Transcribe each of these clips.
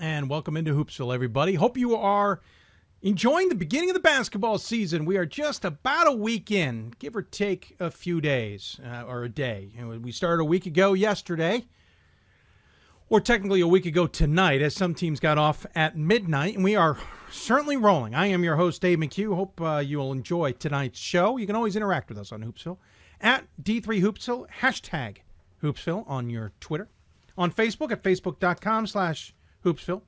And welcome into Hoopsville, everybody. Hope you are enjoying the beginning of the basketball season. We are just about a week in, give or take a few days uh, or a day. We started a week ago yesterday, or technically a week ago tonight, as some teams got off at midnight, and we are certainly rolling. I am your host, Dave McHugh. Hope uh, you will enjoy tonight's show. You can always interact with us on Hoopsville at D3Hoopsville, hashtag Hoopsville on your Twitter, on Facebook at facebook.com slash Hoopsville.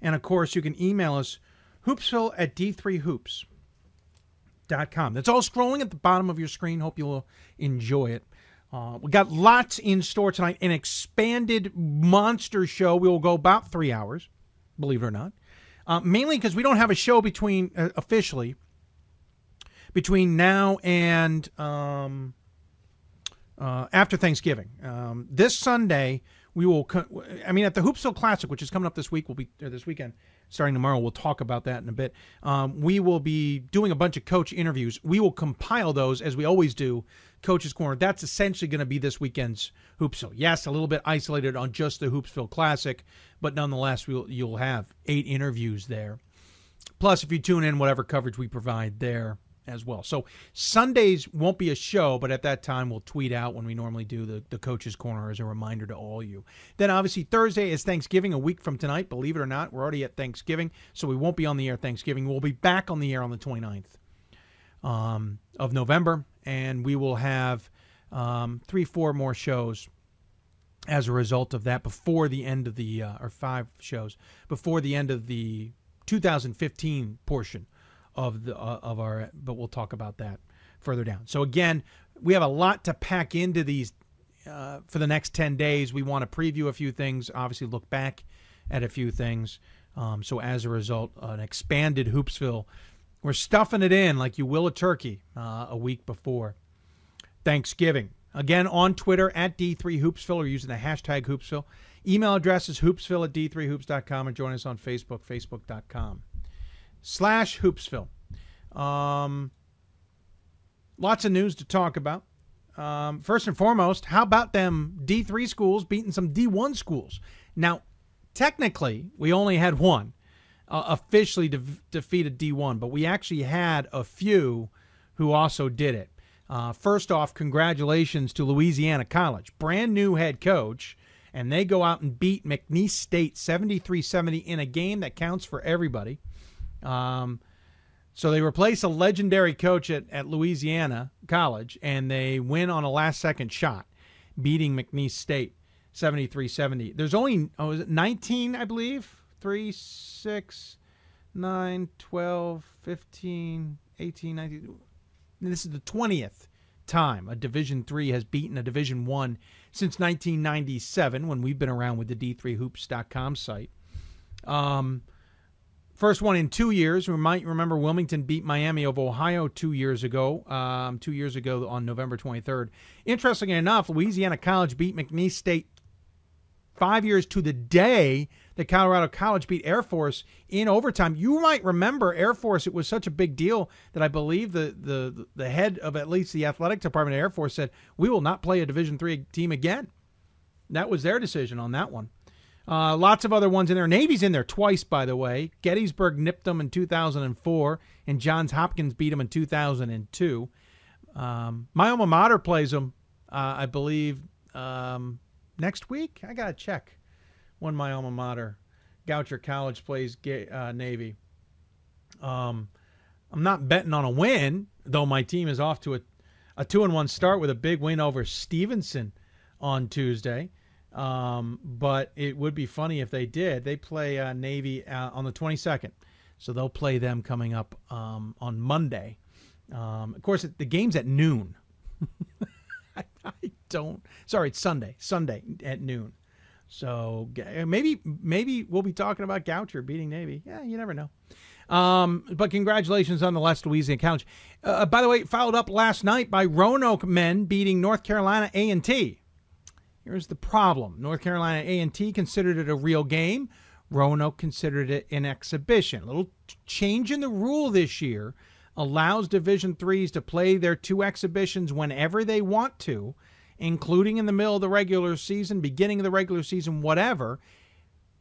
And of course, you can email us hoopsville at d3hoops.com. That's all scrolling at the bottom of your screen. Hope you'll enjoy it. Uh, we got lots in store tonight. An expanded monster show. We will go about three hours, believe it or not. Uh, mainly because we don't have a show between uh, officially between now and um, uh, after Thanksgiving. Um, this Sunday, we will. I mean, at the Hoopsville Classic, which is coming up this week, will be this weekend, starting tomorrow. We'll talk about that in a bit. Um, we will be doing a bunch of coach interviews. We will compile those as we always do. Coach's Corner. That's essentially going to be this weekend's Hoopsville. Yes, a little bit isolated on just the Hoopsville Classic, but nonetheless, we'll, you'll have eight interviews there. Plus, if you tune in, whatever coverage we provide there as well. So Sundays won't be a show, but at that time we'll tweet out when we normally do the, the coach's corner as a reminder to all you. Then obviously Thursday is Thanksgiving, a week from tonight. Believe it or not, we're already at Thanksgiving, so we won't be on the air Thanksgiving. We'll be back on the air on the 29th um, of November, and we will have um, three, four more shows as a result of that before the end of the, uh, or five shows, before the end of the 2015 portion of the uh, of our but we'll talk about that further down. So again, we have a lot to pack into these uh, for the next 10 days. We want to preview a few things, obviously look back at a few things. Um, so as a result, an expanded Hoopsville, we're stuffing it in like you will a turkey uh, a week before Thanksgiving. Again, on Twitter at D3Hoopsville or using the hashtag Hoopsville. Email address is hoopsville at d3hoops.com and join us on Facebook, facebook.com slash Hoopsville. Um, lots of news to talk about. Um, first and foremost, how about them D3 schools beating some D1 schools? Now, technically, we only had one uh, officially de- defeated D1, but we actually had a few who also did it. Uh, first off, congratulations to Louisiana College, brand new head coach, and they go out and beat McNeese State 73 70 in a game that counts for everybody. Um, so they replace a legendary coach at, at Louisiana College, and they win on a last second shot, beating McNeese State 73 70. There's only, oh, is it 19, I believe? 3, 6, 9, 12, 15, 18, 19. This is the 20th time a Division Three has beaten a Division One since 1997, when we've been around with the D3Hoops.com site. Um, First one in two years. We might remember Wilmington beat Miami of Ohio two years ago, um, two years ago on November 23rd. Interestingly enough, Louisiana College beat McNeese State five years to the day that Colorado College beat Air Force in overtime. You might remember Air Force. It was such a big deal that I believe the the the head of at least the athletic department of Air Force said we will not play a Division three team again. That was their decision on that one. Uh, lots of other ones in there. Navy's in there twice, by the way. Gettysburg nipped them in 2004, and Johns Hopkins beat them in 2002. Um, my alma mater plays them, uh, I believe, um, next week. I got to check when my alma mater, Goucher College, plays uh, Navy. Um, I'm not betting on a win, though my team is off to a, a two and one start with a big win over Stevenson on Tuesday. Um, but it would be funny if they did. They play uh, Navy uh, on the 22nd, so they'll play them coming up um, on Monday. Um, of course, the game's at noon. I, I, don't. Sorry, it's Sunday. Sunday at noon. So maybe maybe we'll be talking about Goucher beating Navy. Yeah, you never know. Um, but congratulations on the last Louisiana College. Uh, by the way, followed up last night by Roanoke men beating North Carolina A and T. Here's the problem. North Carolina A&T considered it a real game. Roanoke considered it an exhibition. A little change in the rule this year allows Division threes to play their two exhibitions whenever they want to, including in the middle of the regular season, beginning of the regular season, whatever.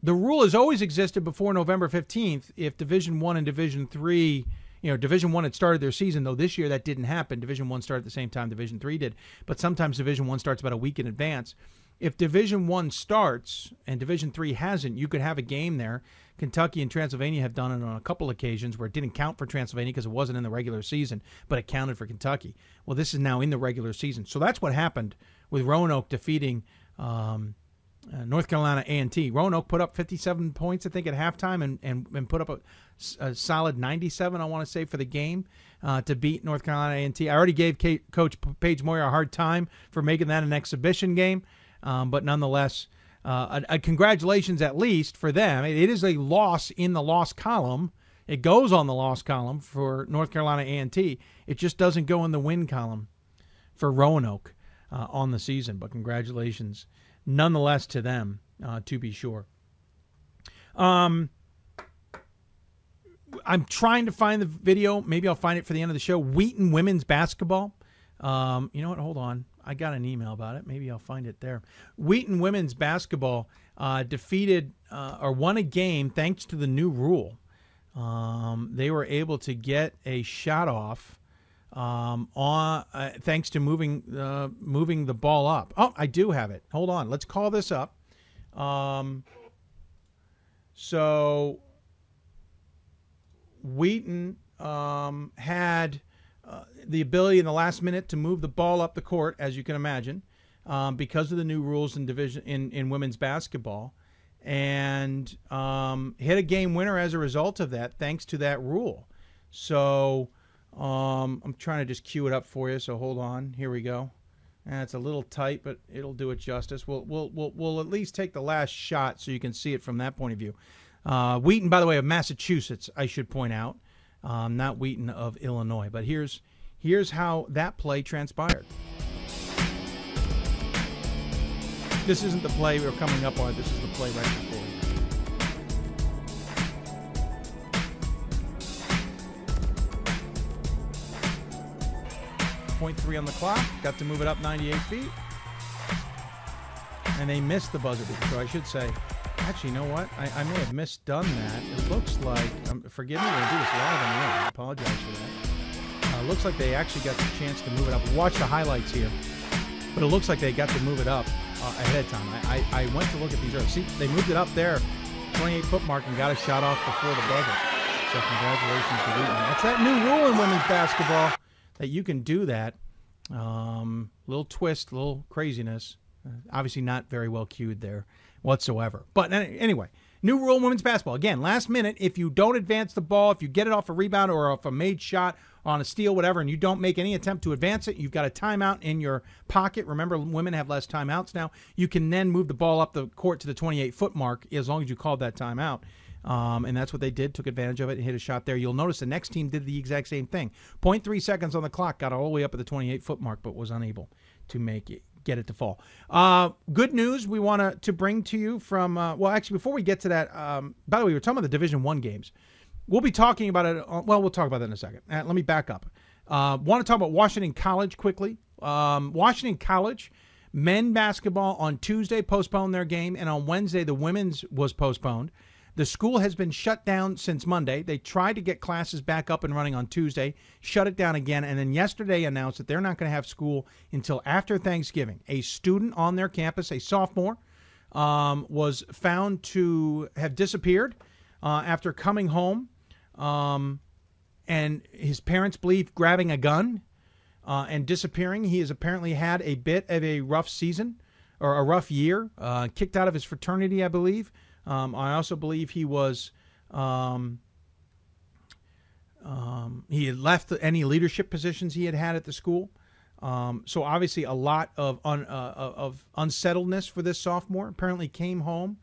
the rule has always existed before November 15th. If Division One and Division Three, you know, Division One had started their season, though this year that didn't happen. Division One started at the same time Division Three did, but sometimes Division One starts about a week in advance. If Division One starts and Division Three hasn't, you could have a game there. Kentucky and Transylvania have done it on a couple occasions where it didn't count for Transylvania because it wasn't in the regular season, but it counted for Kentucky. Well, this is now in the regular season, so that's what happened with Roanoke defeating. Um, uh, North Carolina A&T. Roanoke put up 57 points, I think, at halftime, and and, and put up a, a solid 97, I want to say, for the game uh, to beat North Carolina A&T. I already gave Coach Page Moir a hard time for making that an exhibition game, um, but nonetheless, uh, a, a congratulations at least for them. It, it is a loss in the loss column. It goes on the loss column for North Carolina A&T. It just doesn't go in the win column for Roanoke uh, on the season. But congratulations nonetheless to them, uh, to be sure. Um, I'm trying to find the video. Maybe I'll find it for the end of the show. Wheaton women's basketball. Um, you know what? Hold on. I got an email about it. Maybe I'll find it there. Wheaton women's basketball uh, defeated uh, or won a game thanks to the new rule. Um, they were able to get a shot off um, on uh, thanks to moving uh, moving the ball up. Oh, I do have it. Hold on. Let's call this up. Um, so Wheaton um, had uh, the ability in the last minute to move the ball up the court, as you can imagine, um, because of the new rules in division in, in women's basketball, and um, hit a game winner as a result of that, thanks to that rule. So um, I'm trying to just cue it up for you, so hold on. Here we go. And it's a little tight, but it'll do it justice. We'll, we'll, we'll, we'll at least take the last shot so you can see it from that point of view. Uh, Wheaton, by the way, of Massachusetts, I should point out, um, not Wheaton of Illinois. But here's, here's how that play transpired. This isn't the play we we're coming up on. This is the play right now. 1.3 on the clock. Got to move it up 98 feet. And they missed the buzzer beater. So I should say, actually, you know what? I, I may have misdone that. It looks like, um, forgive me, I do this live on the air. I apologize for that. Uh, looks like they actually got the chance to move it up. Watch the highlights here. But it looks like they got to move it up uh, ahead of time. I, I, I went to look at these earths. See, they moved it up there, 28 foot mark, and got a shot off before the buzzer. So congratulations to Wheaton. That's that new rule in women's basketball that you can do that. Um, little twist, little craziness. Uh, obviously, not very well cued there whatsoever. But anyway, new rule in women's basketball. Again, last minute, if you don't advance the ball, if you get it off a rebound or off a made shot on a steal, whatever, and you don't make any attempt to advance it, you've got a timeout in your pocket. Remember, women have less timeouts now. You can then move the ball up the court to the 28 foot mark as long as you called that timeout. Um, and that's what they did. Took advantage of it and hit a shot there. You'll notice the next team did the exact same thing. 0.3 seconds on the clock, got all the way up at the 28 foot mark, but was unable to make it get it to fall. Uh, good news we want to bring to you from. Uh, well, actually, before we get to that, um, by the way, we were talking about the Division One games. We'll be talking about it. Uh, well, we'll talk about that in a second. Uh, let me back up. Uh, want to talk about Washington College quickly. Um, Washington College men basketball on Tuesday postponed their game, and on Wednesday the women's was postponed. The school has been shut down since Monday. They tried to get classes back up and running on Tuesday, shut it down again, and then yesterday announced that they're not going to have school until after Thanksgiving. A student on their campus, a sophomore, um, was found to have disappeared uh, after coming home, um, and his parents believe grabbing a gun uh, and disappearing. He has apparently had a bit of a rough season or a rough year, uh, kicked out of his fraternity, I believe. Um, I also believe he was um, um, he had left any leadership positions he had had at the school. Um, so obviously a lot of un, uh, of unsettledness for this sophomore. Apparently came home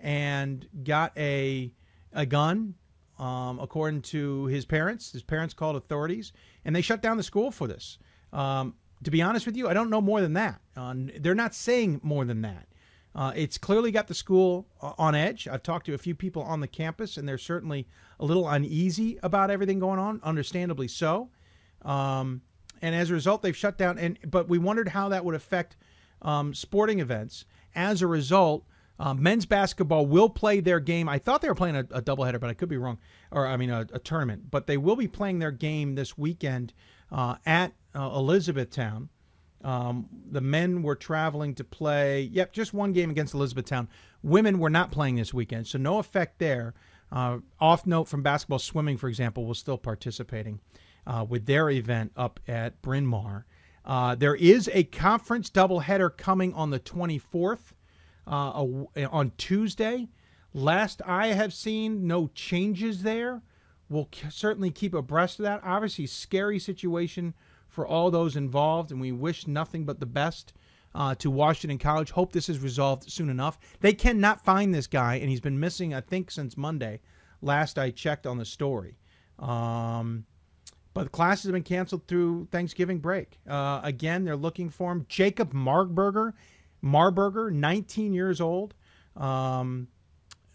and got a a gun. Um, according to his parents, his parents called authorities, and they shut down the school for this. Um, to be honest with you, I don't know more than that. Uh, they're not saying more than that. Uh, it's clearly got the school uh, on edge. I've talked to a few people on the campus, and they're certainly a little uneasy about everything going on, understandably so. Um, and as a result, they've shut down. And but we wondered how that would affect um, sporting events. As a result, Uh, men's basketball will play their game. I thought they were playing a, a doubleheader, but I could be wrong. Or I mean, a, a tournament. But they will be playing their game this weekend uh, at uh, Elizabethtown. Um, the men were traveling to play, yep, just one game against Elizabethtown. Women were not playing this weekend, so no effect there. Uh, off note from basketball, swimming, for example, was still participating uh, with their event up at Bryn Mawr. Uh, there is a conference doubleheader coming on the 24th uh, on Tuesday. Last I have seen, no changes there. We'll certainly keep abreast of that. Obviously, scary situation for all those involved, and we wish nothing but the best uh, to Washington College. Hope this is resolved soon enough. They cannot find this guy, and he's been missing, I think, since Monday. Last I checked on the story. Um, but the classes have been canceled through Thanksgiving break. Uh, again, they're looking for him. Jacob Marberger, Marberger, 19 years old. Um,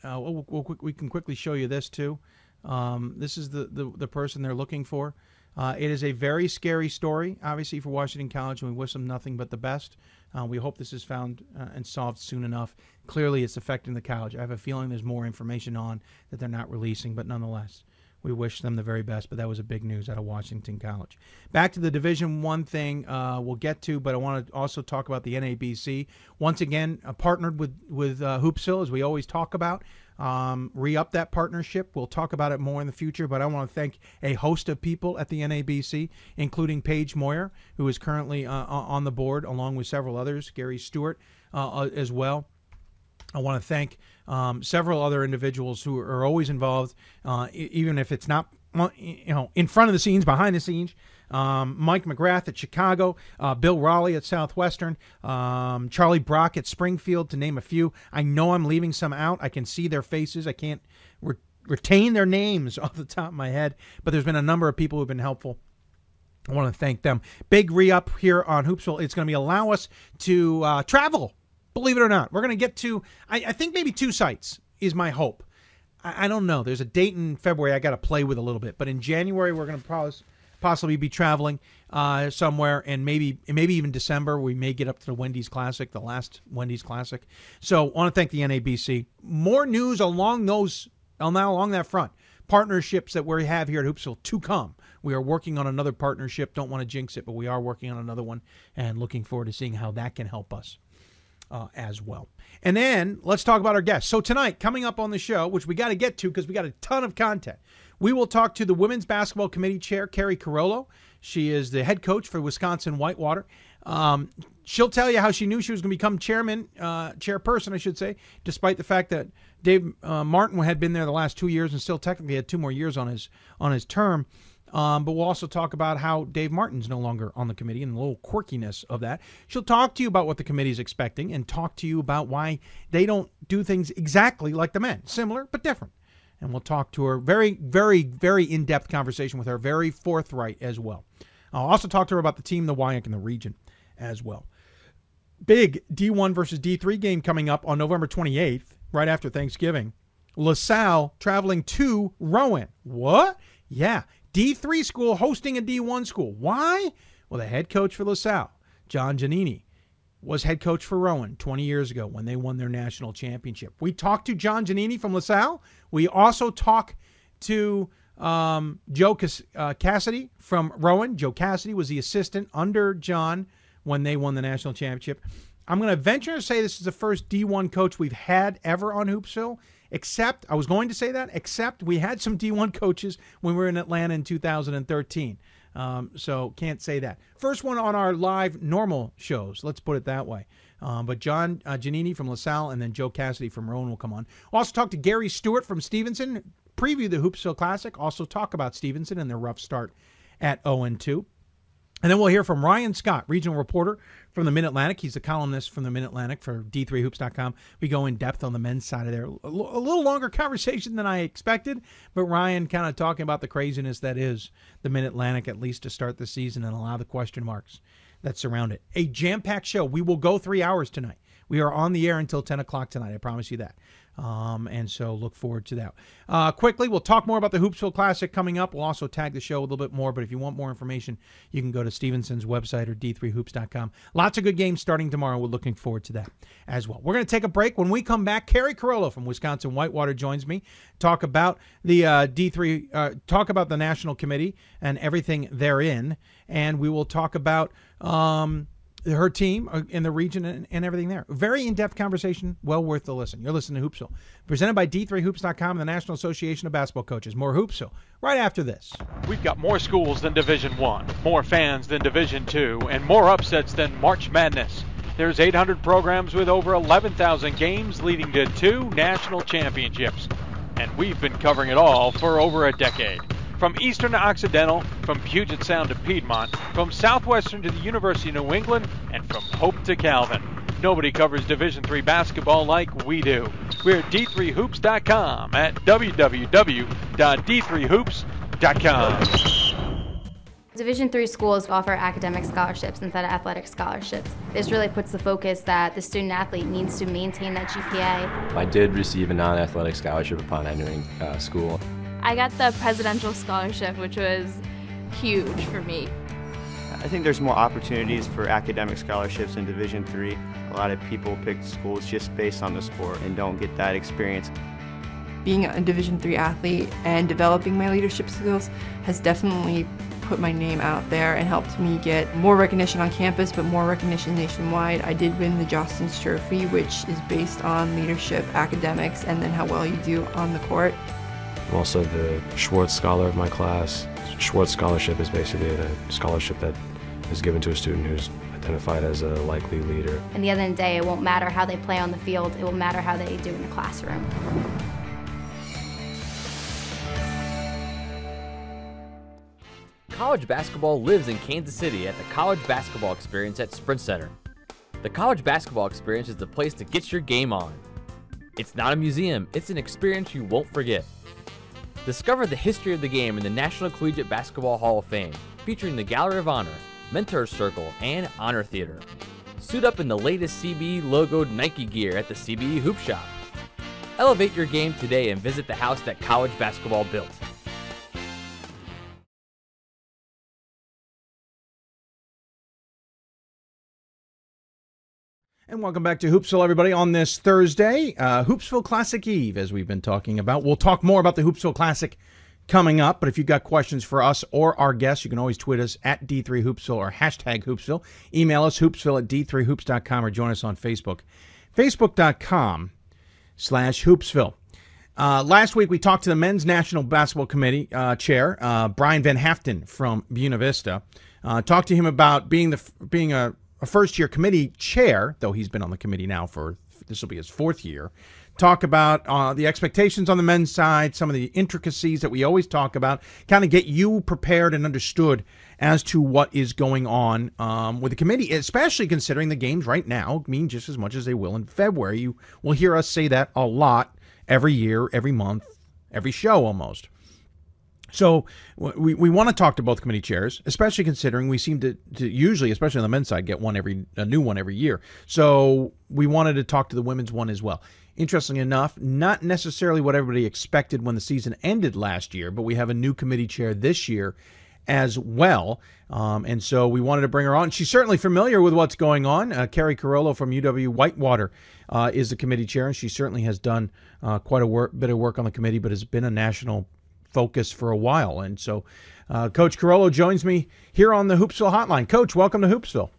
uh, we'll, we'll, we can quickly show you this too. Um, this is the, the, the person they're looking for. Uh, it is a very scary story, obviously, for Washington College, and we wish them nothing but the best. Uh, we hope this is found uh, and solved soon enough. Clearly, it's affecting the college. I have a feeling there's more information on that they're not releasing, but nonetheless, we wish them the very best. But that was a big news out of Washington College. Back to the Division One thing, uh, we'll get to, but I want to also talk about the NABC. Once again, uh, partnered with with uh, Hoopsville, as we always talk about um, re up that partnership. We'll talk about it more in the future, but I want to thank a host of people at the NABC, including Page Moir, who is currently uh, on the board, along with several others, Gary Stewart uh, uh as well. I want to thank um, several other individuals who are always involved, uh, even if it's not you know in front of the scenes, behind the scenes um, Mike McGrath at Chicago, uh, Bill Raleigh at Southwestern, um, Charlie Brock at Springfield, to name a few. I know I'm leaving some out. I can see their faces. I can't re- retain their names off the top of my head, but there's been a number of people who've been helpful. I want to thank them. Big re up here on Hoopsville. It's going to be allow us to uh, travel. Believe it or not, we're going to get to. I, I think maybe two sites is my hope. I, don't know. There's a date in February I got to play with a little bit, but in January we're going to probably possibly be traveling uh, somewhere, and maybe maybe even December we may get up to the Wendy's Classic, the last Wendy's Classic. So, I want to thank the NABC. More news along those along that front. Partnerships that we have here at Hoopsville to come. We are working on another partnership. Don't want to jinx it, but we are working on another one, and looking forward to seeing how that can help us uh, as well. And then let's talk about our guests. So tonight, coming up on the show, which we got to get to because we got a ton of content. We will talk to the Women's Basketball Committee Chair, Keri Carollo. She is the head coach for Wisconsin Whitewater. Um, she'll tell you how she knew she was going to become chairman, uh, chairperson, I should say, despite the fact that Dave uh, Martin had been there the last two years and still technically had two more years on his on his term. Um, but we'll also talk about how Dave Martin's no longer on the committee and the little quirkiness of that. She'll talk to you about what the committee is expecting and talk to you about why they don't do things exactly like the men, similar but different and we'll talk to her. Very, very, very in depth conversation with her, very forthright as well. I'll also talk to her about the team, the WIAC, and the region as well. Big D1 versus D3 game coming up on November 28th, right after Thanksgiving. LaSalle traveling to Rowan. What? Yeah. D3 school hosting a D1 school. Why? Well, the head coach for LaSalle, John Giannini, was head coach for Rowan 20 years ago when they won their national championship. We talked to John Giannini from LaSalle. We also talked to um, Joe Cass- uh, Cassidy from Rowan. Joe Cassidy was the assistant under John when they won the national championship. I'm going to venture to say this is the first D1 coach we've had ever on Hoopsville. Except, I was going to say that, except we had some D1 coaches when we were in Atlanta in 2013. Um, so can't say that. First one on our live normal shows. Let's put it that way. Um, but John uh, Giannini from LaSalle and then Joe Cassidy from Rowan will come on. Also talk to Gary Stewart from Stevenson, preview the Hoopsville Classic, also talk about Stevenson and their rough start at 0 2. And then we'll hear from Ryan Scott, regional reporter from the Mid Atlantic. He's a columnist from the Mid Atlantic for D3Hoops.com. We go in depth on the men's side of there. A little longer conversation than I expected, but Ryan kind of talking about the craziness that is the Mid Atlantic, at least to start the season, and allow the question marks that surround it. A jam packed show. We will go three hours tonight. We are on the air until 10 o'clock tonight. I promise you that. Um, and so look forward to that. Uh, quickly, we'll talk more about the Hoopsville Classic coming up. We'll also tag the show a little bit more. But if you want more information, you can go to Stevenson's website or d3hoops.com. Lots of good games starting tomorrow. We're looking forward to that as well. We're going to take a break. When we come back, Keri Carollo from Wisconsin Whitewater joins me. Talk about the uh, D3, uh, talk about the National Committee and everything therein. And we will talk about. Um, her team uh, in the region and, and everything there. Very in depth conversation, well worth the listen. You're listening to Hoopsville, presented by D3Hoops.com and the National Association of Basketball Coaches. More Hoopsville right after this. We've got more schools than Division One, more fans than Division Two, and more upsets than March Madness. There's 800 programs with over 11,000 games leading to two national championships. And we've been covering it all for over a decade. From eastern to occidental, from Puget Sound to Piedmont, from southwestern to the University of New England, and from Hope to Calvin. Nobody covers Division III basketball like we do. We're at d3hoops.com at www.d3hoops.com. Division three schools offer academic scholarships instead of athletic scholarships. This really puts the focus that the student athlete needs to maintain that GPA. I did receive a non-athletic scholarship upon entering uh, school. I got the presidential scholarship, which was huge for me. I think there's more opportunities for academic scholarships in Division Three. A lot of people pick schools just based on the sport and don't get that experience. Being a Division Three athlete and developing my leadership skills has definitely put my name out there and helped me get more recognition on campus, but more recognition nationwide. I did win the Jostens Trophy, which is based on leadership, academics, and then how well you do on the court. I'm also the Schwartz Scholar of my class. Schwartz Scholarship is basically a scholarship that is given to a student who's identified as a likely leader. And the end of the day, it won't matter how they play on the field, it will matter how they do in the classroom. College basketball lives in Kansas City at the College Basketball Experience at Sprint Center. The College Basketball Experience is the place to get your game on. It's not a museum, it's an experience you won't forget. Discover the history of the game in the National Collegiate Basketball Hall of Fame, featuring the Gallery of Honor, Mentor Circle, and Honor Theater. Suit up in the latest CBE logoed Nike gear at the CBE Hoop Shop. Elevate your game today and visit the house that college basketball built. And welcome back to Hoopsville, everybody, on this Thursday, uh, Hoopsville Classic Eve, as we've been talking about. We'll talk more about the Hoopsville Classic coming up, but if you've got questions for us or our guests, you can always tweet us at D3Hoopsville or hashtag Hoopsville. Email us, hoopsville at D3Hoops.com, or join us on Facebook. Facebook.com slash Hoopsville. Uh, last week, we talked to the Men's National Basketball Committee uh, chair, uh, Brian Van Haaften from Buena Vista. Uh, talked to him about being the being a a first year committee chair, though he's been on the committee now for this will be his fourth year, talk about uh, the expectations on the men's side, some of the intricacies that we always talk about, kind of get you prepared and understood as to what is going on um, with the committee, especially considering the games right now mean just as much as they will in February. You will hear us say that a lot every year, every month, every show almost. So we, we want to talk to both committee chairs, especially considering we seem to, to usually, especially on the men's side, get one every a new one every year. So we wanted to talk to the women's one as well. Interestingly enough, not necessarily what everybody expected when the season ended last year, but we have a new committee chair this year as well. Um, and so we wanted to bring her on. She's certainly familiar with what's going on. Uh, Keri Carollo from UW Whitewater uh, is the committee chair, and she certainly has done uh, quite a bit of work on the committee, but has been a national focus for a while. And so, uh, Coach Carollo joins me here on the Hoopsville Hotline. Coach, welcome to Hoopsville.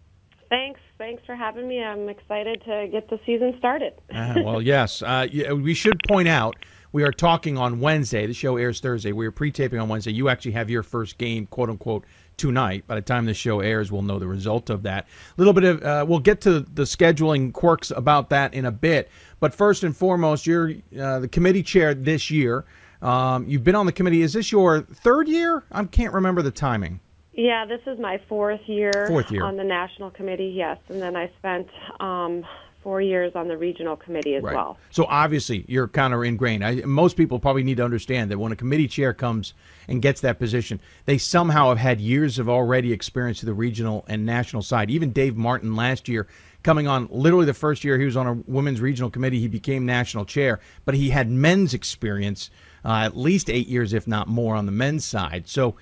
Thanks. Thanks for having me. I'm excited to get the season started. uh, well, yes. Uh, we should point out we are talking on Wednesday. The show airs Thursday. We are pre-taping on Wednesday. You actually have your first game, quote unquote, tonight. By the time the show airs, we'll know the result of that. A little bit of uh, we'll get to the scheduling quirks about that in a bit. But first and foremost, you're uh, the committee chair this year. Um, you've been on the committee. Is this your third year? I can't remember the timing. Yeah, this is my fourth year, fourth year. on the national committee. Yes, and then I spent um, four years on the regional committee as Right. well. So obviously you're kind of ingrained. I, most people probably need to understand that when a committee chair comes and gets that position, they somehow have had years of already experience to the regional and national side. Even Dave Martin last year coming on literally the first year he was on a women's regional committee, he became national chair, but he had men's experience uh, at least eight years, if not more, on the men's side. So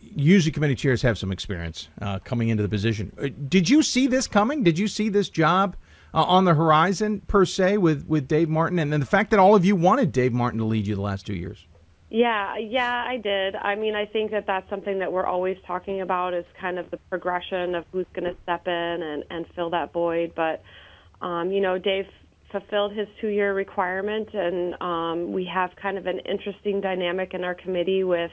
usually committee chairs have some experience uh, coming into the position. Uh, Did you see this coming? Did you see this job uh, on the horizon per se with with Dave Martin, and then the fact that all of you wanted Dave Martin to lead you the last two years? Yeah, yeah, I did. I mean, I think that that's something that we're always talking about is kind of the progression of who's going to step in and, and fill that void. But, um, you know, Dave fulfilled his two year requirement, and um, we have kind of an interesting dynamic in our committee with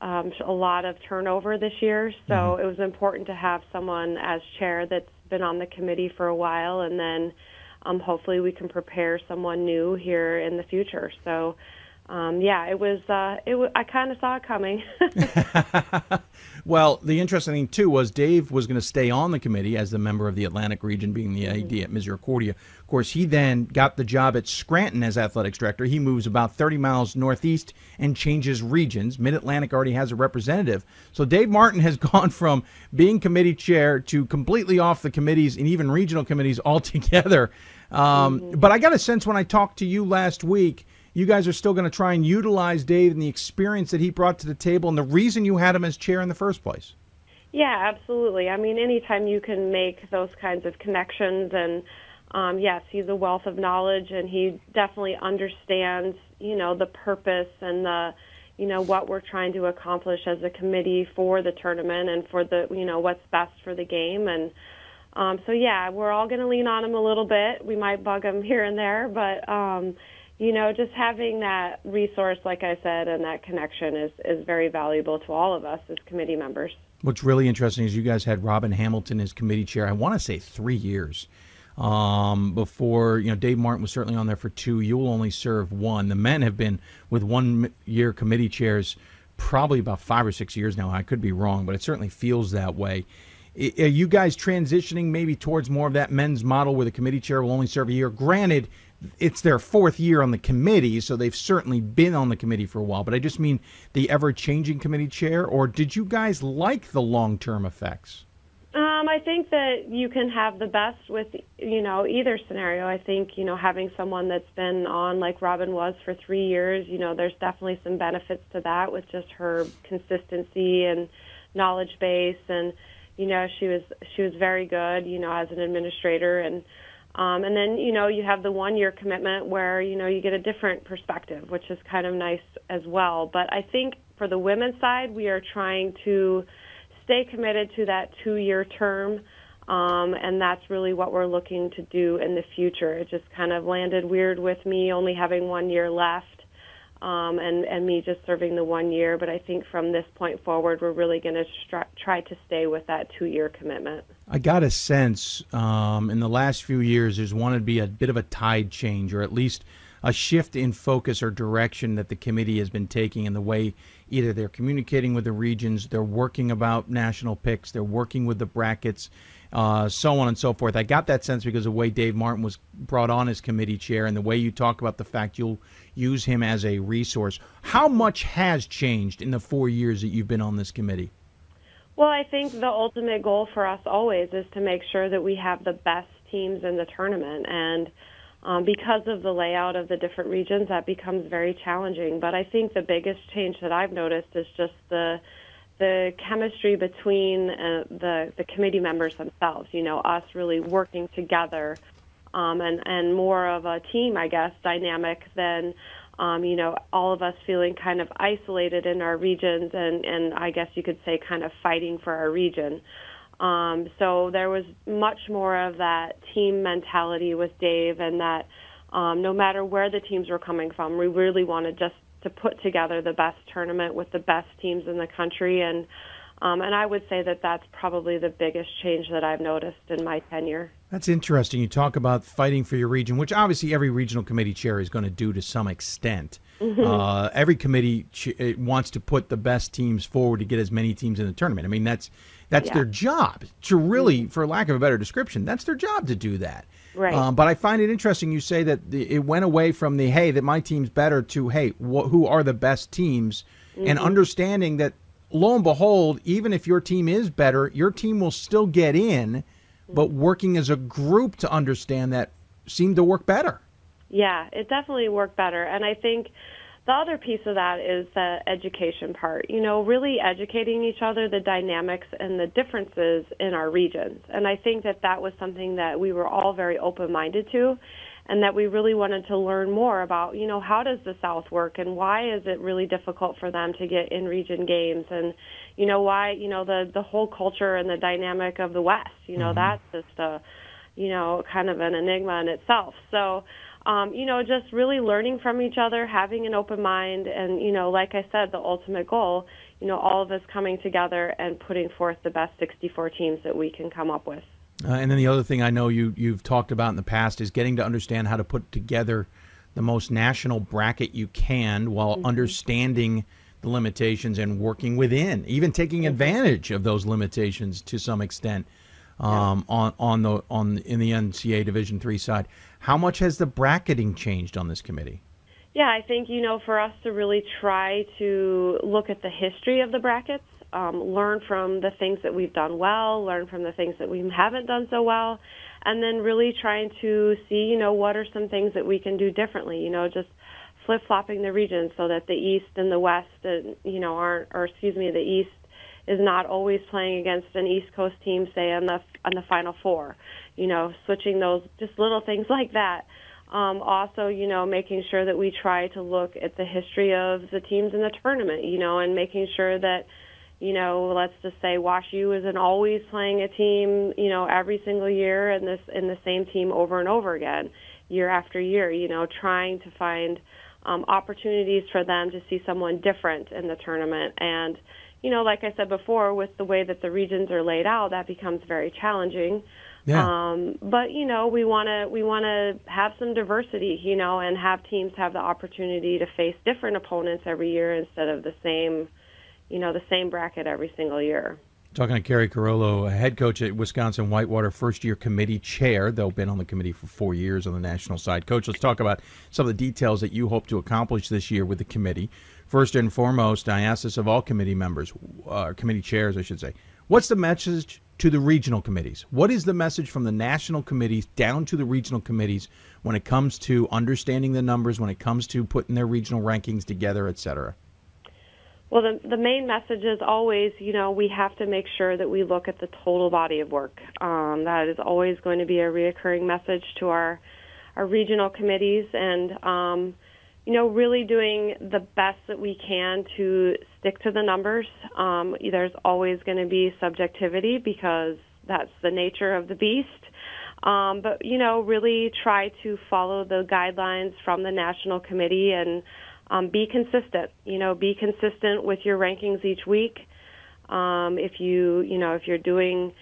um, a lot of turnover this year. So it was important to have someone as chair that's been on the committee for a while, and then um, hopefully we can prepare someone new here in the future. So. Um, yeah, it was. Uh, it. W- I kind of saw it coming. Well, the interesting thing too was Dave was going to stay on the committee as the member of the Atlantic region, being the AD at Misericordia. Of course, he then got the job at Scranton as athletics director. He moves about 30 miles northeast and changes regions. Mid Atlantic already has a representative, so Dave Martin has gone from being committee chair to completely off the committees and even regional committees altogether. Um, But I got a sense when I talked to you last week you guys are still going to try and utilize Dave and the experience that he brought to the table and the reason you had him as chair in the first place. yeah, absolutely. I mean, anytime you can make those kinds of connections, and um, yes, he's a wealth of knowledge, and he definitely understands, you know, the purpose and the, you know, what we're trying to accomplish as a committee for the tournament and for the, you know, what's best for the game, and um, so yeah, we're all going to lean on him a little bit. We might bug him here and there, but. Um, you know, just having that resource, like I said, and that connection is, is very valuable to all of us as committee members. What's really interesting is you guys had Robin Hamilton as committee chair. I want to say three years um, before you know Dave Martin was certainly on there for two. You'll only serve one. The men have been with one year committee chairs probably about five or six years now. I could be wrong, but it certainly feels that way. Are you guys transitioning maybe towards more of that men's model where the committee chair will only serve a year? Granted, it's their fourth year on the committee, so they've certainly been on the committee for a while. But I just mean the ever changing committee chair, or did you guys like the long term effects? Um, I think that you can have the best with, you know, either scenario. I think, you know, having someone that's been on like Robin was for three years, you know, there's definitely some benefits to that with just her consistency and knowledge base. And, you know, she was, she was very good, you know, as an administrator. And, um, and then, you know, you have the one year commitment where, you know, you get a different perspective, which is kind of nice as well. But I think for the women's side, we are trying to, stay committed to that two year term. Um, and that's really what we're looking to do in the future. It just kind of landed weird with me only having one year left um, and, and me just serving the one year. But I think from this point forward, we're really going to stri- try to stay with that two year commitment. I got a sense um, in the last few years there's wanted to be a bit of a tide change, or at least a shift in focus or direction that the committee has been taking in the way either they're communicating with the regions, they're working about national picks, they're working with the brackets, uh, so on and so forth. I got that sense because of the way Dave Martin was brought on as committee chair and the way you talk about the fact you'll use him as a resource. How much has changed in the four years that you've been on this committee? Well, I think the ultimate goal for us always is to make sure that we have the best teams in the tournament. And um, because of the layout of the different regions, that becomes very challenging. But I think the biggest change that I've noticed is just the the chemistry between uh, the the committee members themselves. You know, us really working together, um, and and more of a team, I guess, dynamic than. Um, you know, all of us feeling kind of isolated in our regions, and, and I guess you could say kind of fighting for our region. Um, so there was much more of that team mentality with Dave, and that um, no matter where the teams were coming from, we really wanted just to put together the best tournament with the best teams in the country, and um, and I would say that that's probably the biggest change that I've noticed in my tenure. That's interesting. You talk about fighting for your region, which obviously every regional committee chair is going to do to some extent. Mhm. Uh, every committee ch- wants to put the best teams forward to get as many teams in the tournament. I mean, that's that's Yeah. their job to really, for lack of a better description, that's their job to do that. Right. Um, but I find it interesting you say that the, it went away from the hey that my team's better to hey wh- who are the best teams, and Mhm. understanding that lo and behold, even if your team is better, your team will still get in, but working as a group to understand that seemed to work better. Yeah, it definitely worked better. And I think the other piece of that is the education part. You know, really educating each other, the dynamics and the differences in our regions. And I think that that was something that we were all very open minded to. And that we really wanted to learn more about, you know, how does the South work and why is it really difficult for them to get in region games and, you know, why, you know, the, the whole culture and the dynamic of the West, you know, mm-hmm. that's just a, you know, kind of an enigma in itself. So, um, you know, just really learning from each other, having an open mind, and, you know, like I said, the ultimate goal, you know, all of us coming together and putting forth the best 64 teams that we can come up with. Uh, and then the other thing I know you you've talked about in the past is getting to understand how to put together the most national bracket you can while understanding the limitations and working within, even taking advantage of those limitations to some extent um, on on the on in the NCAA Division three side. How much has the bracketing changed on this committee? Yeah, I think, you know, for us to really try to look at the history of the brackets, um, learn from the things that we've done well, learn from the things that we haven't done so well, and then really trying to see, you know, what are some things that we can do differently, you know, just flip flopping the regions so that the East and the West, uh, you know, aren't, or excuse me, the East is not always playing against an East Coast team, say on the on the Final Four. You know, switching those just little things like that. Um, also, you know, making sure that we try to look at the history of the teams in the tournament. You know, and making sure that you know, let's just say Wash U isn't always playing a team, you know, every single year and this in the same team over and over again, year after year. You know, trying to find um, opportunities for them to see someone different in the tournament and you know, like I said before, with the way that the regions are laid out, that becomes very challenging. Yeah. Um, but you know, we want to we want to have some diversity, you know, and have teams have the opportunity to face different opponents every year instead of the same, you know, the same bracket every single year. Talking to Keri Carollo, head coach at Wisconsin Whitewater, first year committee chair. They've been on the committee for four years on the national side. Coach, let's talk about some of the details that you hope to accomplish this year with the committee. First and foremost, I ask this of all committee members, uh, committee chairs, I should say. What's the message to the regional committees? What is the message from the national committees down to the regional committees when it comes to understanding the numbers, when it comes to putting their regional rankings together, et cetera? Well, the, the main message is always, you know, we have to make sure that we look at the total body of work. Um, that is always going to be a reoccurring message to our our regional committees, and um, you know, really doing the best that we can to stick to the numbers. Um, there's always going to be subjectivity because that's the nature of the beast. Um, but you know, really try to follow the guidelines from the national committee and um, be consistent. You know, be consistent with your rankings each week. Um, if you, you know, if you're doing,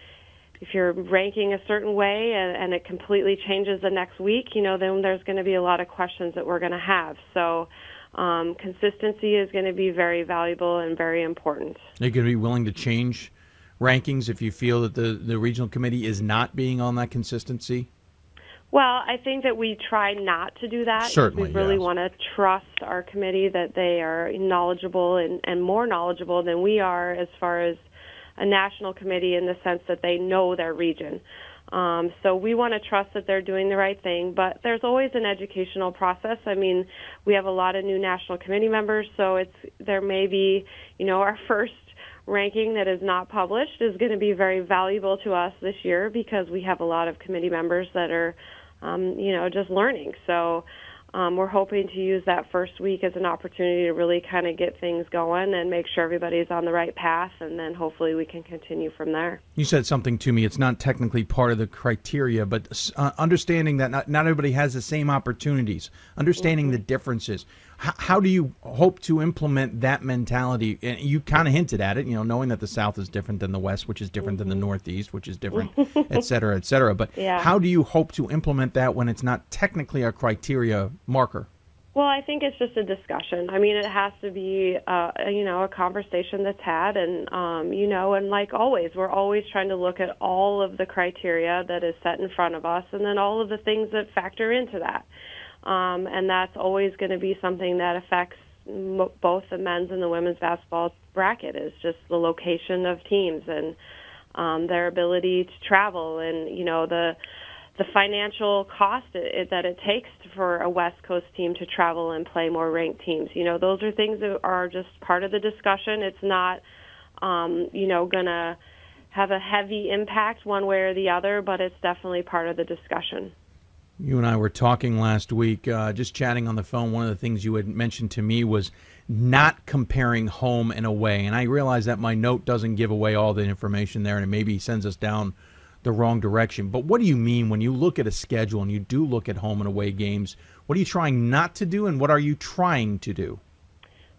if you're ranking a certain way and, and it completely changes the next week, you know, then there's going to be a lot of questions that we're going to have. So, um, consistency is going to be very valuable and very important. Are you going to be willing to change rankings if you feel that the, the regional committee is not being on that consistency? Well, I think that we try not to do that. Certainly, we really yes. want to trust our committee that they are knowledgeable and, and more knowledgeable than we are as far as a national committee in the sense that they know their region. Um, so we want to trust that they're doing the right thing, but there's always an educational process. I mean, we have a lot of new national committee members, so it's there may be, you know, our first ranking that is not published is going to be very valuable to us this year because we have a lot of committee members that are, um, you know, just learning. So um, we're hoping to use that first week as an opportunity to really kind of get things going and make sure everybody's on the right path, and then hopefully we can continue from there. You said something to me. It's not technically part of the criteria, but uh, understanding that not, not everybody has the same opportunities, understanding the differences. H- how do you hope to implement that mentality? And you kind of hinted at it, you know, knowing that the South is different than the West, which is different than the Northeast, which is different, et cetera, et cetera. But Yeah. how do you hope to implement that when it's not technically a criteria marker? Well, I think it's just a discussion. I mean, it has to be, uh, you know, a conversation that's had, and um, you know, and like always, we're always trying to look at all of the criteria that is set in front of us, and then all of the things that factor into that. Um, and that's always going to be something that affects m- both the men's and the women's basketball bracket. Is just the location of teams and um, their ability to travel, and you know the the financial cost it, that it takes for a West Coast team to travel and play more ranked teams. You know, those are things that are just part of the discussion. It's not, um, you know, going to have a heavy impact one way or the other, but it's definitely part of the discussion. You and I were talking last week, uh, just chatting on the phone. One of the things you had mentioned to me was not comparing home and away. And I realize that my note doesn't give away all the information there, and it maybe sends us down the wrong direction. But what do you mean when you look at a schedule and you do look at home and away games? What are you trying not to do, and what are you trying to do?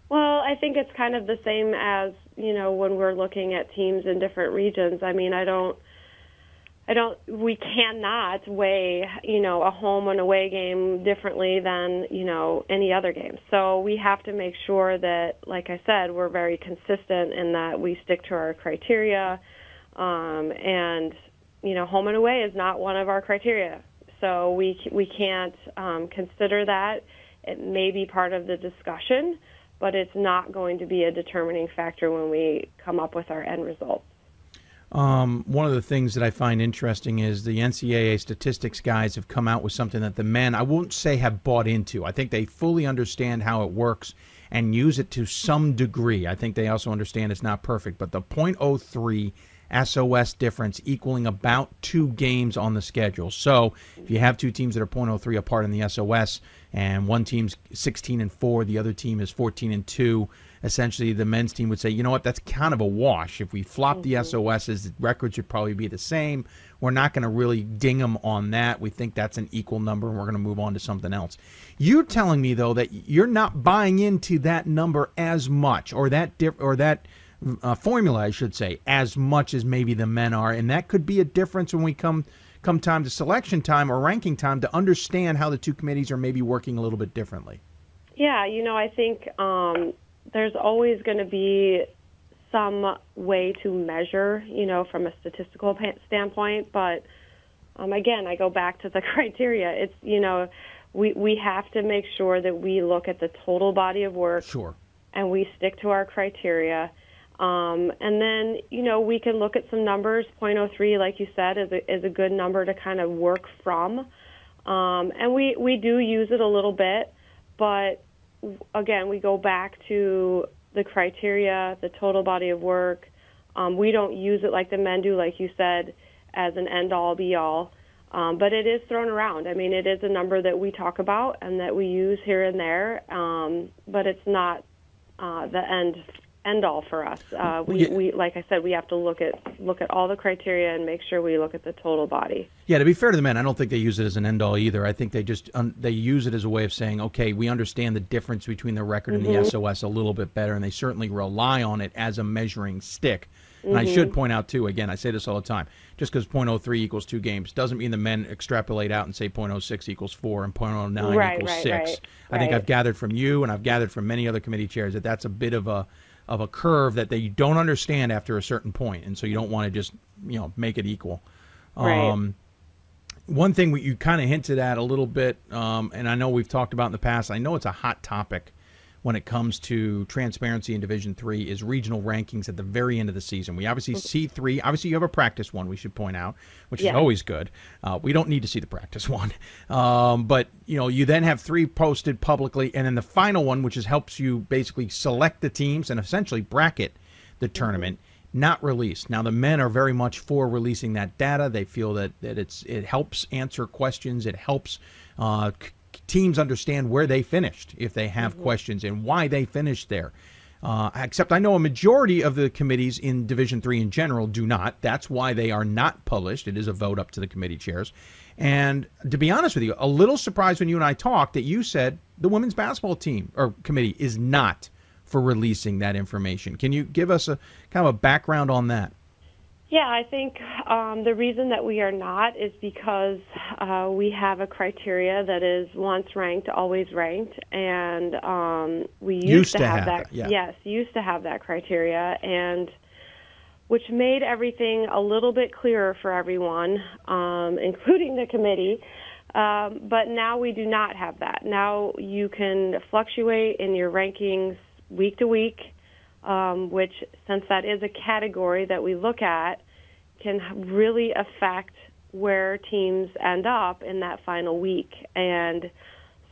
Well, I think it's kind of the same as you know when we're looking at teams in different regions. I mean, I don't. I don't. We cannot weigh, you know, a home and away game differently than you know any other game. So we have to make sure that, like I said, we're very consistent in that we stick to our criteria, um, and you know, home and away is not one of our criteria. So we we can't um, consider that. It may be part of the discussion, but it's not going to be a determining factor when we come up with our end results. Um, one of the things that I find interesting is the NCAA statistics guys have come out with something that the men, I won't say have bought into. I think they fully understand how it works and use it to some degree. I think they also understand it's not perfect, but the .03 SOS difference equaling about two games on the schedule. So if you have two teams that are .03 apart in the SOS, and one team's 16 and four, the other team is 14 and two. Essentially, the men's team would say, you know what, that's kind of a wash. If we flop mm-hmm. the SOSs, the record should probably be the same. We're not going to really ding them on that. We think that's an equal number, and we're going to move on to something else. You're telling me though that you're not buying into that number as much, or that diff- or that uh, formula, I should say, as much as maybe the men are, and that could be a difference when we come come time to selection time or ranking time to understand how the two committees are maybe working a little bit differently. Yeah, you know, I think um, there's always going to be some way to measure, you know, from a statistical standpoint, but um, again, I go back to the criteria. It's you know, we we have to make sure that we look at the total body of work. Sure. And we stick to our criteria um, and then, you know, we can look at some numbers. 0.03, like you said, is a, is a good number to kind of work from. Um, and we, we do use it a little bit, but again, we go back to the criteria, the total body of work. Um, we don't use it like the men do, like you said, as an end all be all. Um, but it is thrown around. I mean, it is a number that we talk about and that we use here and there, um, but it's not uh, the end end all for us. Uh, we, yeah. we, like I said, we have to look at look at all the criteria and make sure we look at the total body. Yeah, to be fair to the men, I don't think they use it as an end all either. I think they just um, they use it as a way of saying, okay, we understand the difference between the record mm-hmm. and the SOS a little bit better, and they certainly rely on it as a measuring stick. And mm-hmm. I should point out too, again, I say this all the time. Just because .03 equals two games doesn't mean the men extrapolate out and say .06 equals four and .09 right, equals right, six. Right, I think I've gathered from you and I've gathered from many other committee chairs that that's a bit of a of a curve that they don't understand after a certain point, and so you don't want to just you know make it equal. Right. Um, one thing we, you kind of hinted at a little bit, um, and I know we've talked about in the past. I know it's a hot topic when it comes to transparency in Division Three is regional rankings at the very end of the season. We obviously mm-hmm. see three. Obviously, you have a practice one. We should point out, which yeah. is always good. Uh, we don't need to see the practice one, um, but you know, you then have three posted publicly, and then the final one, which is helps you basically select the teams and essentially bracket the mm-hmm. tournament. Mm-hmm not released. Now the men are very much for releasing that data. They feel that, that it's it helps answer questions. It helps uh, teams understand where they finished if they have mm-hmm. questions and why they finished there. Uh, except I know a majority of the committees in Division Three in general do not. That's why they are not published. It is a vote up to the committee chairs. And to be honest with you, a little surprised when you and I talked that you said the women's basketball team or committee is not for releasing that information. Can you give us a kind of a background on that? Yeah, I think um, the reason that we are not is because uh, we have a criteria that is once ranked, always ranked, and um, we used, Used to, to have, have that. yeah. Yes, used to have that criteria, and which made everything a little bit clearer for everyone, um, including the committee. Um, but now we do not have that. Now you can fluctuate in your rankings week to week um, which, since that is a category that we look at, can really affect where teams end up in that final week. And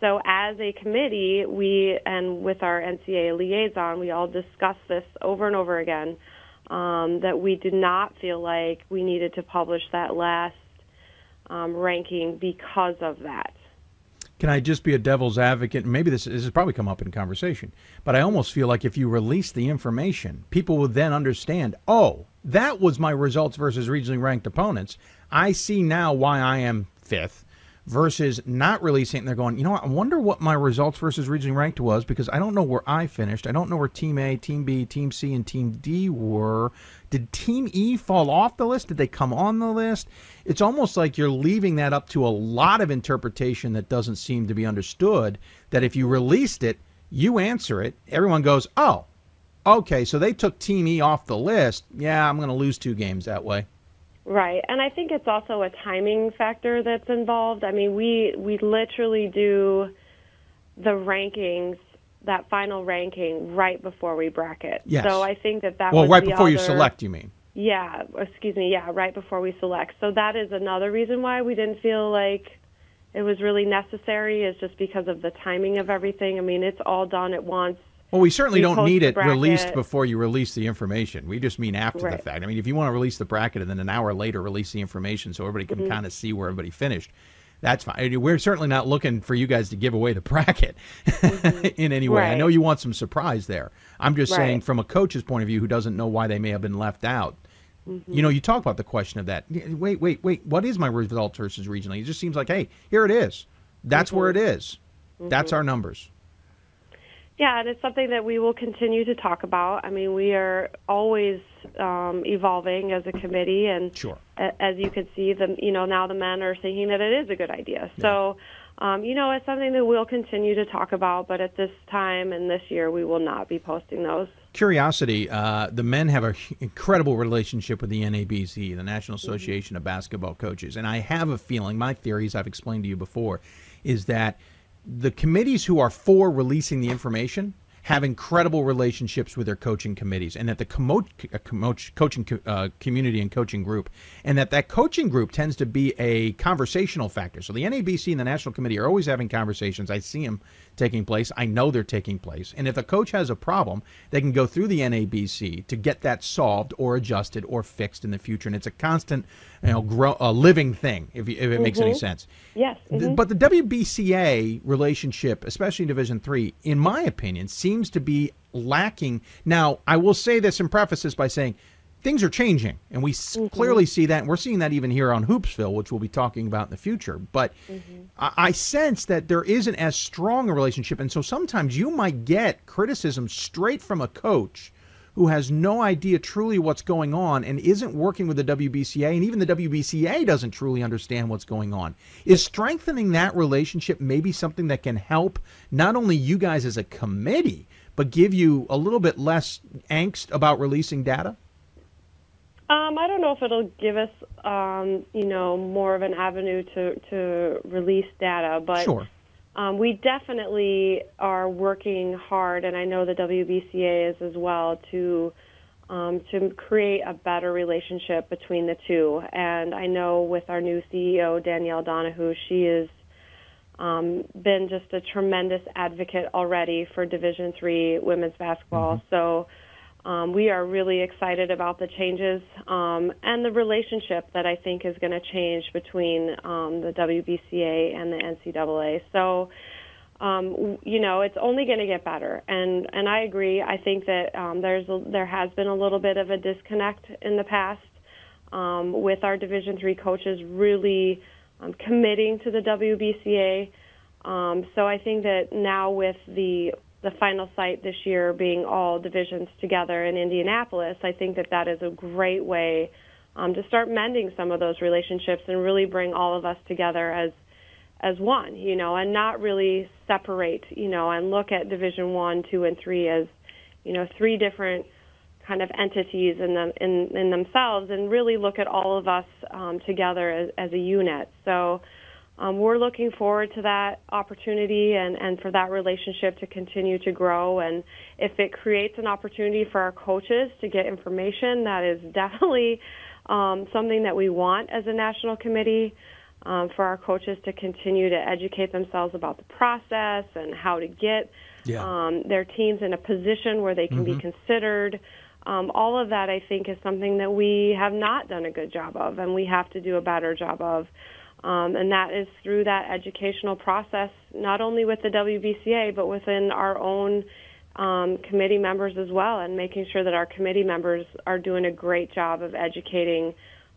so, as a committee, we and with our NCAA liaison, we all discussed this over and over again um, that we did not feel like we needed to publish that last um, ranking because of that. Can I just be a devil's advocate? Maybe this, this has probably come up in conversation, but I almost feel like if you release the information, people will then understand, oh, that was my results versus regionally ranked opponents. I see now why I am fifth versus not releasing it. And they're going, you know what? I wonder what my results versus regionally ranked was because I don't know where I finished. I don't know where Team A, Team B, Team C, and Team D were. Did Team E fall off the list? Did they come on the list? It's almost like you're leaving that up to a lot of interpretation that doesn't seem to be understood. That if you released it, you answer it, everyone goes, oh, okay, so they took Team E off the list. Yeah, I'm going to lose two games that way. Right, and I think it's also a timing factor that's involved. I mean, we we literally do the rankings, that final ranking, right before we bracket. Yes. So I think that that well, right before you select, you mean? Yeah, excuse me. Yeah, right before we select. So that is another reason why we didn't feel like it was really necessary. Is just because of the timing of everything. I mean, it's all done at once. Well, we certainly We don't need it released before you release the information. We just mean after the fact. I mean, if you want to release the bracket and then an hour later release the information so everybody can Mhm. kind of see where everybody finished, that's fine. We're certainly not looking for you guys to give away the bracket in any way. I know you want some surprise there. I'm just saying, from a coach's point of view who doesn't know why they may have been left out, you know, you talk about the question of that. Wait, wait, wait. What is my results versus regionally? It just seems like, hey, here it is. That's where it is. That's our numbers. Yeah, and it's something that we will continue to talk about. I mean, we are always um, evolving as a committee, and Sure. a- as you can see, the you know now the men are thinking that it is a good idea. So, um, you know, it's something that we'll continue to talk about. But at this time and this year, we will not be posting those. Curiosity, uh, the men have an incredible relationship with the NABC, the National Association of Basketball Coaches. And I have a feeling, my theories I've explained to you before, is that the committees who are for releasing the information have incredible relationships with their coaching committees and that the commo- uh, commo- coaching co- uh, community and coaching group and that that coaching group tends to be a conversational factor. So the NABC and the national committee are always having conversations. I see them taking place i know they're taking place and if a coach has a problem they can go through the NABC to get that solved or adjusted or fixed in the future and it's a constant you know grow, a living thing if, you, if it makes any Mhm. sense Yes. Th- mhm. But the WBCA relationship, especially in Division Three, in my opinion, seems to be lacking. Now, I will say this and preface this by saying things are changing, and we s mm-hmm. clearly see that. And we're seeing that even here on Hoopsville, which we'll be talking about in the future. But mm-hmm. I, I sense that there isn't as strong a relationship, and so sometimes you might get criticism straight from a coach who has no idea truly what's going on and isn't working with the WBCA, and even the WBCA doesn't truly understand what's going on. Is strengthening that relationship maybe something that can help not only you guys as a committee, but give you a little bit less angst about releasing data? Um, I don't know if it'll give us, um, you know, more of an avenue to to release data, but Sure. um, we definitely are working hard, and I know the WBCA is as well to um, to create a better relationship between the two. And I know with our new CEO Danielle Donehew, she has um, been just a tremendous advocate already for Division Three women's basketball. So. Um, we are really excited about the changes um, and the relationship that I think is going to change between um, the WBCA and the NCAA. So, um, you know, it's only going to get better, and and I agree. I think that um, there's a, there has been a little bit of a disconnect in the past um, with our Division three coaches really committing to the WBCA. So I think that now with the the final site this year being all divisions together in Indianapolis, I think that that is a great way um, to start mending some of those relationships and really bring all of us together as as one, you know, and not really separate, you know, and look at Division One, Two, and Three as, you know, three different kind of entities in them in, in themselves, and really look at all of us um, together as, as a unit. So. Um, we're looking forward to that opportunity and, and for that relationship to continue to grow. And if it creates an opportunity for our coaches to get information, that is definitely um, something that we want as a national committee um, for our coaches to continue to educate themselves about the process and how to get Yeah. um, their teams in a position where they can be considered. Um, all of that, I think, is something that we have not done a good job of, and we have to do a better job of. Um, and that is through that educational process, not only with the WBCA, but within our own um, committee members as well, and making sure that our committee members are doing a great job of educating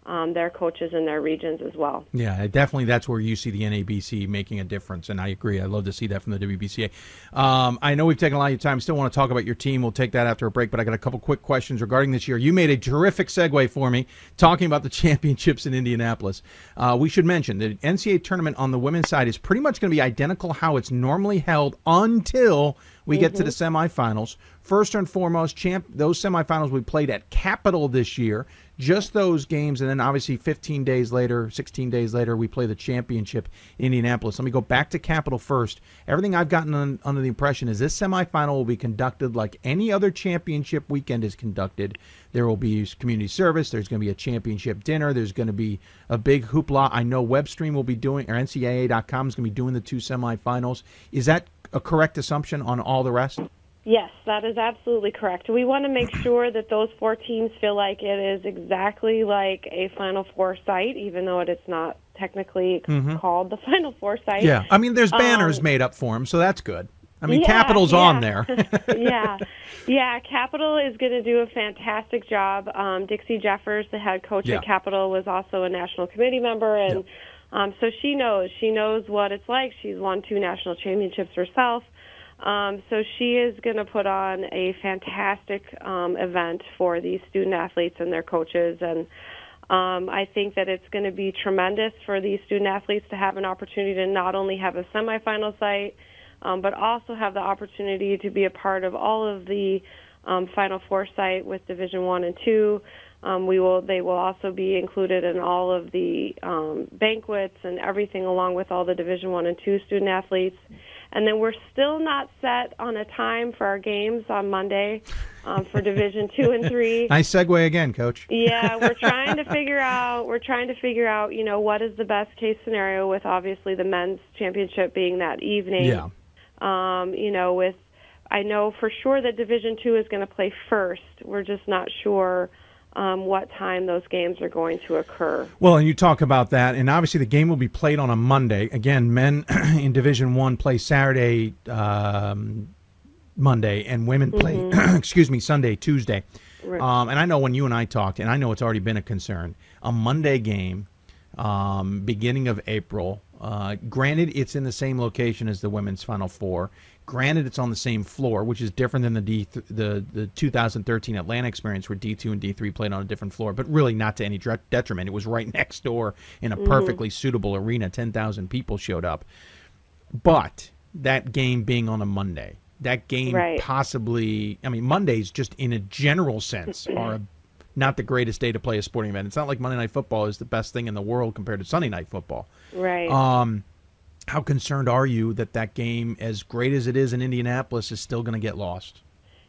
um, their coaches in their regions as well. Yeah, definitely. That's where you see the NABC making a difference, and I agree. I love to see that from the WBCA. Um, I know we've taken a lot of your time. Still want to talk about your team. We'll take that after a break. But I got a couple quick questions regarding this year. You made a terrific segue for me talking about the championships in Indianapolis. Uh, we should mention the NCAA tournament on the women's side is pretty much going to be identical how it's normally held until we get to the mm-hmm. semifinals. First and foremost, champ those semifinals we played at Capital this year. Just those games, and then obviously 15 days later, 16 days later, we play the championship in Indianapolis. Let me go back to Capital first. Everything I've gotten un, under the impression is this semifinal will be conducted like any other championship weekend is conducted. There will be community service. There's going to be a championship dinner. There's going to be a big hoopla. I know WebStream will be doing, or NCAA.com is going to be doing the two semifinals. Is that a correct assumption on all the rest? Yes, that is absolutely correct. We want to make sure that those four teams feel like it is exactly like a Final Four site, even though it is not technically called the Final Four site. Mm-hmm. Yeah, I mean, there's banners Um, made up for them, so that's good. I mean, Yeah, Capital's yeah. on there. yeah, yeah. Capital is going to do a fantastic job. Um, Dixie Jeffers, the head coach Yeah. at Capital, was also a national committee member, and um, so she knows. She knows what it's like. She's won two national championships herself. Um, so she is going to put on a fantastic um, event for these student athletes and their coaches, and um, I think that it's going to be tremendous for these student athletes to have an opportunity to not only have a semifinal site, um, but also have the opportunity to be a part of all of the um, Final Four site with Division One and Two. Um, we will. They will also be included in all of the um, banquets and everything, along with all the Division One and Two student athletes. And then we're still not set on a time for our games on Monday um, for Division Two and Three. nice segue again, Coach. Yeah, we're trying to figure out. We're trying to figure out. You know, what is the best case scenario with obviously the men's championship being that evening. Yeah. Um, you know, with I know for sure that Division Two is going to play first. We're just not sure um, what time those games are going to occur. Well, and you talk about that, and obviously the game will be played on a Monday. Again, men in Division One play Saturday, um, Monday, and women play, excuse me, Sunday, Tuesday. Right. Um, and I know when you and I talked, and I know it's already been a concern, a Monday game, um, beginning of April. Uh, granted, it's in the same location as the women's Final Four. Granted, it's on the same floor, which is different than the D th- the the 2013 Atlanta experience, where D2 and D3 played on a different floor. But really, not to any dre- detriment. It was right next door in a perfectly suitable arena. 10,000 people showed up. But that game being on a Monday, that game Right. possibly, I mean, Mondays just in a general sense are a, not the greatest day to play a sporting event. It's not like Monday Night Football is the best thing in the world compared to Sunday Night Football. Right. Um, how concerned are you that that game, as great as it is in Indianapolis, is still going to get lost?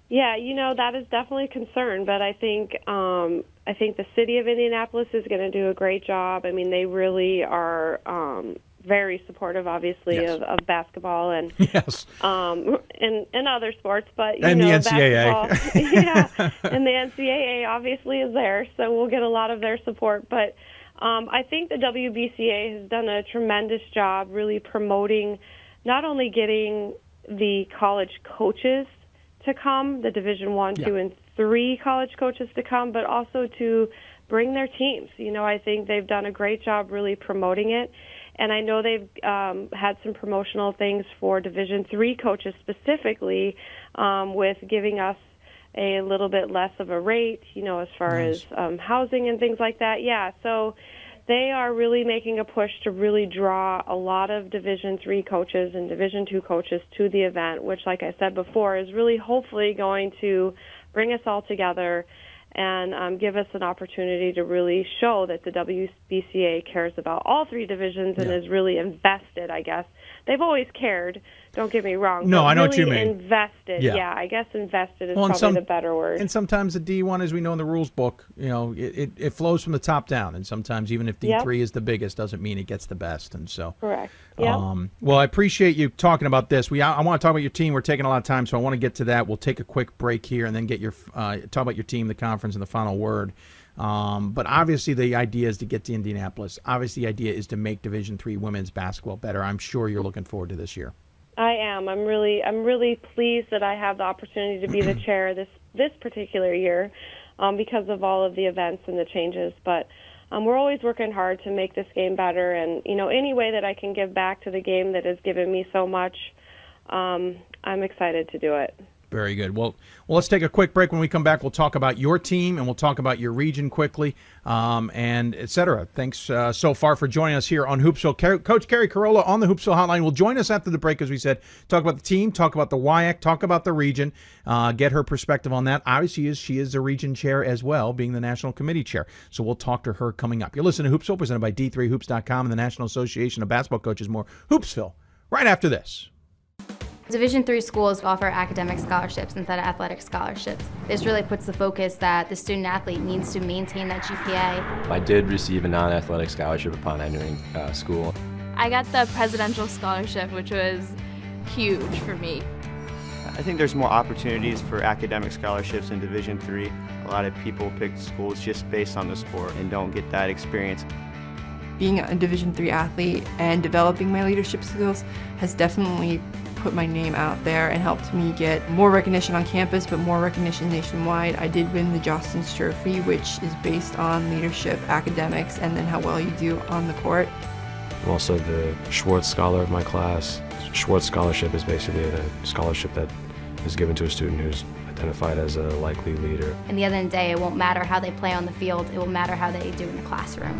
Yeah, you know that is definitely a concern, but I think um, I think the city of Indianapolis is going to do a great job. I mean, they really are um, very supportive, obviously, Yes. of, of basketball and Yes. um, and and other sports, but you And the know, NCAA. yeah, and the NCAA obviously is there, so we'll get a lot of their support. But um, I think the WBCA has done a tremendous job, really promoting not only getting the college coaches to come, the Division One, Yeah. Two, and Three college coaches to come, but also to bring their teams. You know, I think they've done a great job really promoting it. And I know they've um, had some promotional things for Division Three coaches specifically, um, with giving us a little bit less of a rate, you know, as far Nice. as um, housing and things like that. Yeah, so they are really making a push to really draw a lot of Division three coaches and Division two coaches to the event, which, like I said before, is really hopefully going to bring us all together and um, give us an opportunity to really show that the WBCA cares about all three divisions and Yeah. is really invested. I guess they've always cared. Don't get me wrong. No, I know what you mean. Invested. Yeah. Yeah. I guess invested is Well, probably some- the better word. And sometimes the D1, as we know in the rules book, you know, it, it, it flows from the top down. And sometimes even if D3 is the biggest, doesn't mean it gets the best. And so, Correct. Yeah. um, well, I appreciate you talking about this. We I, I want to talk about your team. We're taking a lot of time, so I want to get to that. We'll take a quick break here and then get your uh, talk about your team, the conference, and the final word. Um, but obviously, the idea is to get to Indianapolis. Obviously, the idea is to make Division Three women's basketball better. I'm sure you're looking forward to this year. I am. I'm really I'm really pleased that I have the opportunity to be the chair this this particular year um, because of all of the events and the changes. But um, we're always working hard to make this game better, and you know any way that I can give back to the game that has given me so much, um, I'm excited to do it. Very good. Well, well, let's take a quick break. When we come back, we'll talk about your team and we'll talk about your region quickly, um, and et cetera. Thanks uh, so far for joining us here on Hoopsville. Car- Coach Keri Carollo on the Hoopsville Hotline will join us after the break, as we said. Talk about the team, talk about the WIAC, talk about the region, uh, get her perspective on that. Obviously, is she is the region chair as well, being the national committee chair. So we'll talk to her coming up. You're listening to Hoopsville, presented by D3Hoops.com and the National Association of Basketball Coaches. More Hoopsville right after this. Division three schools offer academic scholarships instead of athletic scholarships. This really puts the focus that the student athlete needs to maintain that GPA. I did receive a non-athletic scholarship upon entering uh, school. I got the presidential scholarship, which was huge for me. I think there's more opportunities for academic scholarships in Division three. A lot of people pick schools just based on the sport and don't get that experience. Being a Division three athlete and developing my leadership skills has definitely put my name out there and helped me get more recognition on campus, but more recognition nationwide. I did win the Jostens Trophy, which is based on leadership, academics, and then how well you do on the court. I'm also the Schwartz Scholar of my class. Schwartz Scholarship is basically a scholarship that is given to a student who's identified as a likely leader. And the end of the day, it won't matter how they play on the field, it will matter how they do in the classroom.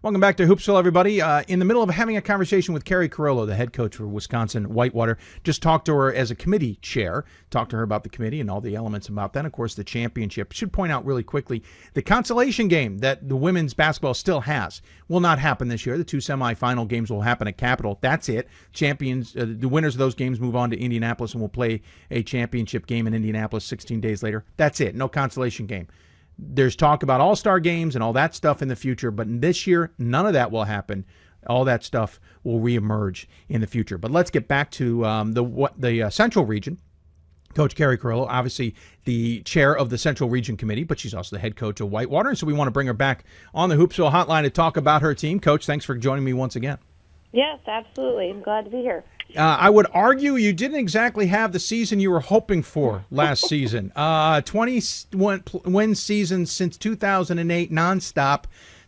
Welcome back to Hoopsville, everybody. Uh, in the middle of having a conversation with Keri Carollo, the head coach for Wisconsin Whitewater, just talked to her as a committee chair, talked to her about the committee and all the elements about that. Of course, the championship. Should point out really quickly the consolation game that the women's basketball still has will not happen this year. The two semifinal games will happen at Capital. That's it. Champions, uh, the winners of those games move on to Indianapolis and will play a championship game in Indianapolis 16 days later. That's it. No consolation game. There's talk about all star games and all that stuff in the future, but this year, none of that will happen. All that stuff will reemerge in the future. But let's get back to um, the what the uh, Central Region. Coach Keri Carollo, obviously the chair of the Central Region Committee, but she's also the head coach of Whitewater. And so we want to bring her back on the Hoopsville Hotline to talk about her team. Coach, thanks for joining me once again. Yes, absolutely. I'm glad to be here. Uh, I would argue you didn't exactly have the season you were hoping for last season. Uh, 20 win, win season since 2008 nonstop,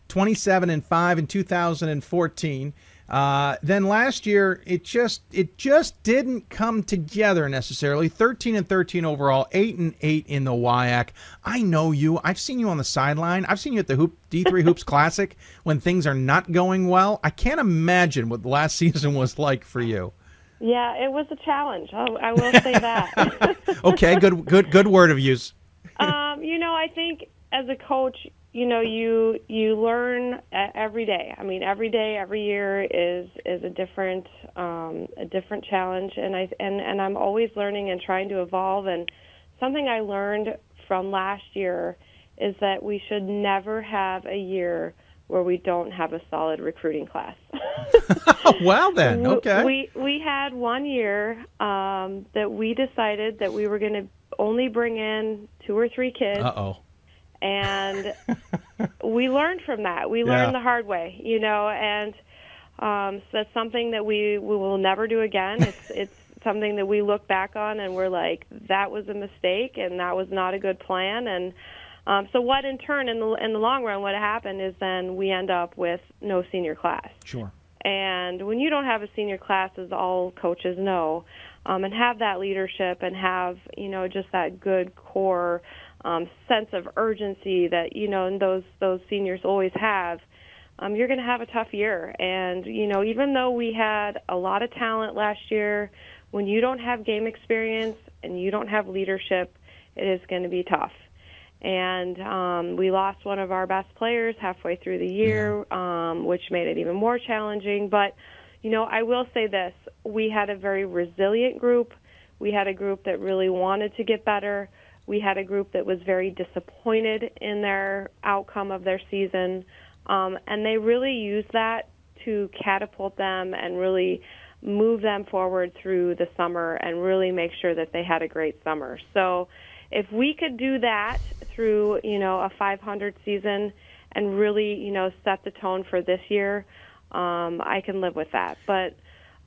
27 and 5 in 2014. Uh, then last year it just it just didn't come together necessarily. 13 and 13 overall, 8 and 8 in the WIAC. I know you. I've seen you on the sideline. I've seen you at the Hoop D3 Hoops Classic when things are not going well. I can't imagine what last season was like for you. Yeah, it was a challenge. I, I will say that. okay, good, good, good word of use. um, you know, I think as a coach, you know, you you learn every day. I mean, every day, every year is is a different um, a different challenge, and I and and I'm always learning and trying to evolve. And something I learned from last year is that we should never have a year where we don't have a solid recruiting class. well then, okay. We we had one year um, that we decided that we were going to only bring in two or three kids. Uh oh. and we learned from that. We learned Yeah. the hard way, you know, and um, so that's something that we, we will never do again. It's it's something that we look back on and we're like, that was a mistake and that was not a good plan. And um, so, what in turn, in the in the long run, what happened is then we end up with no senior class. Sure. And when you don't have a senior class, as all coaches know, um, and have that leadership and have you know just that good core um, sense of urgency that you know and those those seniors always have, um, you're going to have a tough year. And you know even though we had a lot of talent last year, when you don't have game experience and you don't have leadership, it is going to be tough and um, we lost one of our best players halfway through the year, um, which made it even more challenging. But you know, I will say this: we had a very resilient group. We had a group that really wanted to get better. We had a group that was very disappointed in their outcome of their season, um, and they really used that to catapult them and really move them forward through the summer and really make sure that they had a great summer. So if we could do that through, you know, a 500 season and really, you know, set the tone for this year, um, I can live with that. But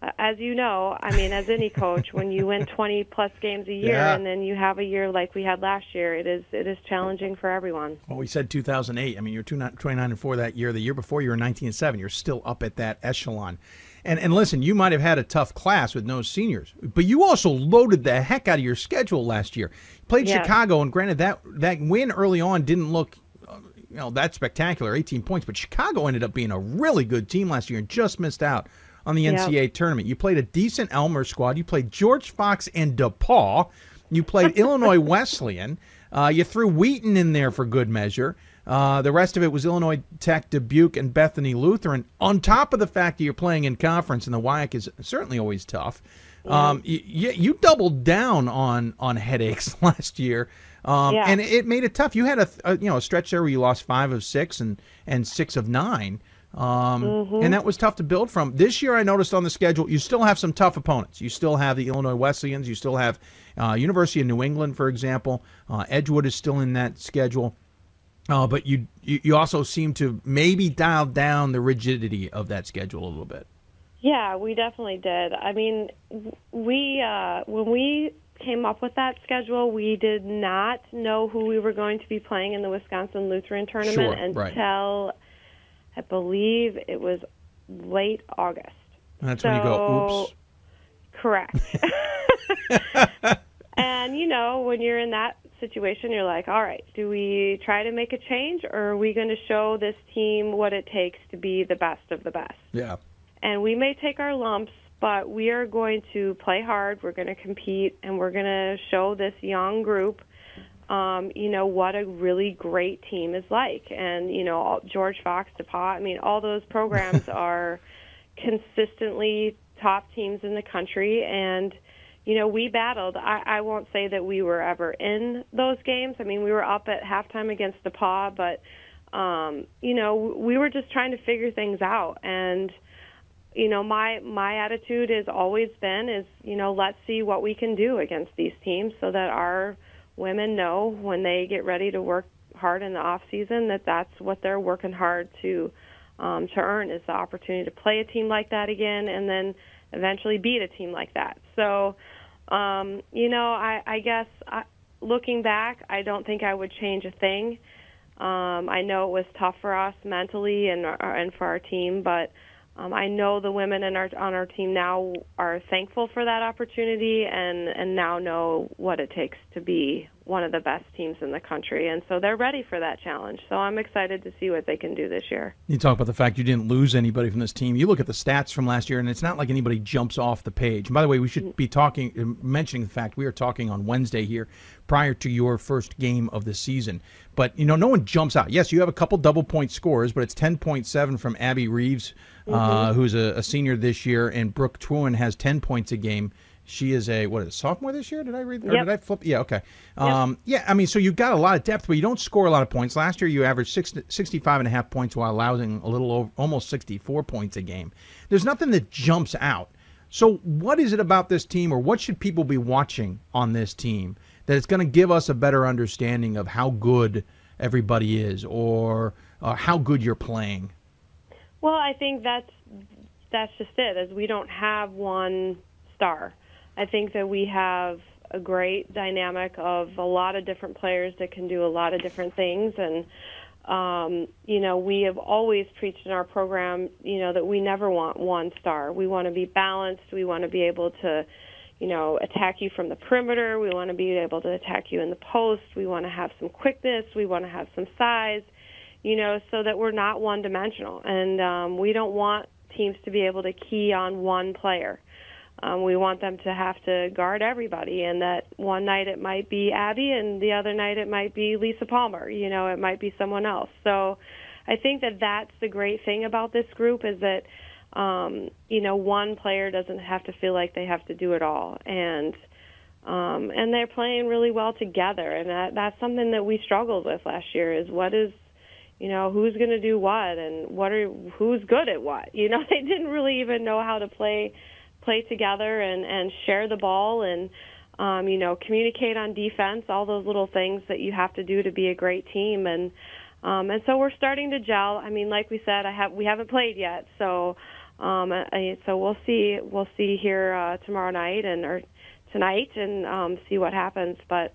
uh, as you know, I mean, as any coach, when you win 20 plus games a year Yeah. and then you have a year like we had last year, it is it is challenging for everyone. Well, we said 2008. I mean, you're 29 29 and 4 that year. The year before, you were 19 and 7. You're still up at that echelon. And and listen, you might have had a tough class with no seniors, but you also loaded the heck out of your schedule last year. You played Yes. Chicago, and granted that that win early on didn't look, uh, you know, that spectacular, 18 points. But Chicago ended up being a really good team last year and just missed out on the Yep. NCAA tournament. You played a decent Elmer squad. You played George Fox and DePaul. You played Illinois Wesleyan. Uh, you threw Wheaton in there for good measure. Uh, the rest of it was Illinois Tech, Dubuque, and Bethany Lutheran. On top of the fact that you're playing in conference, and the WIAC is certainly always tough. Um, you, you, you doubled down on on headaches last year, um, Yeah. and it made it tough. You had a, a you know a stretch there where you lost five of six and and six of nine. Um, And that was tough to build from. This year, I noticed on the schedule, you still have some tough opponents. You still have the Illinois Wesleyans. You still have uh, University of New England, for example. Uh, Edgewood is still in that schedule. Uh, but you, you you also seem to maybe dial down the rigidity of that schedule a little bit. Yeah, we definitely did. I mean, we uh, when we came up with that schedule, we did not know who we were going to be playing in the Wisconsin Lutheran tournament Sure, right. until I believe it was late August. That's when you go, oops. Correct. and you know, when you're in that situation, you're like, all right, do we try to make a change or are we going to show this team what it takes to be the best of the best? Yeah. and we may take our lumps, but we are going to play hard. We're going to compete, and we're going to show this young group, um, you know, what a really great team is like. And you know, all- George Fox, DePaul. I mean, all those programs are consistently top teams in the country, and you know, we battled. I, I won't say that we were ever in those games. I mean, we were up at halftime against the DePaul, but um, you know, we were just trying to figure things out and you know my my attitude has always been is you know let's see what we can do against these teams so that our women know when they get ready to work hard in the off season that that's what they're working hard to um, to earn is the opportunity to play a team like that again and then eventually beat a team like that. So um, you know I, I guess I, looking back I don't think I would change a thing. Um, I know it was tough for us mentally and and for our team, but um, I know the women in our on our team now are thankful for that opportunity and and now know what it takes to be one of the best teams in the country, and so they're ready for that challenge. So I'm excited to see what they can do this year. You talk about the fact you didn't lose anybody from this team. You look at the stats from last year, and it's not like anybody jumps off the page. And by the way, we should be talking, uh, mentioning the fact we are talking on Wednesday here, prior to your first game of the season. But you know, no one jumps out. Yes, you have a couple double point scores, but it's ten point seven from Abby Reeves, uh, who's a, a senior this year, and Brooke Truen has ten points a game. She is a what is it, sophomore this year? Did I read? Or Yep. did I flip? Yeah, okay. Um, yeah, I mean, so you've got a lot of depth, but you don't score a lot of points. Last year, you averaged six, 65 and a half points while allowing a little over, almost 64 points a game. There's nothing that jumps out. So, what is it about this team, or what should people be watching on this team that it's going to give us a better understanding of how good everybody is, or uh, how good you're playing? Well, I think that's that's just it. Is we don't have one star. I think that we have a great dynamic of a lot of different players that can do a lot of different things, and um, you know we have always preached in our program, you know, that we never want one star. We want to be balanced. We want to be able to. You know, attack you from the perimeter. We want to be able to attack you in the post. We want to have some quickness. We want to have some size you know, so that we're not one dimensional. And um, we don't want teams to be able to key on one player. Um, we want them to have to guard everybody, and that one night it might be Abby, and the other night it might be Lisa Palmer. You know, it might be someone else. So I think that that's the great thing about this group is that, um, you know, one player doesn't have to feel like they have to do it all. And um, and they're playing really well together, and that, that's something that we struggled with last year. Is what is you know who's going to do what and what are who's good at what? You know they didn't really even know how to play play together and and share the ball and um you know communicate on defense all those little things that you have to do to be a great team. And um and so we're starting to gel. I mean like we said i have we haven't played yet. So um I, so we'll see we'll see here uh tomorrow night and or tonight and um see what happens. But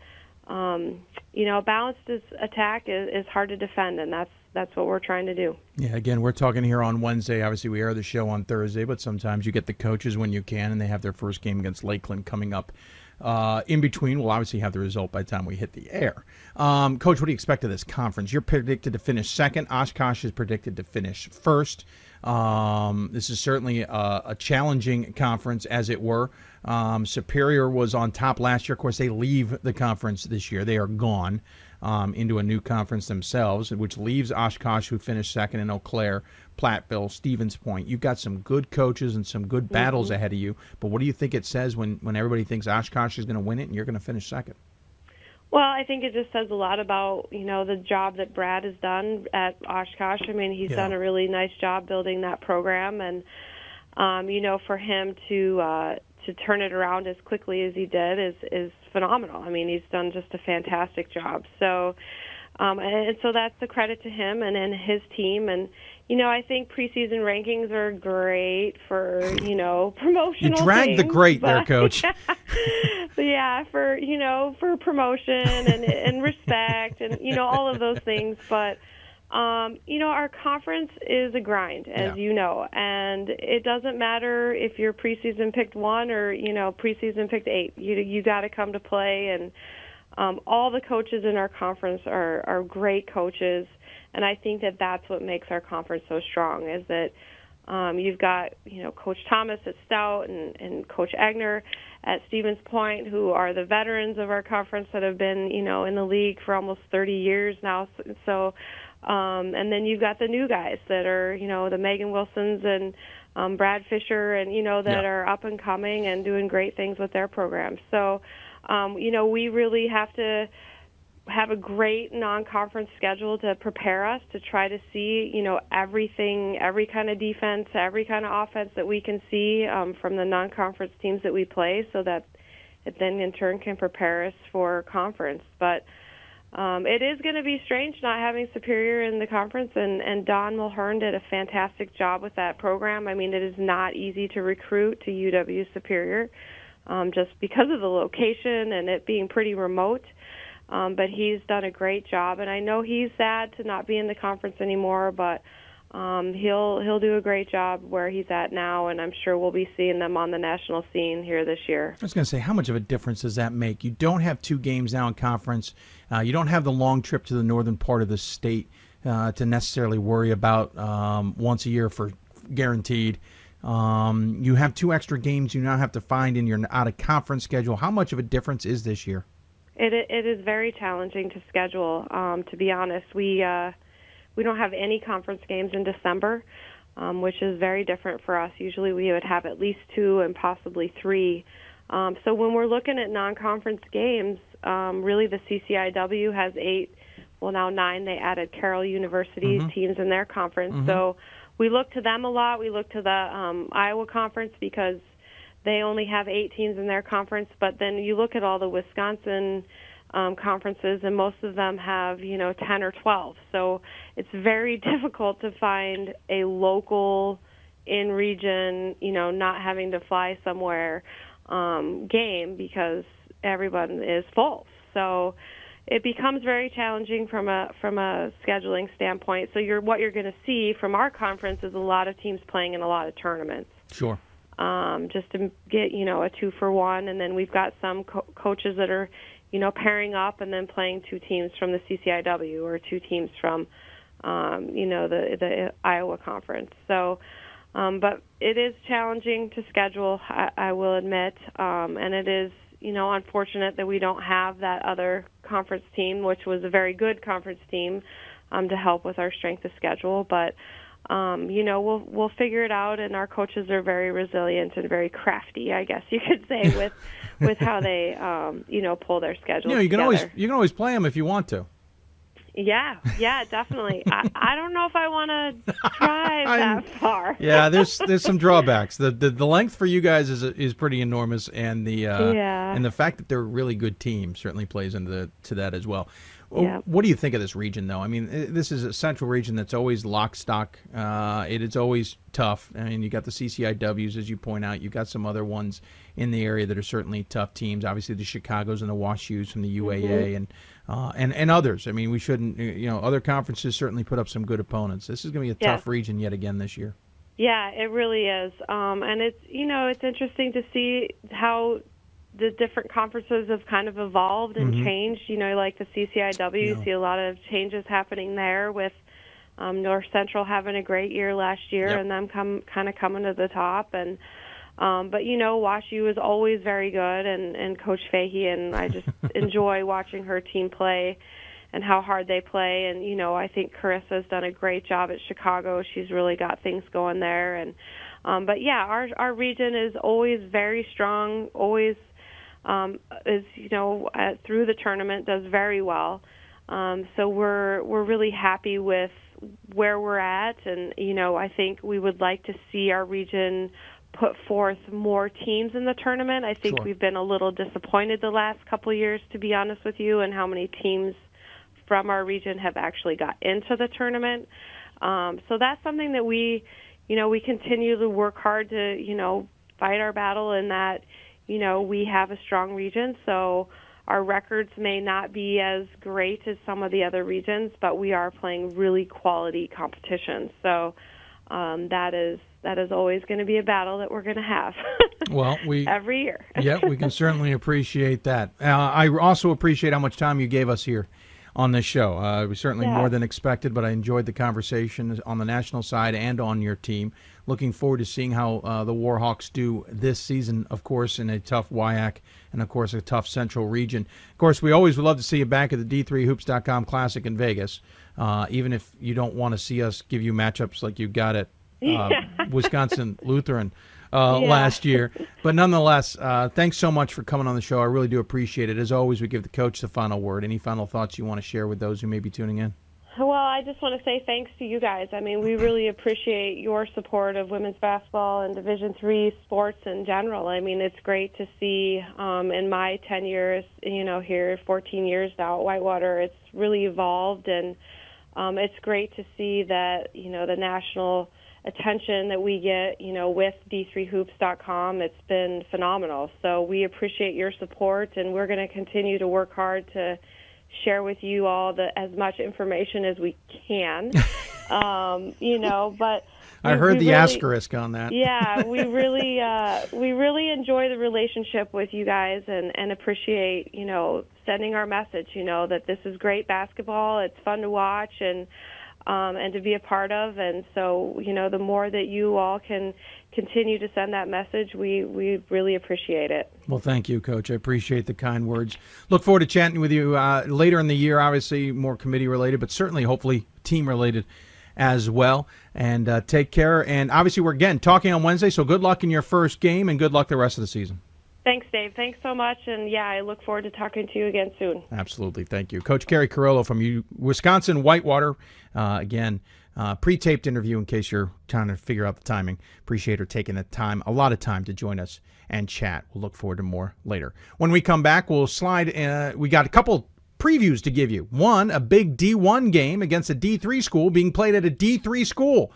um, you know, a balanced attack is, is hard to defend, and that's that's what we're trying to do. Yeah, again, we're talking here on Wednesday. Obviously, we air the show on Thursday, but sometimes you get the coaches when you can, and they have their first game against Lakeland coming up. Uh, in between, we'll obviously have the result by the time we hit the air. Um, Coach, what do you expect of this conference? You're predicted to finish second. Oshkosh is predicted to finish first. Um, this is certainly a, a, challenging conference, as it were. Um, Superior was on top last year. Of course, they leave the conference this year. They are gone um, into a new conference themselves, which leaves Oshkosh, who finished second, and Eau Claire, Platteville, Stevens Point. You've got some good coaches and some good battles Mhm. ahead of you. But what do you think it says when, when everybody thinks Oshkosh is going to win it and you're going to finish second? Well, I think it just says a lot about you know the job that Brad has done at Oshkosh. I mean, he's Yeah. done a really nice job building that program, and um, you know, for him to uh, to turn it around as quickly as he did is is phenomenal. I mean, he's done just a fantastic job. So, um, and, and so that's the credit to him and and his team. And you know, I think preseason rankings are great for you know promotional. You promotional. dragged the things, great there, but- Coach. yeah, for you know, for promotion and and respect and you know all of those things. But um, you know, our conference is a grind, as Yeah. you know, and it doesn't matter if you're preseason picked one or you know preseason picked eight. You you got to come to play, and um, all the coaches in our conference are are great coaches, and I think that that's what makes our conference so strong. Is that um, you've got you know Coach Thomas at Stout and, and Coach Egner at Stevens Point, who are the veterans of our conference that have been you know in the league for almost 30 years now. So, um, and then you've got the new guys that are you know the Megan Wilsons and um, Brad Fischer, and you know that Yeah. are up and coming and doing great things with their programs. So, um, you know we really have to have a great non-conference schedule to prepare us to try to see, you know, everything, every kind of defense, every kind of offense that we can see um, from the non-conference teams that we play, so that it then in turn can prepare us for conference. But um, it is going to be strange not having Superior in the conference, and and Don Mulhern did a fantastic job with that program. I mean, it is not easy to recruit to UW Superior, um, just because of the location and it being pretty remote. Um, but he's done a great job, and I know he's sad to not be in the conference anymore. But um, he'll he'll do a great job where he's at now, and I'm sure we'll be seeing them on the national scene here this year. I was going to say, how much of a difference does that make? You don't have two games now in conference. Uh, you don't have the long trip to the northern part of the state uh, to necessarily worry about um, once a year for guaranteed. Um, you have two extra games you now have to find in your out of conference schedule. How much of a difference is this year? It it is very challenging to schedule. Um, to be honest, we uh, we don't have any conference games in December, um, which is very different for us. Usually, we would have at least two and possibly three Um, so when we're looking at non-conference games, um, really the CCIW has eight, well now nine. They added Carroll University's Mhm. teams in their conference. Mhm. So we look to them a lot. We look to the um, Iowa conference because they only have eight teams in their conference. But then you look at all the Wisconsin um, conferences, and most of them have you know 10 or 12. So it's very difficult to find a local in region, you know, not having to fly somewhere um, game because everyone is full. So it becomes very challenging from a from a scheduling standpoint. So you're what you're going to see from our conference is a lot of teams playing in a lot of tournaments Sure. um, just to get you know a two for one, and then we've got some co- coaches that are you know pairing up and then playing two teams from the CCIW or two teams from um, you know the the Iowa conference. So, um, but it is challenging to schedule. I, I will admit, um, and it is you know unfortunate that we don't have that other conference team, which was a very good conference team um, to help with our strength of schedule, but um, you know, we'll we'll figure it out, and our coaches are very resilient and very crafty, I guess you could say, with with how they, um, you know, pull their schedule. You know, you can together. always you can always play them if you want to. Yeah, yeah, definitely. I, I don't know if I want to drive that far. Yeah, there's there's some drawbacks. The, the the length for you guys is is pretty enormous, and the uh, Yeah. and the fact that they're a really good team certainly plays into the, to that as well. Well, Yeah. What do you think of this region, though? I mean, this is a central region that's always lock stock. Uh, it is always tough. I mean, you got the CCIWs, as you point out. You've got some other ones in the area that are certainly tough teams. Obviously, the Chicago's and the WashU's from the UAA, Mhm. and uh, and and others. I mean, we shouldn't. You know, other conferences certainly put up some good opponents. This is going to be a Yeah. tough region yet again this year. Yeah, it really is. Um, and it's you know it's interesting to see how the different conferences have kind of evolved and Mhm. changed. You know, like the CCIW, you see a lot of changes happening there with um, North Central having a great year last year Yep. and them come kind of coming to the top and. Um, but you know, WashU is always very good, and and Coach Fahey and I just enjoy watching her team play and how hard they play. And you know, I think Carissa's done a great job at Chicago. She's really got things going there. And um, but yeah, our our region is always very strong. Always um, is you know uh, through the tournament does very well. Um, so we're we're really happy with where we're at, and you know I think we would like to see our region put forth more teams in the tournament. I think Sure. we've been a little disappointed the last couple of years, to be honest with you, and how many teams from our region have actually got into the tournament. Um, so that's something that we, you know, we continue to work hard to, you know, fight our battle in that, you know, we have a strong region. So our records may not be as great as some of the other regions, but we are playing really quality competition. So um, that is that is always going to be a battle that we're going to have Well, we every year. yeah, we can certainly appreciate that. Uh, I also appreciate how much time you gave us here on this show. Uh, it was certainly Yeah. more than expected, but I enjoyed the conversation on the national side and on your team. Looking forward to seeing how uh, the Warhawks do this season, of course, in a tough WIAC and, of course, a tough Central region. Of course, we always would love to see you back at the D3Hoops.com Classic in Vegas, uh, even if you don't want to see us give you matchups like you got at uh. Wisconsin Lutheran uh, Yeah. last year. But nonetheless, uh, thanks so much for coming on the show. I really do appreciate it. As always, we give the coach the final word. Any final thoughts you want to share with those who may be tuning in? Well, I just want to say thanks to you guys. I mean, we really appreciate your support of women's basketball and Division three sports in general. I mean, it's great to see um, in my ten years, you know, here, 14 years now at Whitewater, it's really evolved, and um, it's great to see that you know the national attention that we get, you know, with d3hoops.com. It's been phenomenal. So we appreciate your support, and we're going to continue to work hard to share with you all the as much information as we can. um, you know, but I we- heard we the really- asterisk on that. yeah, we really uh, we really enjoy the relationship with you guys and and appreciate you know sending our message. You know that this is great basketball. It's fun to watch and um, and to be a part of. And so you know the more that you all can continue to send that message, we we really appreciate it. Well, thank you, Coach. I appreciate the kind words. Look forward to chatting with you uh, later in the year. Obviously, more committee related, but certainly, hopefully, team related as well. And uh, take care. And obviously, we're again talking on Wednesday. So good luck in your first game, and good luck the rest of the season. Thanks, Dave. Thanks so much. And yeah, I look forward to talking to you again soon. Absolutely. Thank you. Coach Keri Carollo from Wisconsin Whitewater. Uh, again, uh, pre taped interview in case you're trying to figure out the timing. Appreciate her taking the time, a lot of time to join us and chat. We'll look forward to more later. When we come back, we'll slide. Uh, we got a couple previews to give you. One, a big D1 game against a D3 school being played at a D3 school.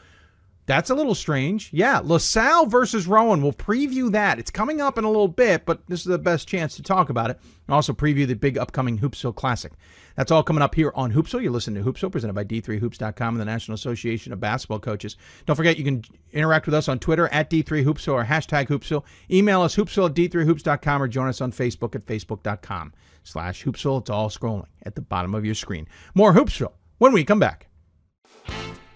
That's a little strange. Yeah, LaSalle versus Rowan. We'll preview that. It's coming up in a little bit, but this is the best chance to talk about it. And also preview the big upcoming Hoopsville Classic. That's all coming up here on Hoopsville. You listen to Hoopsville, presented by D3Hoops.com and the National Association of Basketball Coaches. Don't forget, you can interact with us on Twitter at D3Hoopsville or hashtag Hoopsville. Email us hoopsville at D3Hoops.com or join us on Facebook at Facebook.com slash Hoopsville. It's all scrolling at the bottom of your screen. More Hoopsville when we come back.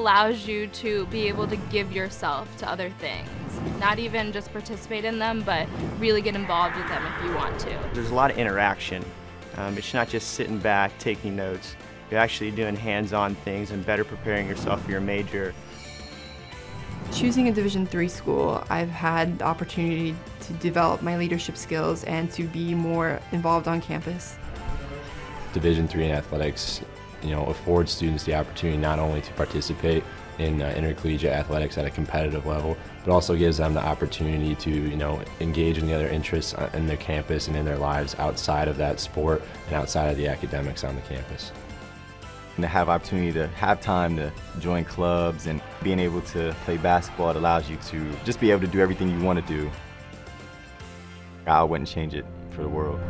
Division 3 allows you to be able to give yourself to other things. Not even just participate in them, but really get involved with them if you want to. There's a lot of interaction. Um, it's not just sitting back taking notes. You're actually doing hands-on things and better preparing yourself for your major. Choosing a Division three school, I've had the opportunity to develop my leadership skills and to be more involved on campus. Division three in athletics, you know, affords students the opportunity not only to participate in uh, intercollegiate athletics at a competitive level, but also gives them the opportunity to, you know, engage in the other interests uh, in their campus and in their lives outside of that sport and outside of the academics on the campus. And to have opportunity to have time to join clubs and being able to play basketball, it allows you to just be able to do everything you want to do. I wouldn't change it for the world.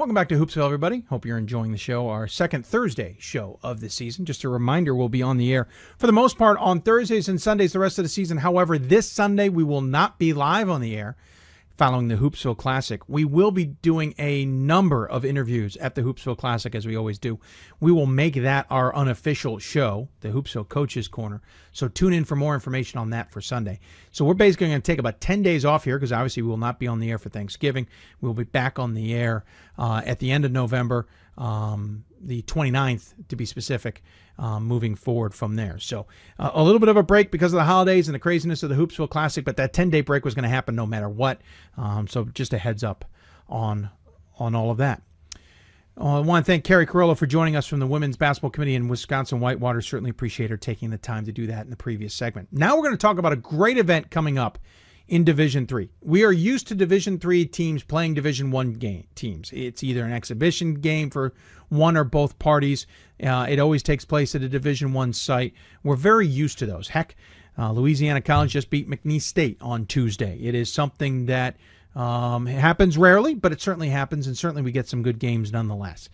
Welcome back to Hoopsville, everybody. Hope you're enjoying the show. Our second Thursday show of the season. Just a reminder, we'll be on the air for the most part on Thursdays and Sundays the rest of the season. However, this Sunday we will not be live on the air following the Hoopsville Classic. We will be doing a number of interviews at the Hoopsville Classic, as we always do. We will make that our unofficial show, the Hoopsville Coaches Corner. So tune in for more information on that for Sunday. So we're basically going to take about 10 days off here because obviously we will not be on the air for Thanksgiving. We'll be back on the air uh, at the end of November, um, the 29th to be specific um, moving forward from there. So uh, a little bit of a break because of the holidays and the craziness of the Hoopsville Classic, but that 10 day break was going to happen no matter what. Um, so just a heads up on on all of that. Uh, I want to thank Keri Carollo for joining us from the Women's Basketball Committee in Wisconsin Whitewater. Certainly appreciate her taking the time to do that in the previous segment. Now we're going to talk about a great event coming up in Division Three. We are used to Division Three teams playing Division One game teams. It's either an exhibition game for one or both parties. Uh, it always takes place at a Division One site. We're very used to those. Heck, uh, Louisiana College just beat McNeese State on Tuesday. It is something that um, happens rarely, but it certainly happens, and certainly we get some good games nonetheless.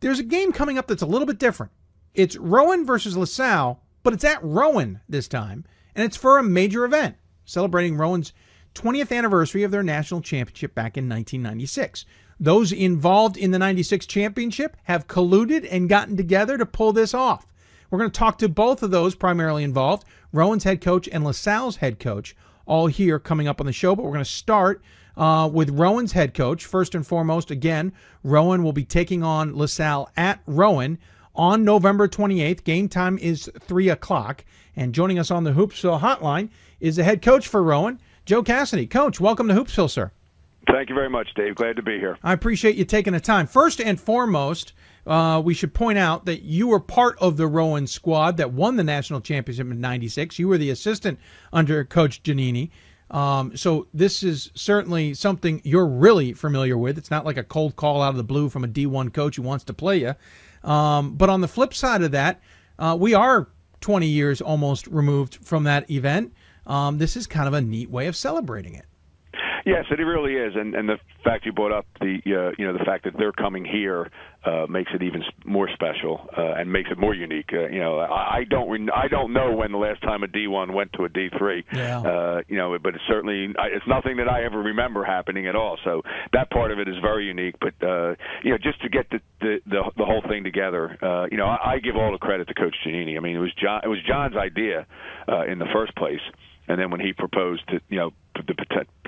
There's a game coming up that's a little bit different. It's Rowan versus LaSalle, but it's at Rowan this time, and it's for a major event celebrating Rowan's 20th anniversary of their national championship back in 1996. Those involved in the 96 championship have colluded and gotten together to pull this off. We're going to talk to both of those primarily involved, Rowan's head coach and LaSalle's head coach, all here coming up on the show. But we're going to start uh, with Rowan's head coach. First and foremost, again, Rowan will be taking on LaSalle at Rowan on November 28th. Game time is 3 o'clock. And joining us on the Hoopsville hotline is the head coach for Rowan, Joe Cassidy. Coach, welcome to Hoopsville, sir. Thank you very much, Dave. Glad to be here. I appreciate you taking the time. First and foremost, uh, we should point out that you were part of the Rowan squad that won the national championship in '96. You were the assistant under Coach Giannini. Um, so this is certainly something you're really familiar with. It's not like a cold call out of the blue from a D1 coach who wants to play you. Um, but on the flip side of that, uh, we are 20 years almost removed from that event. Um, this is kind of a neat way of celebrating it. Yes, it really is, and and the fact you brought up the uh, you know the fact that they're coming here uh, makes it even more special uh, and makes it more unique. Uh, you know, I, I don't re- I don't know when the last time a D1 went to a D3. Yeah. Uh, you know, but it's certainly it's nothing that I ever remember happening at all. So that part of it is very unique. But uh, you know, just to get the the the, the whole thing together, uh, you know, I, I give all the credit to Coach Giannini. I mean, it was John it was John's idea uh, in the first place. And then when he proposed to, you know, the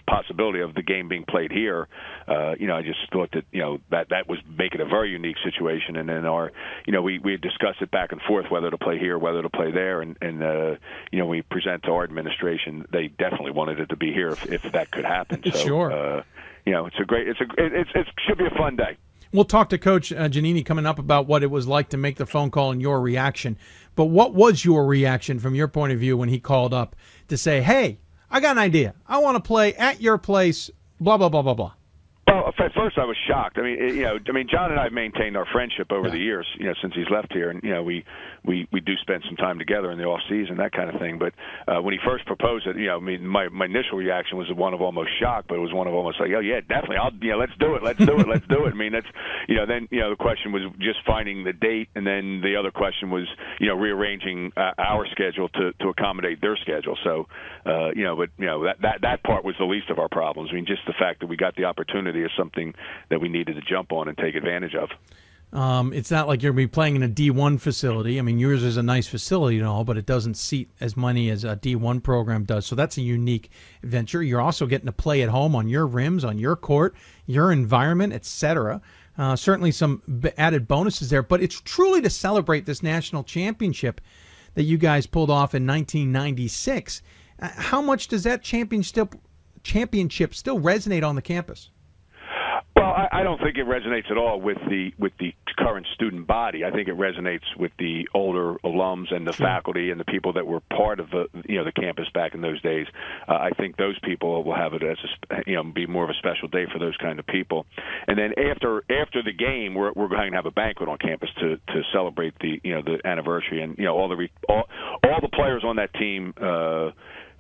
possibility of the game being played here, uh, you know, I just thought that you know that that was making it a very unique situation. And then our, you know, we we discussed it back and forth whether to play here, whether to play there, and and uh, you know we present to our administration they definitely wanted it to be here if, if that could happen. So, sure. Uh, you know, it's a great, it's a, it's it should be a fun day. We'll talk to Coach uh, Giannini coming up about what it was like to make the phone call and your reaction. But what was your reaction from your point of view when he called up to say, "Hey, I got an idea. I want to play at your place." Blah blah blah blah blah. Well, at first I was shocked. I mean, you know, I mean, John and I have maintained our friendship over Yeah. the years, you know, since he's left here, and you know, we we we do spend some time together in the off season, that kind of thing. But uh, when he first proposed it, you know, I mean, my my initial reaction was one of almost shock, but it was one of almost like, oh yeah, definitely, I'll, yeah, let's do it, let's do it, let's do it. I mean, that's, you know, then you know, the question was just finding the date, and then the other question was, you know, rearranging uh, our schedule to to accommodate their schedule. So, uh, you know, but you know, that that that part was the least of our problems. I mean, just the fact that we got the opportunity is something that we needed to jump on and take advantage of. Um, it's not like you're be playing in a D1 facility. I mean, yours is a nice facility and all, but it doesn't seat as many as a D1 program does. So that's a unique venture. You're also getting to play at home on your rims, on your court, your environment, etc. Uh, certainly some added bonuses there, but it's truly to celebrate this national championship that you guys pulled off in 1996. Uh, how much does that championship championship still resonate on the campus? Well, I, I don't think it resonates at all with the with the current student body. I think it resonates with the older alums and the faculty and the people that were part of the you know the campus back in those days. Uh, I think those people will have it as a, you know be more of a special day for those kind of people. And then after after the game, we're we're going to have a banquet on campus to to celebrate the you know the anniversary and you know all the re- all, all the players on that team. Uh,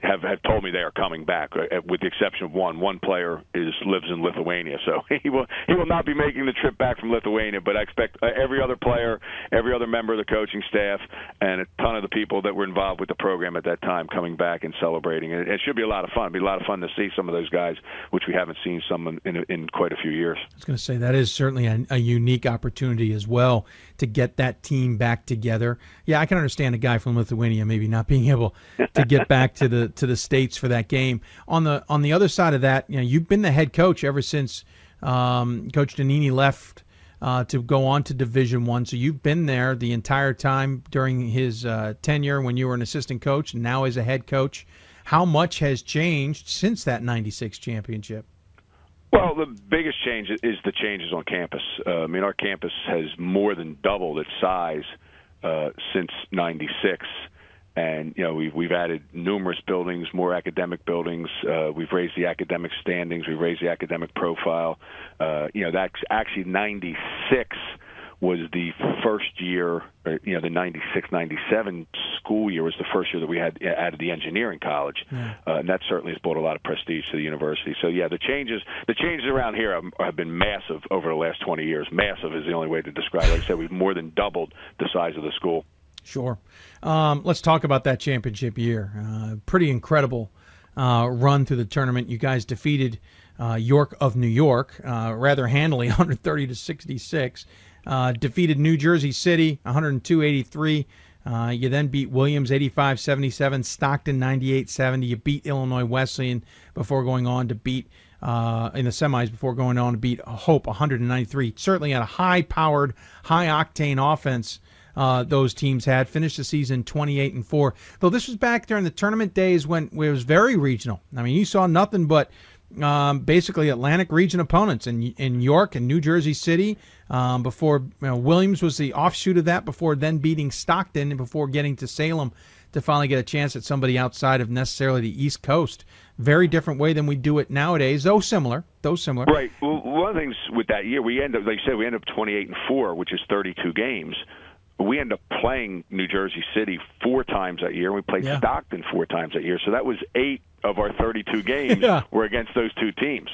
have have told me they are coming back, uh, with the exception of one. One player is lives in Lithuania, so he will he will not be making the trip back from Lithuania. But I expect uh, every other player, every other member of the coaching staff, and a ton of the people that were involved with the program at that time coming back and celebrating. It, it should be a lot of fun. It'd be a lot of fun to see some of those guys, which we haven't seen some in in, in quite a few years. I was going to say that is certainly a, a unique opportunity as well to get that team back together. Yeah, I can understand a guy from Lithuania maybe not being able to get back to the to the states for that game. On the on the other side of that, you know, you've been the head coach ever since um, Coach Giannini left uh, to go on to Division One. So you've been there the entire time during his uh, tenure when you were an assistant coach, and now as a head coach. How much has changed since that '96 championship? Well, the biggest change is the changes on campus. Uh, I mean, our campus has more than doubled its size uh, since '96, and you know we've we've added numerous buildings, more academic buildings. Uh, we've raised the academic standings. We've raised the academic profile. Uh, you know, that's actually '96 was the first year, or, you know, the 96 97 school year was the first year that we had added the engineering college. Uh, and that certainly has brought a lot of prestige to the university. So, yeah, the changes the changes around here have, have been massive over the last 20 years. Massive is the only way to describe it. Like I said, we've more than doubled the size of the school. Sure. Um, let's talk about that championship year. Uh, pretty incredible uh, run through the tournament. You guys defeated uh, York of New York uh, rather handily, 130 to 66. Uh, defeated New Jersey City, 102-83. Uh, you then beat Williams 85-77, Stockton 98-70. You beat Illinois Wesleyan before going on to beat uh, in the semis before going on to beat Hope 193. Certainly had a high-powered, high-octane offense uh, those teams had. Finished the season 28 and four. Though this was back during the tournament days when it was very regional. I mean, you saw nothing but um, basically Atlantic region opponents in in York and New Jersey City. Um, before you know, Williams was the offshoot of that. Before then beating Stockton and before getting to Salem to finally get a chance at somebody outside of necessarily the East Coast. Very different way than we do it nowadays, though similar. Though similar. Right. Well, one of the things with that year, we end up, like you said, we end up 28 and four, which is 32 games. We end up playing New Jersey City four times that year. We played Yeah. Stockton four times that year. So that was eight of our 32 games Yeah. were against those two teams,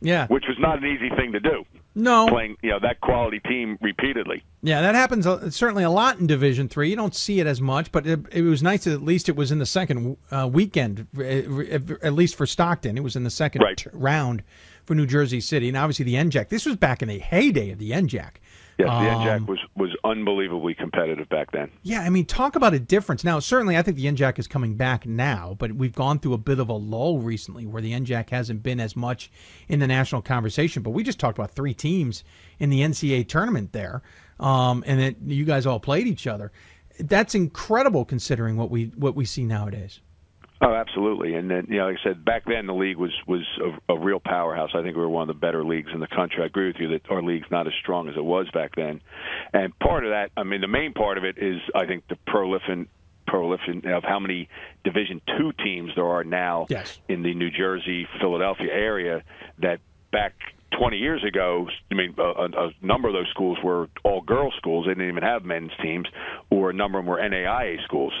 Yeah. which was not an easy thing to do. No. playing you know that quality team repeatedly. Yeah, that happens uh, certainly a lot in Division Three. You don't see it as much, but it, it was nice that at least it was in the second uh, weekend, uh, at least for Stockton. It was in the second Right. round for New Jersey City, and obviously the NJAC. This was back in the heyday of the NJAC. Yes, the Um, NJAC was was unbelievably competitive back then. Yeah, I mean, talk about a difference. Now, certainly, I think the NJAC is coming back now, but we've gone through a bit of a lull recently where the NJAC hasn't been as much in the national conversation. But we just talked about three teams in the NCAA tournament there, um, and that you guys all played each other. That's incredible considering what we what we see nowadays. Oh, absolutely. And then, you know, like I said, back then the league was was a, a real powerhouse. I think we were one of the better leagues in the country. I agree with you that our league's not as strong as it was back then. And part of that, I mean, the main part of it is, I think, the prolific prolific of how many Division two teams there are now Yes. in the New Jersey, Philadelphia area. That back 20 years ago, I mean, a, a a number of those schools were all girls schools. They didn't even have men's teams, or a number of them were NAIA schools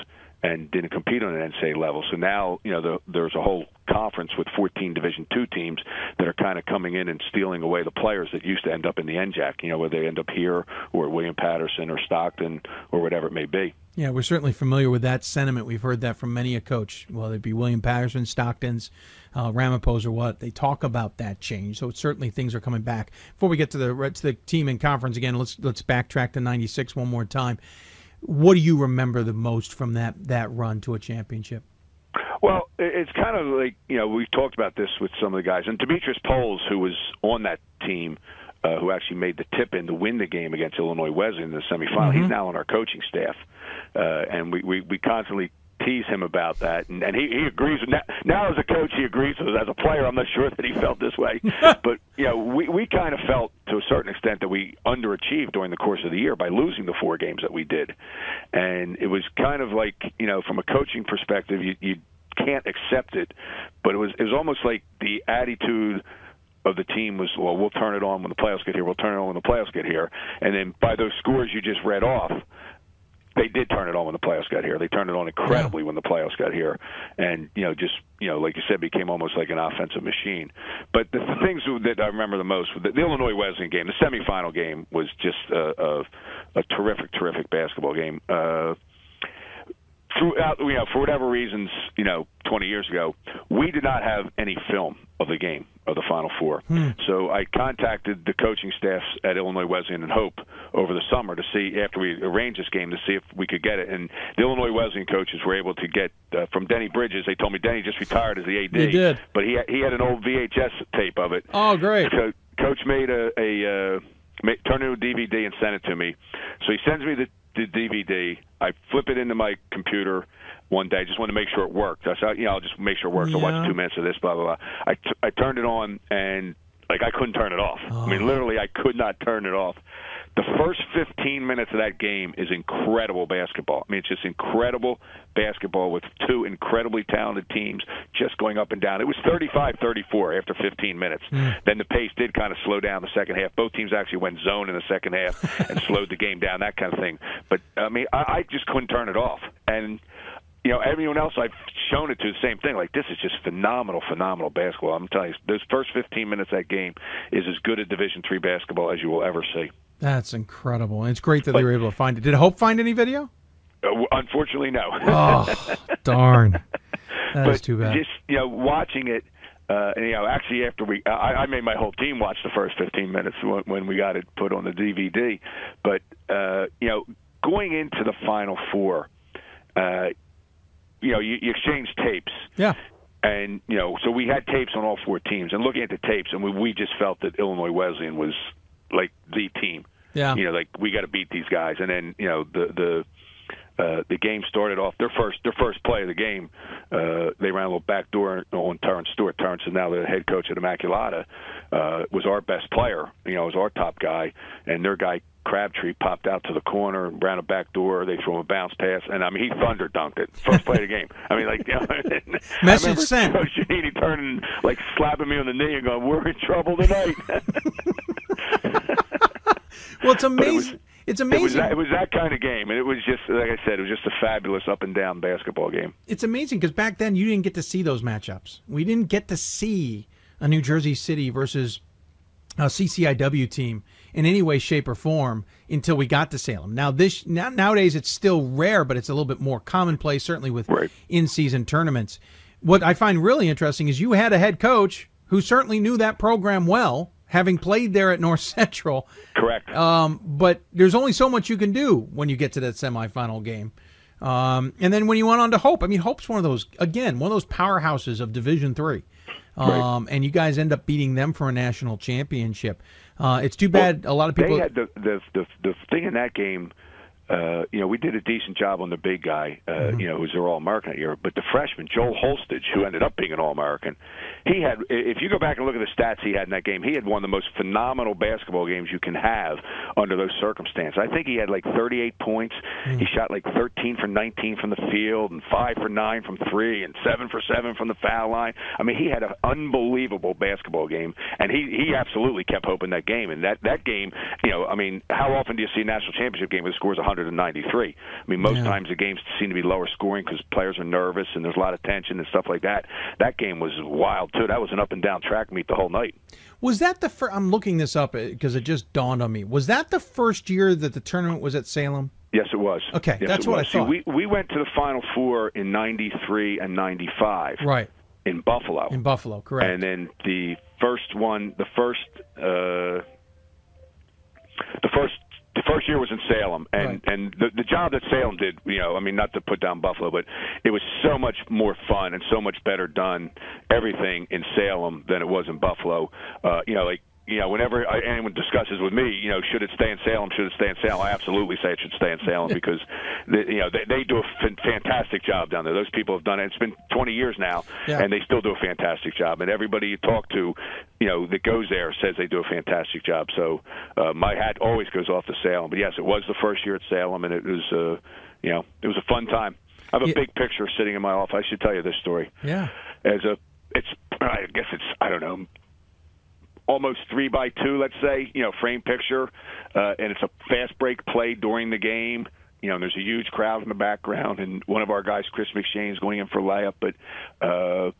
and didn't compete on an NCAA level. So now, you know, the, there's a whole conference with 14 Division two teams that are kind of coming in and stealing away the players that used to end up in the NJAC. You know, whether they end up here or William Paterson or Stockton or whatever it may be. Yeah, we're certainly familiar with that sentiment. We've heard that from many a coach, whether it be William Paterson, Stockton's, uh, or what. They talk about that change. So certainly things are coming back. Before we get to the to the team and conference again, let's let's backtrack to '96 one more time. What do you remember the most from that that run to a championship? Well, it's kind of like you know we talked about this with some of the guys, and Demetrius Poles, who was on that team, uh, who actually made the tip in to win the game against Illinois Wesleyan in the semifinal. Mhm. He's now on our coaching staff, uh, and we, we we constantly tease him about that, and, and he, he agrees. With, now, now as a coach, he agrees with us. As a player, I'm not sure that he felt this way, but you know, we we kind of felt to a certain extent that we underachieved during the course of the year by losing the four games that we did, and it was kind of like you know, from a coaching perspective, you you can't accept it, but it was it was almost like the attitude of the team was, well, we'll turn it on when the playoffs get here. We'll turn it on when the playoffs get here. And then by those scores you just read off, they did turn it on when the playoffs got here. They turned it on incredibly when the playoffs got here, and you know, just you know, like you said, became almost like an offensive machine. But the, the things that I remember the most, the, the Illinois Wesleyan game, the semifinal game, was just a, a, a terrific, terrific basketball game. Uh, throughout, you know, for whatever reasons, you know, 20 years ago, we did not have any film of the game of the Final Four. Hmm. So I contacted the coaching staffs at Illinois Wesleyan and Hope over the summer to see after we arranged this game to see if we could get it. And the Illinois Wesleyan coaches were able to get uh, from Dennie Bridges. They told me Dennie just retired as the AD. They did. but he he had an old VHS tape of it. Oh, great! So coach made a a uh, turned it into a DVD and sent it to me. So he sends me the, the DVD. I flip it into my computer one day. I Just want to make sure it worked. I said, you know, I'll just make sure it works. I'll watch two minutes of this. Blah blah blah. I t- I turned it on and like I couldn't turn it off. I mean, oh. literally, I could not turn it off. The first 15 minutes of that game is incredible basketball. I mean, it's just incredible basketball with two incredibly talented teams just going up and down. It was 35-34 after 15 minutes. Hmm. Then the pace did kind of slow down the second half. Both teams actually went zone in the second half and slowed the game down, that kind of thing. But I mean, I, I just couldn't turn it off. And you know, everyone else I've shown it to the same thing. Like this is just phenomenal, phenomenal basketball. I'm telling you, those first 15 minutes of that game is as good at Division three basketball as you will ever see. That's incredible, and it's great that they were able to find it. Did Hope find any video? Uh, unfortunately, no. Oh, darn. That but is too bad. Just you know, watching it. Uh, and, you know, actually, after we, I, I made my whole team watch the first 15 minutes when, when we got it put on the DVD. But uh, you know, going into the Final Four, uh, you know, you, you exchange tapes. Yeah. And you know, so we had tapes on all four teams, and looking at the tapes, and we, we just felt that Illinois Wesleyan was like the team. Yeah. You know, like we got to beat these guys, and then you know the the uh, the game started off their first their first play of the game. Uh, they ran a little back door on Terrence Stewart. Terrence is now the head coach at Immaculata. Uh, was our best player. You know, was our top guy, and their guy Crabtree popped out to the corner, and ran a back door. They threw him a bounce pass, and I mean he thunder dunked it first play of the game. I mean, like you know, Message sent. Coach Giannini turning like slapping me on the knee and going, "We're in trouble tonight." Well, it's But it was- amazing. It's It was, amazing. that, it was that kind of game, and it was just like I said, it was just a fabulous up and down basketball game. It's amazing because back then you didn't get to see those matchups. We didn't get to see a New Jersey City versus a CCIW team in any way, shape, or form until we got to Salem. Now this now, nowadays it's still rare, but it's a little bit more commonplace, certainly with Right. in-season tournaments. What I find really interesting is you had a head coach who certainly knew that program well, having played there at North Central. Correct. Um, but there's only so much you can do when you get to that semifinal game. Um, and then when you went on to Hope, I mean, Hope's one of those again, one of those powerhouses of Division Three. Um, and you guys end up beating them for a national championship. Uh, it's too bad a lot of people. They had the the the, the thing in that game. Uh, you know, we did a decent job on the big guy, uh, Mm-hmm. you know, who's their All American that year. But the freshman, Joel Holstege, who ended up being an All American, he had, if you go back and look at the stats he had in that game, he had one of the most phenomenal basketball games you can have under those circumstances. I think he had like 38 points. Mm. He shot like 13 for 19 from the field, and 5 for 9 from 3, and 7 for 7 from the foul line. I mean, he had an unbelievable basketball game, and he, he absolutely kept hope in that game. And that, that game, you know, I mean, how often do you see a national championship game with scores 193? I mean, most Yeah. times the games seem to be lower scoring because players are nervous and there's a lot of tension and stuff like that. That game was wild too. That was an up and down track meet the whole night. Was that the first? I'm looking this up because it just dawned on me. Was that the first year that the tournament was at Salem? Yes, it was. Okay, Yes, that's what I was. See, we we went to the Final Four in '93 and '95 Right in Buffalo. in Buffalo, correct? And then the first one, the first, uh, the first, the first year was in Salem, and Right. and the the job that Salem did, you know, I mean, not to put down Buffalo, but it was so much more fun and so much better done, everything in Salem than it was in Buffalo. Uh, you know, like. You know, whenever anyone discusses with me, you know, should it stay in Salem? Should it stay in Salem? I absolutely say it should stay in Salem because, they, you know, they, they do a fantastic job down there. Those people have done it. It's been 20 years now, Yeah. and they still do a fantastic job. And everybody you talk to, you know, that goes there says they do a fantastic job. So uh, my hat always goes off to Salem. But yes, it was the first year at Salem, and it was, uh, you know, it was a fun time. I have a Yeah. big picture sitting in my office. I should tell you this story. yeah. As a, it's, I guess it's, I don't know, almost three by two, let's say, you know, frame picture, uh, and it's a fast break play during the game. You know, and there's a huge crowd in the background, and one of our guys, Chris McShane, is going in for a layup. But uh,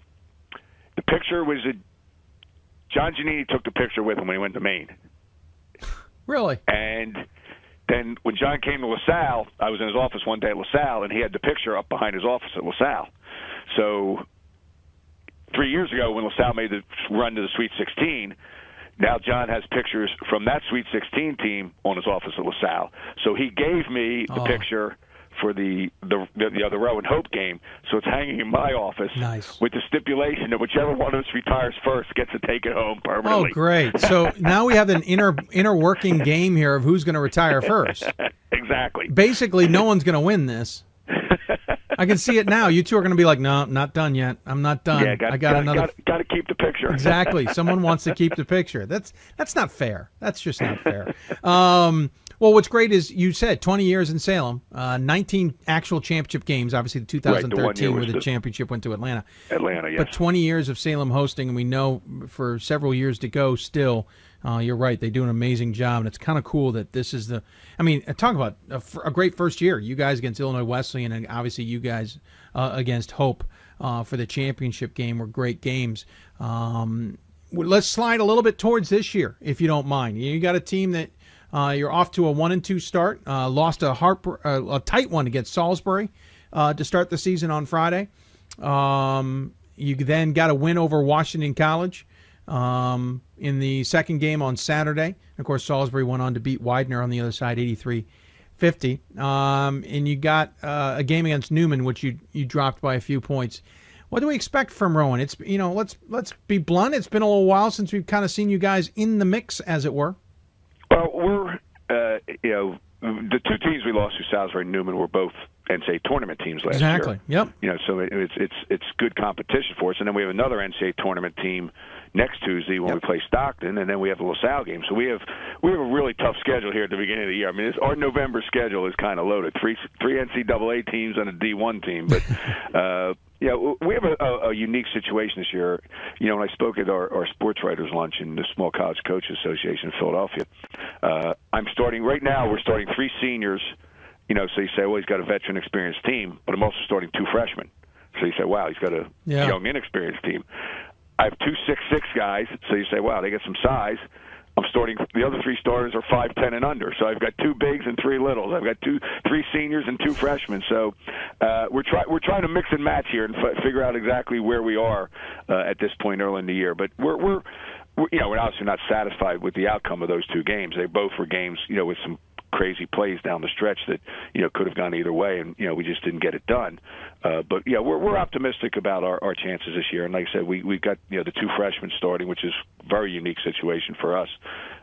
the picture was a John Giannini took the picture with him when he went to Maine, Really? and then when John came to LaSalle, I was in his office one day at LaSalle, and he had the picture up behind his office at LaSalle. So three years ago, when LaSalle made the run to the Sweet 16, now John has pictures from that Sweet 16 team on his office at LaSalle. So he gave me the Oh. picture for the the the, the Rowan Hope game. So it's hanging in my office Nice. with the stipulation that whichever one of us retires first gets to take it home permanently. Oh, great! So now we have an inner inner working game here of who's going to retire first. exactly. Basically, no one's going to win this. I can see it now. You two are going to be like, no, I'm not done yet. I'm not done. Yeah, got, I got, another. Got, got to keep the picture. exactly. Someone wants to keep the picture. That's that's not fair. That's just not fair. Um, well, what's great is you said 20 years in Salem, uh, 19 actual championship games. Obviously, the Right, the 2013 where the the- championship went to Atlanta. Atlanta, yes. But 20 years of Salem hosting, and we know for several years to go still. Uh, you're right. They do an amazing job, and it's kind of cool that this is the. I mean, talk about a great first year. You guys against Illinois Wesleyan, and obviously you guys uh, against Hope uh, for the championship game were great games. Um, let's slide a little bit towards this year, if you don't mind. You got a team that uh, you're off to a one and two start. Uh, lost a uh, a tight one against Salisbury uh, to start the season on Friday. Um, you then got a win over Washington College um, in the second game on Saturday. Of course, Salisbury went on to beat Widener on the other side, 83 50. Um, and you got uh, a game against Neumann, which you, you dropped by a few points. What do we expect from Rowan? It's you know let's let's be blunt. It's been a little while since we've kind of seen you guys in the mix, as it were. Well, we're uh, you know the two teams we lost to Salisbury and Neumann were both NCAA tournament teams last Exactly. year. Exactly. Yep. You know, so it, it's it's it's good competition for us, and then we have another NCAA tournament team next Tuesday when we play Stockton, and then we have the LaSalle game. So we have we have a really tough schedule here at the beginning of the year. I mean, it's, our November schedule is kind of loaded. Three three NCAA teams and a D1 team, but. uh yeah, we have a, a, a unique situation this year. You know, when I spoke at our, our sports writers lunch in the Small College Coaches Association in Philadelphia, uh, I'm starting right now. We're starting three seniors. You know, so you say, well, he's got a veteran, experienced team, but I'm also starting two freshmen. So you say, wow, he's got a Yeah. young, inexperienced team. I have two six six guys, so you say, wow, they get some size. I'm starting the other three starters are five ten and under. So I've got two bigs and three littles. I've got two three seniors and two freshmen. So uh, we're trying we're trying to mix and match here and f- figure out exactly where we are uh, at this point early in the year. But we're we're we're you know, we're obviously not satisfied with the outcome of those two games. They both were games, you know, with some crazy plays down the stretch that you know could have gone either way, and you know we just didn't get it done. Uh, but yeah, we're we're optimistic about our, our chances this year. And like I said, we we've got you know the two freshmen starting, which is very unique situation for us.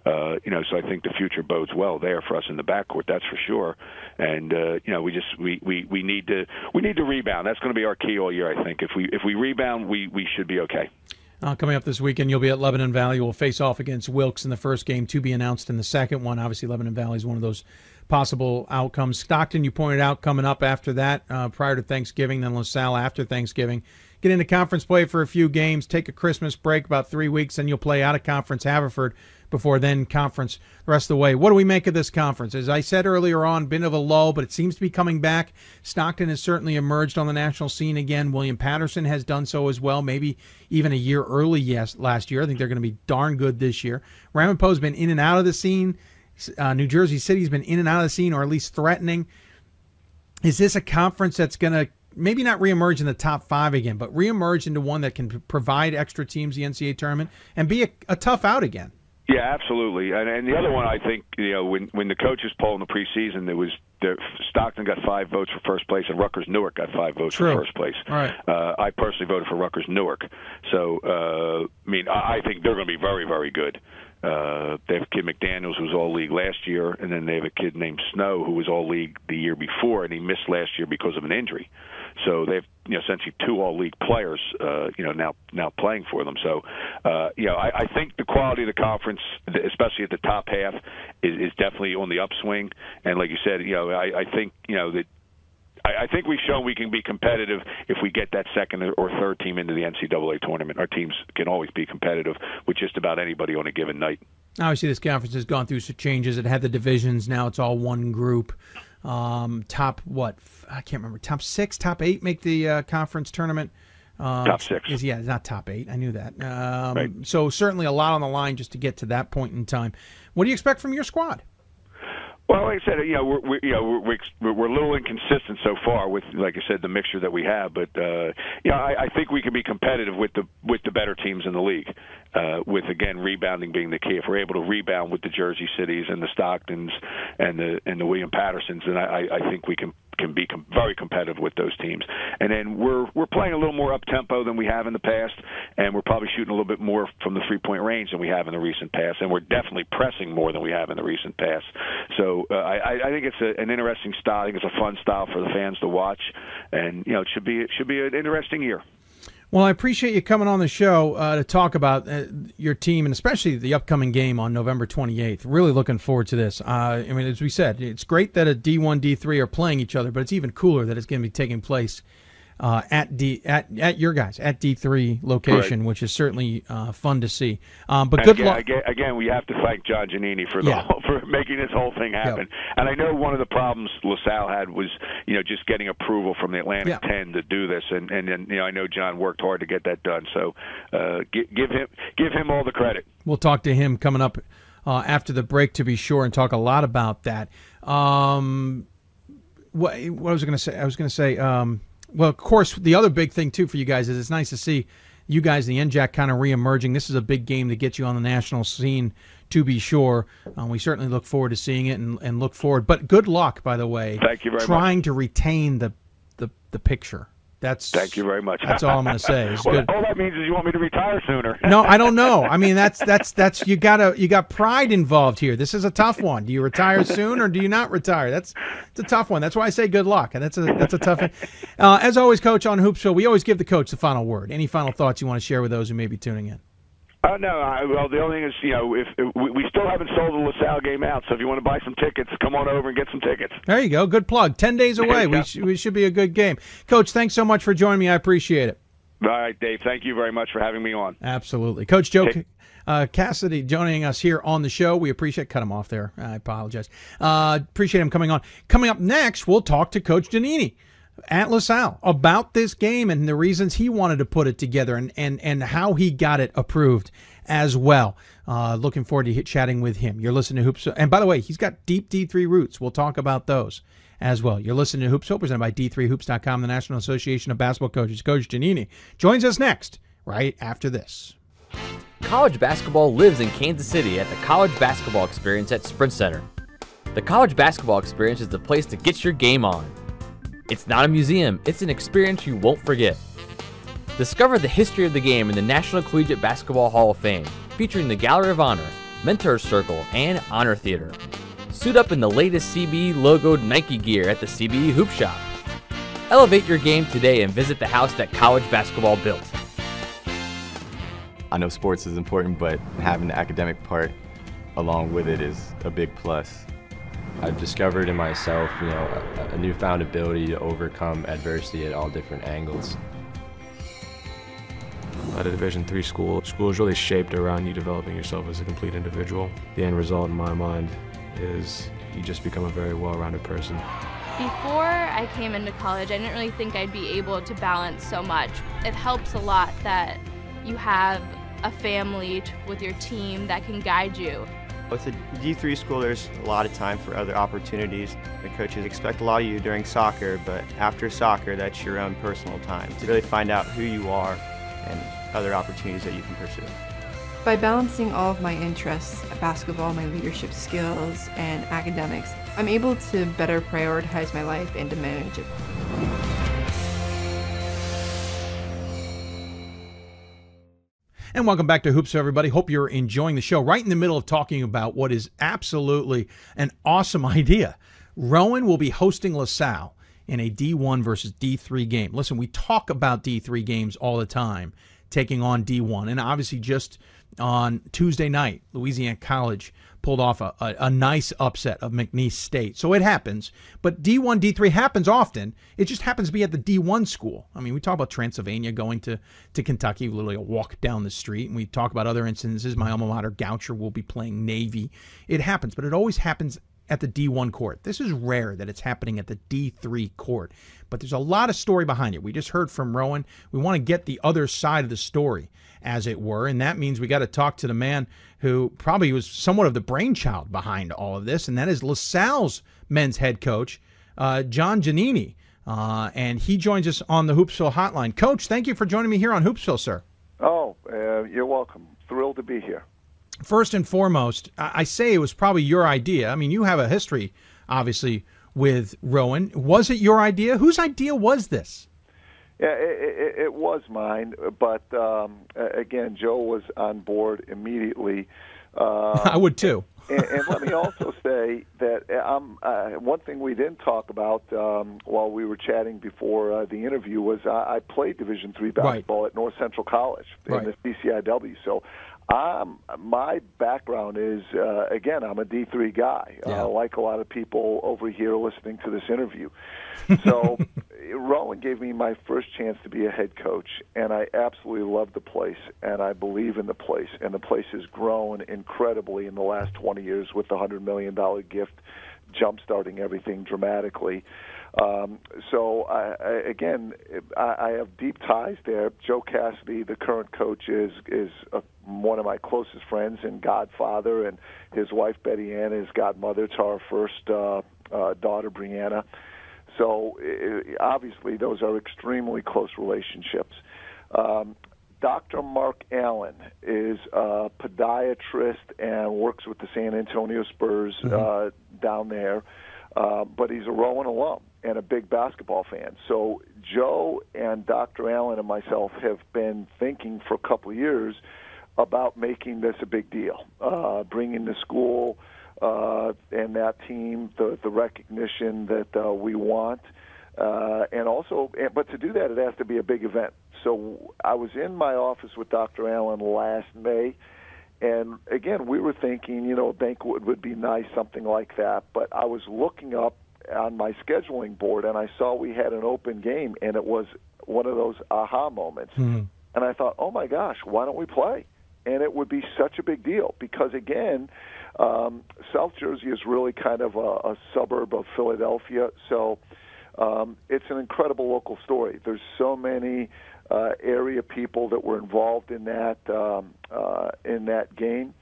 Uh, you know, so I think the future bodes well there for us in the backcourt. That's for sure. And uh, you know, we just we, we we need to we need to rebound. That's going to be our key all year. I think if we if we rebound, we we should be okay. Uh, coming up this weekend, you'll be at Lebanon Valley. We'll face off against Wilkes in the first game, to be announced in the second one. Obviously, Lebanon Valley is one of those possible outcomes. Stockton, you pointed out, coming up after that, uh, prior to Thanksgiving, then LaSalle after Thanksgiving. Get into conference play for a few games, take a Christmas break, about three weeks, then you'll play out of conference Haverford before then conference the rest of the way. What do we make of this conference? As I said earlier on, been of a lull, but it seems to be coming back. Stockton has certainly emerged on the national scene again. William Paterson has done so as well, maybe even a year early yes last year. I think they're going to be darn good this year. Ramapo's been in and out of the scene. Uh, New Jersey City's been in and out of the scene, or at least threatening. Is this a conference that's going to maybe not reemerge in the top five again, but reemerge into one that can provide extra teams the NCAA tournament and be a, a tough out again? Yeah, absolutely. And, and the other one, I think, you know, when when the coaches poll in the preseason, there was the, Stockton got five votes for first place, and Rutgers Newark got five votes True. for first place. Right. Uh, I personally voted for Rutgers Newark. So, uh, I mean, I, I think they're going to be very, very good. Uh, they have Kid McDaniels, who was all league last year, and then they have a kid named Snow, who was all league the year before, and he missed last year because of an injury. So they've you know essentially two all league players, uh, you know now now playing for them. So uh, you know I, I think the quality of the conference, especially at the top half, is, is definitely on the upswing. And like you said, you know I, I think you know that I, I think we've shown we can be competitive if we get that second or third team into the NCAA tournament. Our teams can always be competitive with just about anybody on a given night. Obviously, this conference has gone through some changes. It had the divisions. Now it's all one group. Um, top what? I can't remember. Top six, top eight make the uh, conference tournament. Um, top six. Is, yeah, not top eight. I knew that. Um, Right. So certainly a lot on the line just to get to that point in time. What do you expect from your squad? Well, like I said, you know, we're, we're you know we're, we're we're a little inconsistent so far with, like I said, the mixture that we have. But uh, you know, I, I think we can be competitive with the with the better teams in the league. Uh, with again rebounding being the key. If we're able to rebound with the Jersey Cities and the Stocktons and the and the William Patersons, then I, I think we can can be com- very competitive with those teams. And then we're we're playing a little more up tempo than we have in the past, and we're probably shooting a little bit more from the three point range than we have in the recent past, and we're definitely pressing more than we have in the recent past. So uh, I, I think it's a, an interesting style. I think it's a fun style for the fans to watch, and you know it should be it should be an interesting year. Well, I appreciate you coming on the show uh, to talk about uh, your team and especially the upcoming game on November 28th. Really looking forward to this. Uh, I mean, as we said, it's great that a D1, D3 are playing each other, but it's even cooler that it's going to be taking place uh, at D at at your guys at D3 location, Right. which is certainly uh, fun to see. Um, but And good again, luck. Again, again, we have to thank John Giannini for the Yeah. whole, for making this whole thing happen. And I know one of the problems LaSalle had was you know just getting approval from the Atlantic. Ten to do this, and and, and you know I know John worked hard to get that done. So uh, gi- give him give him all the credit. We'll talk to him coming up uh, after the break to be sure and talk a lot about that. Um, what, what was I going to say? I was going to say, um, well, of course, the other big thing too for you guys is it's nice to see you guys, the NJAC, kind of reemerging. This is a big game to get you on the national scene, to be sure. Um, we certainly look forward to seeing it and, and look forward. But good luck, by the way. Thank you very much. Trying to retain the the, the picture. That's Thank you very much. That's all I'm going to say. Well, good. all that means is you want me to retire sooner. No, I don't know. I mean, that's that's that's you gotta you got pride involved here. This is a tough one. Do you retire soon or do you not retire? That's it's a tough one. That's why I say good luck. And that's a that's a tough one. Uh, as always, Coach on Hoopsville, we always give the coach the final word. Any final thoughts you want to share with those who may be tuning in? Uh, no, I, well, the only thing is, you know, if, if we, we still haven't sold the LaSalle game out, so if you want to buy some tickets, come on over and get some tickets. There you go. Good plug. Ten days away. We sh- we should be a good game. Coach, thanks so much for joining me. I appreciate it. All right, Dave. Thank you very much for having me on. Absolutely. Coach Joe uh, Cassidy joining us here on the show. We appreciate, cut him off there. I apologize. Uh, appreciate him coming on. Coming up next, we'll talk to Coach Giannini at LaSalle about this game and the reasons he wanted to put it together and, and, and how he got it approved as well. Uh, looking forward to chatting with him. You're listening to Hoops. And by the way, he's got deep D3 roots. We'll talk about those as well. You're listening to Hoopsville, presented by D3Hoops.com, the National Association of Basketball Coaches. Coach Giannini joins us next, right after this. College basketball lives in Kansas City at the College Basketball Experience at Sprint Center. The College Basketball Experience is the place to get your game on. It's not a museum, it's an experience you won't forget. Discover the history of the game in the National Collegiate Basketball Hall of Fame, featuring the Gallery of Honor, Mentor's Circle, and Honor Theater. Suit up in the latest CBE logoed Nike gear at the CBE Hoop Shop. Elevate your game today and visit the house that college basketball built. I know sports is important, but having the academic part along with it is a big plus. I've discovered in myself, you know, a, a newfound ability to overcome adversity at all different angles. At a Division three school, school is really shaped around you developing yourself as a complete individual. The end result, in my mind, is you just become a very well-rounded person. Before I came into college, I didn't really think I'd be able to balance so much. It helps a lot that you have a family with your team that can guide you. With a D3 school, there's a lot of time for other opportunities. The coaches expect a lot of you during soccer, but after soccer, that's your own personal time to really find out who you are and other opportunities that you can pursue. By balancing all of my interests, basketball, my leadership skills, and academics, I'm able to better prioritize my life and to manage it. And welcome back to Hoops, everybody. Hope you're enjoying the show. Right in the middle of talking about what is absolutely an awesome idea. Rowan will be hosting LaSalle in a D1 versus D3 game. Listen, we talk about D3 games all the time, taking on D1. And obviously, just on Tuesday night, Louisiana College pulled off a, a, a, nice upset of McNeese State. So it happens. But D1, D3 happens often. It just happens to be at the D1 school. I mean, we talk about Transylvania going to, to Kentucky, literally a walk down the street. And we talk about other instances. My alma mater, Goucher, will be playing Navy. It happens, but it always happens at the D1 court. This is rare that it's happening at the D3 court, but there's a lot of story behind it. We just heard from Rowan. We want to get the other side of the story, as it were, and that means we got to talk to the man who probably was somewhat of the brainchild behind all of this, and that is LaSalle's men's head coach, uh, John Giannini. Uh, and he joins us on the Hoopsville hotline. Coach, thank you for joining me here on Hoopsville, sir. Oh, uh, you're welcome. Thrilled to be here first and foremost, I say it was probably your idea. I mean, you have a history, obviously, with Rowan. Was it your idea? Whose idea was this? Yeah, it, it, it was mine, but um, again, Joe was on board immediately. Uh, I would too. and, and, let me also say that um, uh, one thing we didn't talk about um, while we were chatting before uh, the interview was I, I played Division three basketball right. at North Central College in right. the CCIW. So um, my background is uh, again, I'm a D3 guy, yeah. uh, like a lot of people over here listening to this interview. So, Rowan gave me my first chance to be a head coach, and I absolutely love the place, and I believe in the place, and the place has grown incredibly in the last 20 years with the hundred million dollar gift, jump-starting everything dramatically. Um, so I, I, again, I, I have deep ties there. Joe Cassidy, the current coach, is is a, one of my closest friends and godfather, and his wife Betty Ann is godmother to our first uh, uh, daughter Brianna. So obviously, those are extremely close relationships. Um, Dr. Mark Allen is a podiatrist and works with the San Antonio Spurs mm-hmm. uh, down there, uh, but he's a Rowan alum and a big basketball fan. So Joe and Dr. Allen and myself have been thinking for a couple of years about making this a big deal, uh, bringing the school uh, and that team the, the recognition that uh, we want. Uh, and also, but to do that, it has to be a big event. So I was in my office with Dr. Allen last May, and again, we were thinking, you know, a banquet would be nice, something like that. But I was looking up on my scheduling board, and I saw we had an open game, and it was one of those aha moments. Mm-hmm. And I thought, oh my gosh, why don't we play? And it would be such a big deal because, again, um, South Jersey is really kind of a, a suburb of Philadelphia, so um, it's an incredible local story. There's so many uh, area people that were involved in that um, uh, in that game,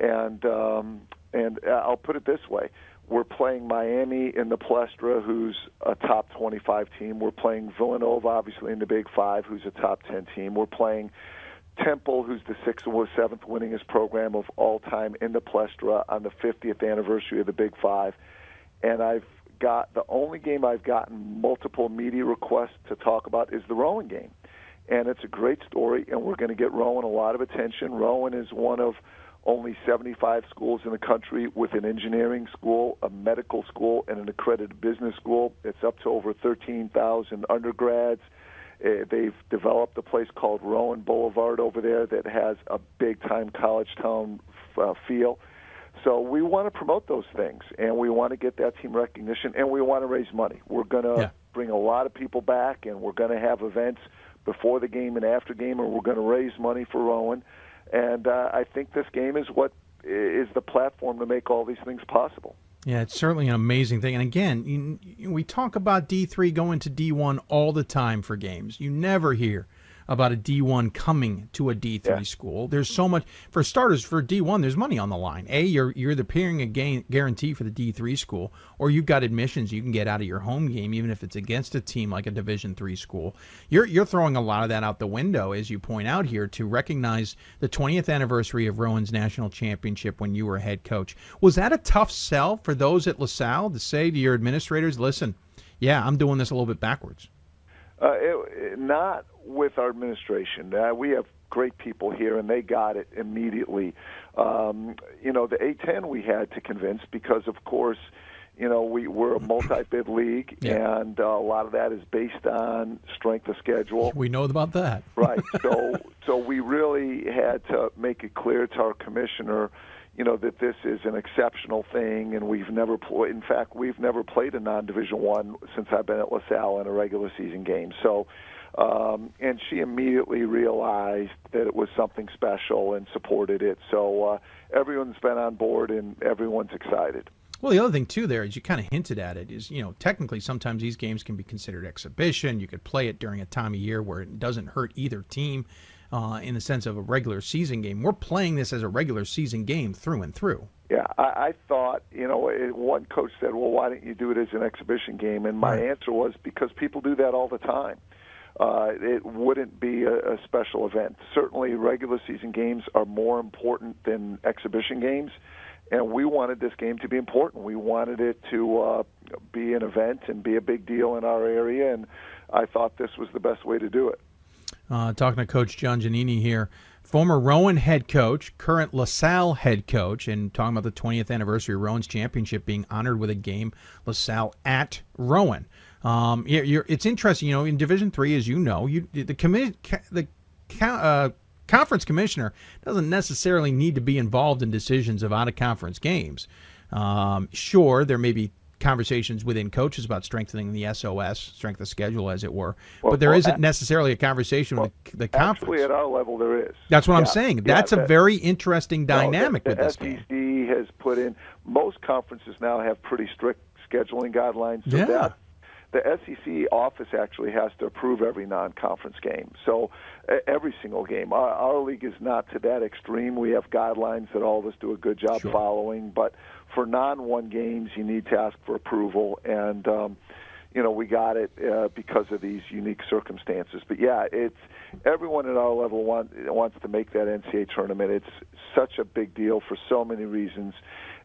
and um, and I'll put it this way: we're playing Miami in the Palestra, who's a top 25 team. We're playing Villanova, obviously in the Big Five, who's a top 10 team. We're playing Temple, who's the sixth or seventh winningest program of all time in the Palestra on the 50th anniversary of the Big Five, and I've got the only game I've gotten multiple media requests to talk about is the Rowan game and it's a great story, and we're going to get Rowan a lot of attention. Rowan is one of only 75 schools in the country with an engineering school, a medical school, and an accredited business school. It's up to over 13,000 undergrads. Uh, they've developed a place called Rowan Boulevard over there that has a big time college town uh, feel. So we want to promote those things, and we want to get that team recognition, and we want to raise money. We're going to yeah. bring a lot of people back, and we're going to have events before the game and after game, and we're going to raise money for Rowan. And uh, I think this game is what is the platform to make all these things possible. Yeah, it's certainly an amazing thing. And again, you, we talk about D3 going to D1 all the time for games. You never hear about a D1 coming to a D3 yeah. school. There's so much for starters for D1. There's money on the line. A, you're you're either paying a gain, guarantee for the D3 school, or you've got admissions you can get out of your home game, even if it's against a team like a Division three school. You're you're throwing a lot of that out the window, as you point out here, to recognize the 20th anniversary of Rowan's national championship when you were head coach. Was that a tough sell for those at LaSalle to say to your administrators, "Listen, yeah, I'm doing this a little bit backwards"? Uh, it, not with our administration. Uh, we have great people here, and they got it immediately. Um, you know, the A10 we had to convince because, of course, you know we we're a multi-bid league, yeah. and uh, a lot of that is based on strength of schedule. We know about that, right? So, so we really had to make it clear to our commissioner you know that this is an exceptional thing, and we've never played. In fact, we've never played a non-division one since I've been at LaSalle in a regular season game. So, um, and she immediately realized that it was something special and supported it. So uh, everyone's been on board, and everyone's excited. Well, the other thing too, there is you kind of hinted at it, is you know technically sometimes these games can be considered exhibition. You could play it during a time of year where it doesn't hurt either team uh, in the sense of a regular season game. We're playing this as a regular season game through and through. Yeah, I, I thought, you know, one coach said, well, why don't you do it as an exhibition game? And my right. answer was because people do that all the time. Uh, it wouldn't be a, a special event. Certainly, regular season games are more important than exhibition games and we wanted this game to be important. We wanted it to uh, be an event and be a big deal in our area, and I thought this was the best way to do it. Uh, talking to Coach John Giannini here, former Rowan head coach, current LaSalle head coach, and talking about the 20th anniversary of Rowan's championship being honored with a game LaSalle at Rowan. Um, it's interesting, you know, in Division Three, as you know, you the commi- the uh, conference commissioner doesn't necessarily need to be involved in decisions of out of conference games. Um, sure, there may be conversations within coaches about strengthening the SOS, strength of schedule, as it were. Well, but there not necessarily a conversation well, with the, conference. Actually, at our level, there is. That's what yeah. I'm saying. That's yeah, a very interesting dynamic no, the, the with this SEC game. has put in. Most conferences now have pretty strict scheduling guidelines. So yeah. The SEC office actually has to approve every non-conference game. So every single game. Our, our league is not to that extreme. We have guidelines that all of us do a good job sure. following, but for non-one games, you need to ask for approval, and um, you know we got it uh, because of these unique circumstances. But yeah, it's everyone at our level want, wants to make that NCAA tournament. It's such a big deal for so many reasons,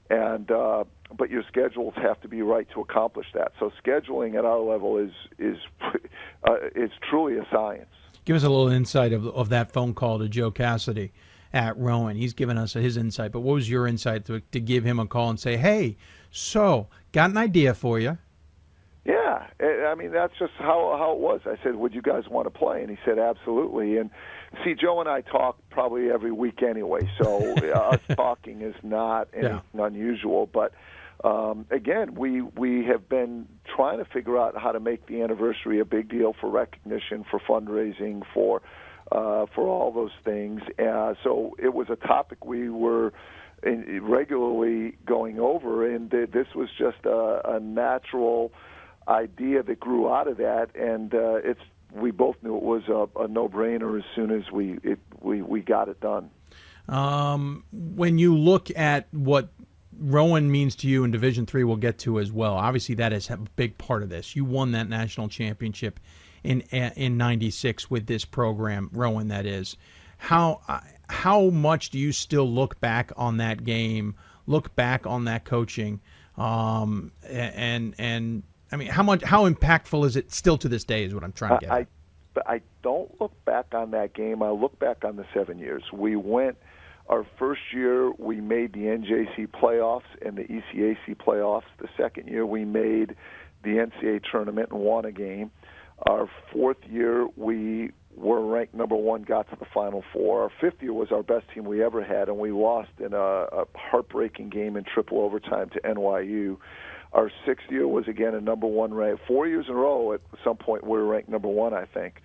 and uh, but your schedules have to be right to accomplish that. So scheduling at our level is is uh, is truly a science. Give us a little insight of of that phone call to Joe Cassidy at Rowan. He's given us his insight, but what was your insight to, to give him a call and say, hey, so got an idea for you? Yeah, I mean that's just how how it was. I said, "Would you guys want to play?" And he said, "Absolutely." And see, Joe and I talk probably every week anyway, so us talking is not anything yeah. unusual. But um, again, we we have been trying to figure out how to make the anniversary a big deal for recognition, for fundraising, for uh, for all those things. Uh, so it was a topic we were in, regularly going over, and th- this was just a, a natural idea that grew out of that, and uh, it's we both knew it was a, a no-brainer as soon as we it, we we got it done. Um, when you look at what Rowan means to you in Division Three, we'll get to as well. Obviously, that is a big part of this. You won that national championship in in '96 with this program, Rowan. That is how how much do you still look back on that game? Look back on that coaching, um, and and I mean, how much how impactful is it still to this day? Is what I'm trying to get. I, I don't look back on that game. I look back on the seven years. We went our first year, we made the NJAC playoffs and the ECAC playoffs. The second year, we made the NCAA tournament and won a game. Our fourth year, we were ranked number one, got to the Final Four. Our fifth year was our best team we ever had, and we lost in a, a heartbreaking game in triple overtime to NYU. Our sixth year was again a number one rank. Four years in a row, at some point, we were ranked number one, I think.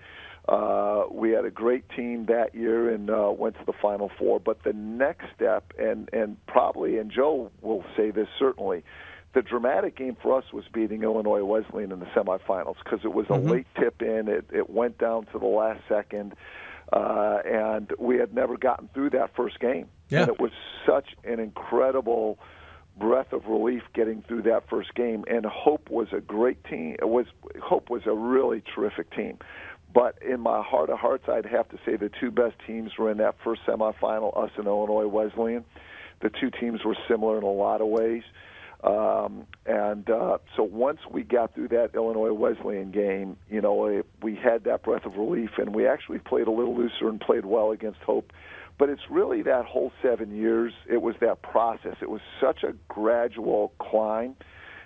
Uh, we had a great team that year and uh, went to the Final Four. But the next step, and and probably, and Joe will say this certainly, the dramatic game for us was beating Illinois Wesleyan in the semifinals because it was a mm-hmm. late tip in. It it went down to the last second, uh, and we had never gotten through that first game. Yeah. And it was such an incredible breath of relief getting through that first game. And Hope was a great team. It was Hope was a really terrific team. But in my heart of hearts, I'd have to say the two best teams were in that first semifinal, us and Illinois Wesleyan. The two teams were similar in a lot of ways. Um, and uh, so once we got through that Illinois Wesleyan game, you know, we had that breath of relief, and we actually played a little looser and played well against Hope. But it's really that whole seven years. It was that process. It was such a gradual climb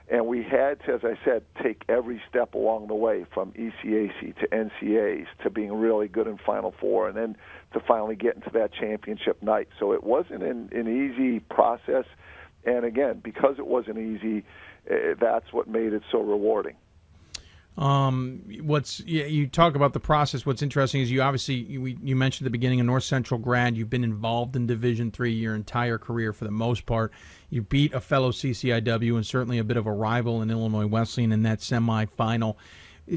and we had to, as I said, take every step along the way from ECAC to NCAs to being really good in Final Four, and then to finally getting to that championship night. So it wasn't an, an easy process, and again, because it wasn't easy, uh, that's what made it so rewarding. Um, what's you talk about the process. What's interesting is you obviously you, you mentioned the beginning a North Central grad. You've been involved in Division three your entire career for the most part. You beat a fellow CCIW and certainly a bit of a rival in Illinois Wesleyan in that semifinal.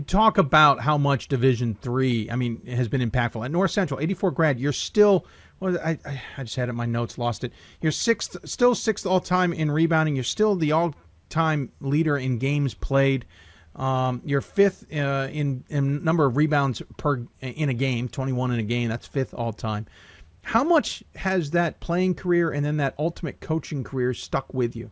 Talk about how much Division three, I mean, has been impactful at North Central. Eighty four grad. You're still. Well, I, I, I just had it in my notes, lost it. You're sixth, still sixth all time in rebounding. You're still the all time leader in games played. Um, you're fifth uh, in, in number of rebounds per in a game, 21 in a game. That's fifth all time. How much has that playing career and then that ultimate coaching career stuck with you?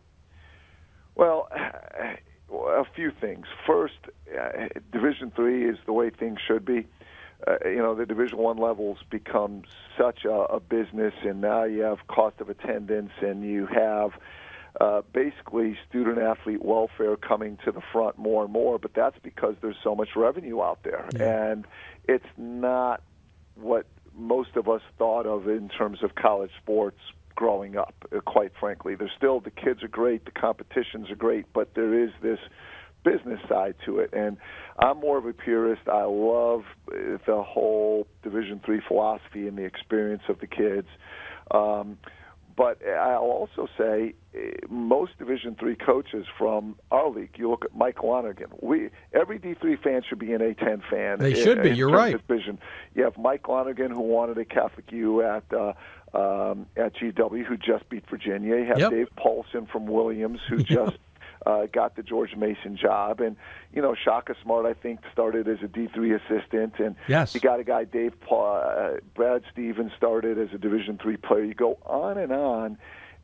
Well, a few things. First, uh, Division three is the way things should be. Uh, you know, the Division one levels become such a, a business, and now you have cost of attendance, and you have uh, basically student athlete welfare coming to the front more and more, but that's because there's so much revenue out there. Yeah. And it's not what most of us thought of in terms of college sports growing up, uh, quite frankly. There's still, the kids are great, the competitions are great, but there is this business side to it and i'm more of a purist i love the whole division three philosophy and the experience of the kids um, but I'll also say eh, most Division three coaches from our league. You look at Mike Lonergan. We every D three fan should be an A ten fan. They should be. You're right. Division. You have Mike Lonergan who wanted a Catholic U at uh, um, at GW who just beat Virginia. You have yep. Dave Paulsen from Williams who just uh, got the George Mason job, and you know Shaka Smart I think started as a D three assistant, and yes. you got a guy Dave uh, Brad Stevens started as a Division three player. You go on and on,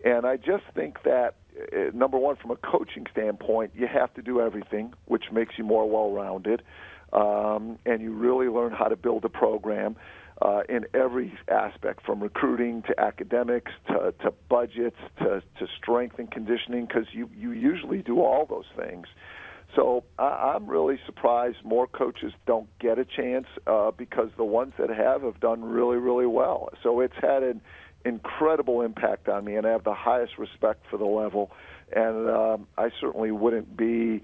and I just think that uh, number one from a coaching standpoint, you have to do everything, which makes you more well rounded, um, and you really learn how to build a program uh, in every aspect, from recruiting to academics to, to budgets to, to strength and conditioning, because you, you usually do all those things. So I, I'm really surprised more coaches don't get a chance uh, because the ones that have have done really, really well. So it's had an incredible impact on me, and I have the highest respect for the level. And um, I certainly wouldn't be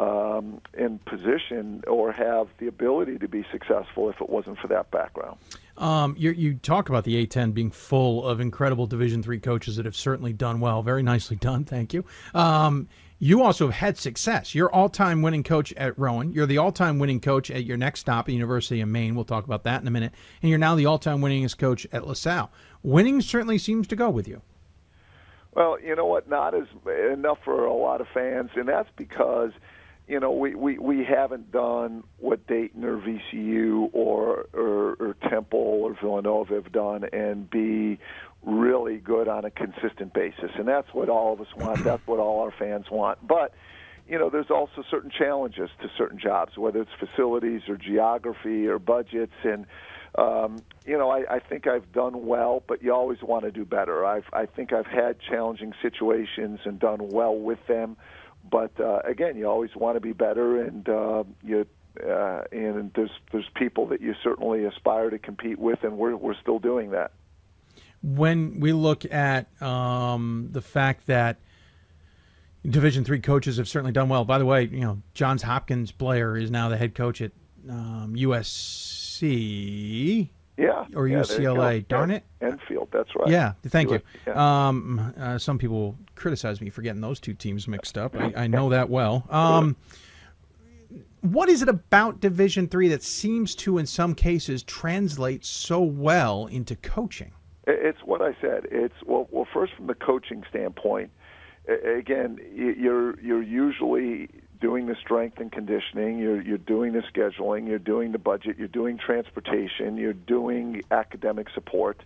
um, in position or have the ability to be successful if it wasn't for that background. Um, you, you talk about the A10 being full of incredible Division three coaches that have certainly done well. Very nicely done, thank you. Um, You also have had success. You're all-time winning coach at Rowan. You're the all-time winning coach at your next stop, at University of Maine. We'll talk about that in a minute. And you're now the all-time winningest coach at LaSalle. Winning certainly seems to go with you. Well, you know what? Not as enough for a lot of fans, and that's because you know we we, we haven't done what Dayton or VCU or, or or Temple or Villanova have done, and be really good on a consistent basis. And that's what all of us want. That's what all our fans want. But you know, there's also certain challenges to certain jobs, whether it's facilities or geography or budgets. And, um, you know, I, I think I've done well, but you always want to do better. I've, I think I've had challenging situations and done well with them. But uh, again, you always want to be better, and uh, you uh, and there's there's people that you certainly aspire to compete with, and we're we're still doing that when we look at um, the fact that Division three coaches have certainly done well. By the way, you know Johns Hopkins Blair is now the head coach at um, USC. Yeah, or yeah, UCLA. Darn it, Enfield. That's right. Yeah, thank you. Yeah. Um, uh, some people criticize me for getting those two teams mixed up. I, I know that well. Um, what is it about Division three that seems to, in some cases, translate so well into coaching? It's what I said. It's well, well. First, from the coaching standpoint, again, you're you're usually doing the strength and conditioning. You're you're doing the scheduling. You're doing the budget. You're doing transportation. You're doing academic support.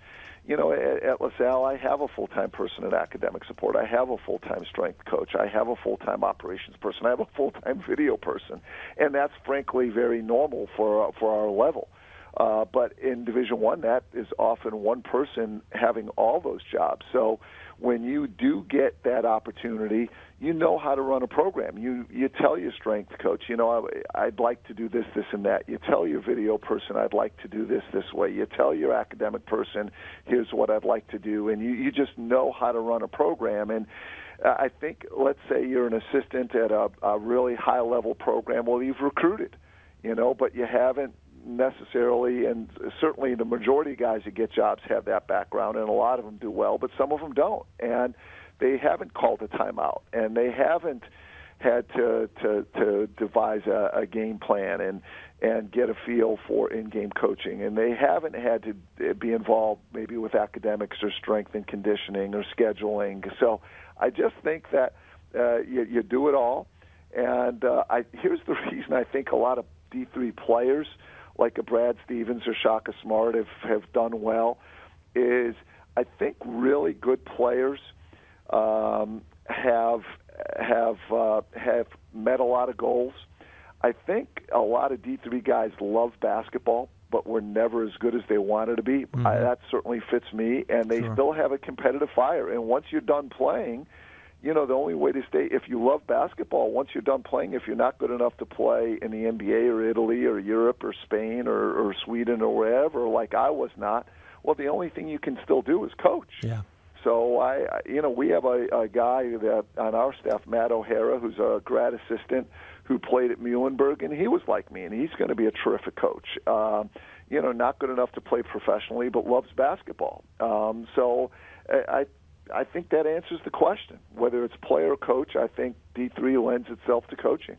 You know, at, at LaSalle, I have a full-time person in academic support. I have a full-time strength coach. I have a full-time operations person. I have a full-time video person, and that's frankly very normal for for our level. Uh, but in Division One, that is often one person having all those jobs. So when you do get that opportunity, you know how to run a program. You you tell your strength coach, you know, I, I'd like to do this, this, and that. You tell your video person, I'd like to do this this way. You tell your academic person, here's what I'd like to do, and you you just know how to run a program and. I think, let's say you're an assistant at a, a really high level program. Well, you've recruited, you know, but you haven't necessarily, and certainly the majority of guys that get jobs have that background, and a lot of them do well, but some of them don't, and they haven't called a timeout, and they haven't had to to, to devise a, a game plan and and get a feel for in-game coaching, and they haven't had to be involved maybe with academics or strength and conditioning or scheduling. So I just think that uh, you, you do it all, and uh, I, here's the reason I think a lot of D3 players like a Brad Stevens or Shaka Smart have have done well is I think really good players um, have have uh, have met a lot of goals. I think a lot of D three guys love basketball, but were never as good as they wanted to be. Mm-hmm. I, that certainly fits me, and they Sure. still have a competitive fire. And once you're done playing, you know the only way to stay if you love basketball once you're done playing if you're not good enough to play in the NBA or Italy or Europe or Spain or, or Sweden or wherever like I was not well the only thing you can still do is coach. Yeah. so I you know we have a, a guy that on our staff Matt O'Hara who's a grad assistant who played at Muhlenberg and he was like me and he's going to be a terrific coach. Um you know not good enough to play professionally but loves basketball. Um so I I I think that answers the question. Whether it's player or coach, I think D3 lends itself to coaching.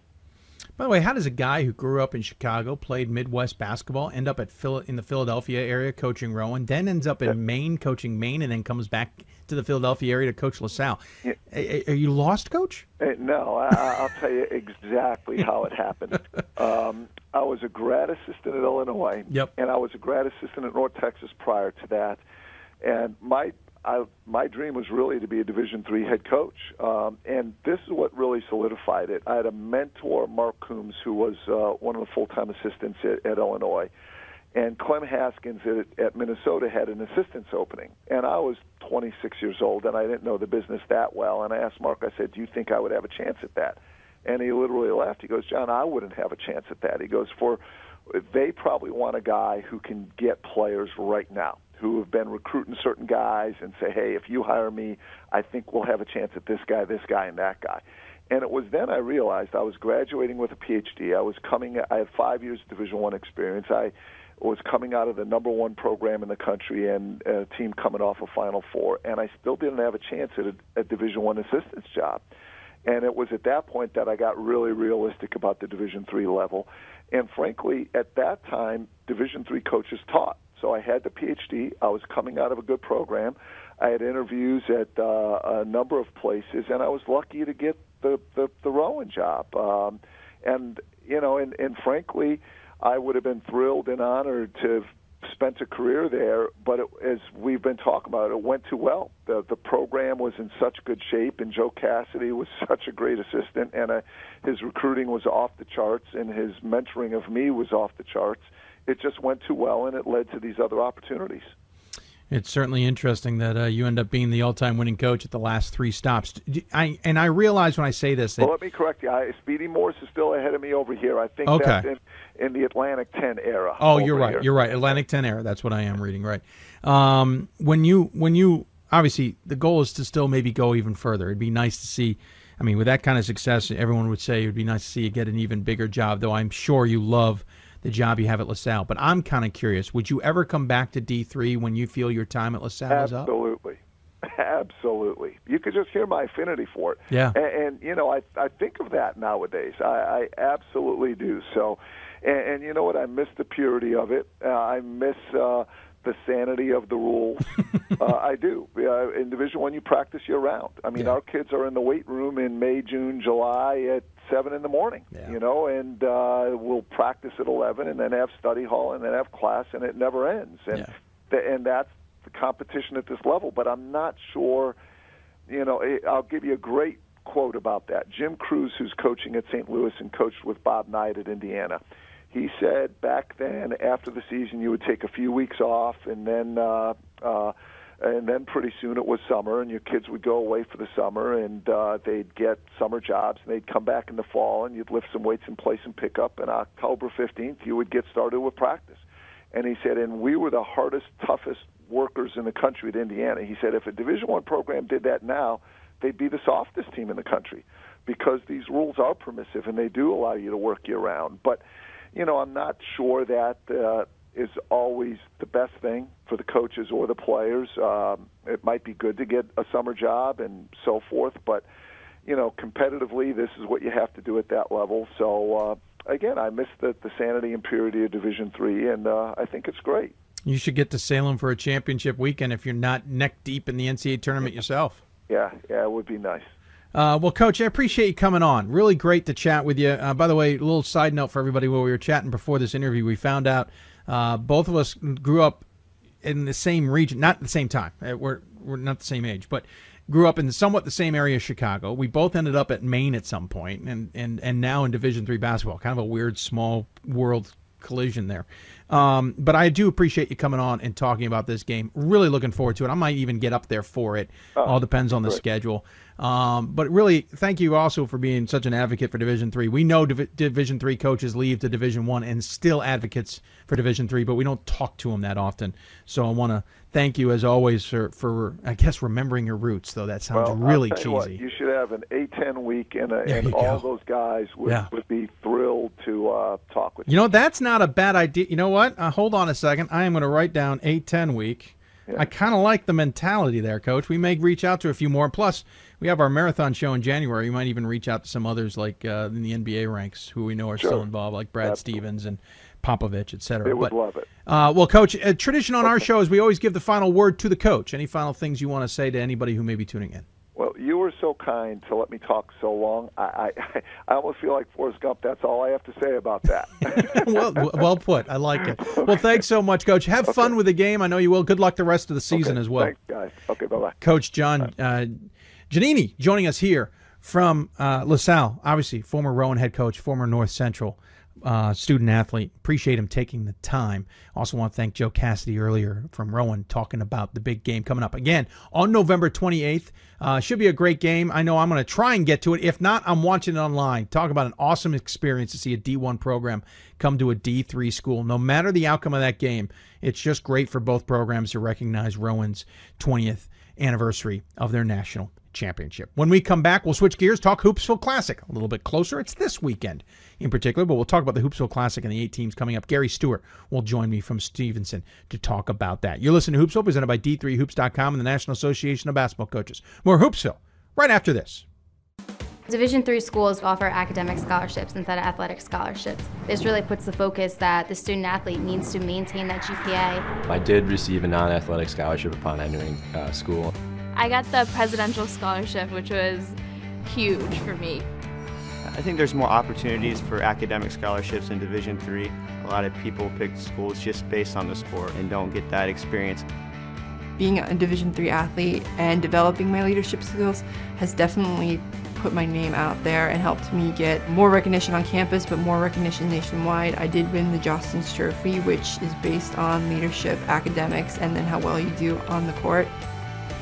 By the way, how does a guy who grew up in Chicago, played Midwest basketball, end up at Phil- in the Philadelphia area coaching Rowan, then ends up in Maine coaching Maine, and then comes back to the Philadelphia area to coach LaSalle? A- a- Are you lost, coach? No, I, I'll tell you exactly how it happened. Um, I was a grad assistant at Illinois, Yep. and I was a grad assistant at North Texas prior to that. And my I, my dream was really to be a Division three head coach, um, and this is what really solidified it. I had a mentor, Mark Coomes, who was uh, one of the full-time assistants at, at Illinois, and Clem Haskins at, at Minnesota had an assistant's opening. And I was 26 years old, and I didn't know the business that well. And I asked Mark, I said, "Do you think I would have a chance at that?" And he literally laughed. He goes, "John, I wouldn't have a chance at that." He goes, "For they probably want a guy who can get players right now." Who have been recruiting certain guys and say, hey, if you hire me, I think we'll have a chance at this guy, this guy, and that guy. And it was then I realized I was graduating with a PhD. I was coming. I had five years of Division One experience. I was coming out of the number one program in the country and a team coming off a Final Four, and I still didn't have a chance at a, a Division One assistant's job. And it was at that point that I got really realistic about the Division three level. And frankly, at that time, Division three coaches taught. So I had the PhD. I was coming out of a good program. I had interviews at uh, a number of places, and I was lucky to get the the, the Rowan job. Um, and you know, and, and frankly, I would have been thrilled and honored to have spent a career there. But it, as we've been talking about, it went too well. The the program was in such good shape, and Joe Cassidy was such a great assistant, and uh, his recruiting was off the charts, and his mentoring of me was off the charts. It just went too well, and it led to these other opportunities. It's certainly interesting that uh, you end up being the all-time winning coach at the last three stops. I, and I realize when I say this. That, well, let me correct you. I, Speedy Morris is still ahead of me over here. I think okay. that's in, in the Atlantic 10 era. Oh, you're right. Here. You're right. Atlantic 10 era. That's what I am reading. Right. Um, when you when you obviously the goal is to still maybe go even further. It'd be nice to see. I mean, with that kind of success, everyone would say it would be nice to see you get an even bigger job. Though I'm sure you love the job you have at LaSalle. But I'm kind of curious: Would you ever come back to D3 when you feel your time at LaSalle Absolutely. is up? Absolutely. Absolutely. You could just hear my affinity for it. Yeah. And, and you know, I I think of that nowadays. I, I absolutely do. So, and, and you know what? I miss the purity of it. Uh, I miss uh, the sanity of the rules. uh, I do. Uh, in Division One, you practice year round. I mean, Yeah. our kids are in the weight room in May, June, July at seven in the morning. Yeah. You know, and uh, we'll practice at eleven, and then have study hall, and then have class, and it never ends. And Yeah. th- and that's the competition at this level. But I'm not sure. You know, eh, I'll give you a great quote about that. Jim Crews, who's coaching at St. Louis and coached with Bob Knight at Indiana, he said back then after the season you would take a few weeks off and then uh, uh, and then pretty soon it was summer and your kids would go away for the summer and uh, they'd get summer jobs and they'd come back in the fall and you'd lift some weights in place and pick up and October 15th you would get started with practice. And he said, and we were the hardest, toughest workers in the country at Indiana. He said, if a Division One program did that now, they'd be the softest team in the country because these rules are permissive and they do allow you to work year round. But you know, I'm not sure that uh, is always the best thing for the coaches or the players. Um, it might be good to get a summer job and so forth, but you know, competitively, this is what you have to do at that level. So uh, again, I miss the, the sanity and purity of Division Three, and uh, I think it's great. You should get to Salem for a championship weekend if you're not neck deep in the NCAA tournament yourself. Yeah, yeah, it would be nice. Uh, well, Coach, I appreciate you coming on. Really great to chat with you. Uh, by the way, a little side note for everybody while we were chatting before this interview, we found out uh, both of us grew up in the same region, not at the same time. Uh, We're, we're not the same age, but grew up in somewhat the same area of Chicago. We both ended up at Maine at some point, and, and, and now in Division three basketball. Kind of a weird small world collision there. Um, but I do appreciate you coming on and talking about this game. Really looking forward to it. I might even get up there for it. All depends on the great. schedule. Um, but really, thank you also for being such an advocate for Division Three. We know Div- Division Three coaches leave to Division One and still advocates for Division Three, but we don't talk to them that often. So I want to thank you as always for, for I guess remembering your roots. Though that sounds well, really you what, cheesy. you should have an A10 week, and, a, and all those guys would, Yeah. would be thrilled to uh, talk with You You know, that's not a bad idea. You know what? Uh, hold on a second. I am going to write down A10 week. I kind of like the mentality there, Coach. We may reach out to a few more. Plus, we have our marathon show in January. We might even reach out to some others like uh, in the NBA ranks who we know are still involved, like Brad Stevens and Popovich, et cetera. They would But, love it. Uh, well, Coach, a tradition on our show is we always give the final word to the coach. Any final things you want to say to anybody who may be tuning in? Well, you were so kind to let me talk so long. I, I, I almost feel like Forrest Gump. That's all I have to say about that. well, well put. I like it. Well, thanks so much, Coach. Have fun with the game. I know you will. Good luck the rest of the season Okay, as well. Thanks, guys. Okay, bye bye. Coach John uh, Giannini joining us here from uh, LaSalle, obviously former Rowan head coach, former North Central uh, student athlete. Appreciate him taking the time. Also want to thank Joe Cassidy earlier from Rowan talking about the big game coming up again on November 28th. Uh, should be a great game. I know I'm going to try and get to it. If not, I'm watching it online. Talk about an awesome experience to see a D1 program come to a D3 school. No matter the outcome of that game, it's just great for both programs to recognize Rowan's 20th anniversary of their national championship. When we come back, we'll switch gears, talk Hoopsville Classic a little bit closer. It's this weekend in particular, but we'll talk about the Hoopsville Classic and the eight teams coming up. Gary Stewart will join me from Stevenson to talk about that. You're listening to Hoopsville, presented by D3Hoops.com and the National Association of Basketball Coaches. More Hoopsville right after this. Division three schools offer academic scholarships instead of athletic scholarships. This really puts the focus that the student athlete needs to maintain that GPA. I did receive a non-athletic scholarship upon entering uh, school. I got the presidential scholarship, which was huge for me. I think there's more opportunities for academic scholarships in Division three. A lot of people pick schools just based on the sport and don't get that experience. Being a Division three athlete and developing my leadership skills has definitely put my name out there and helped me get more recognition on campus, but more recognition nationwide. I did win the Jostens Trophy, which is based on leadership, academics, and then how well you do on the court.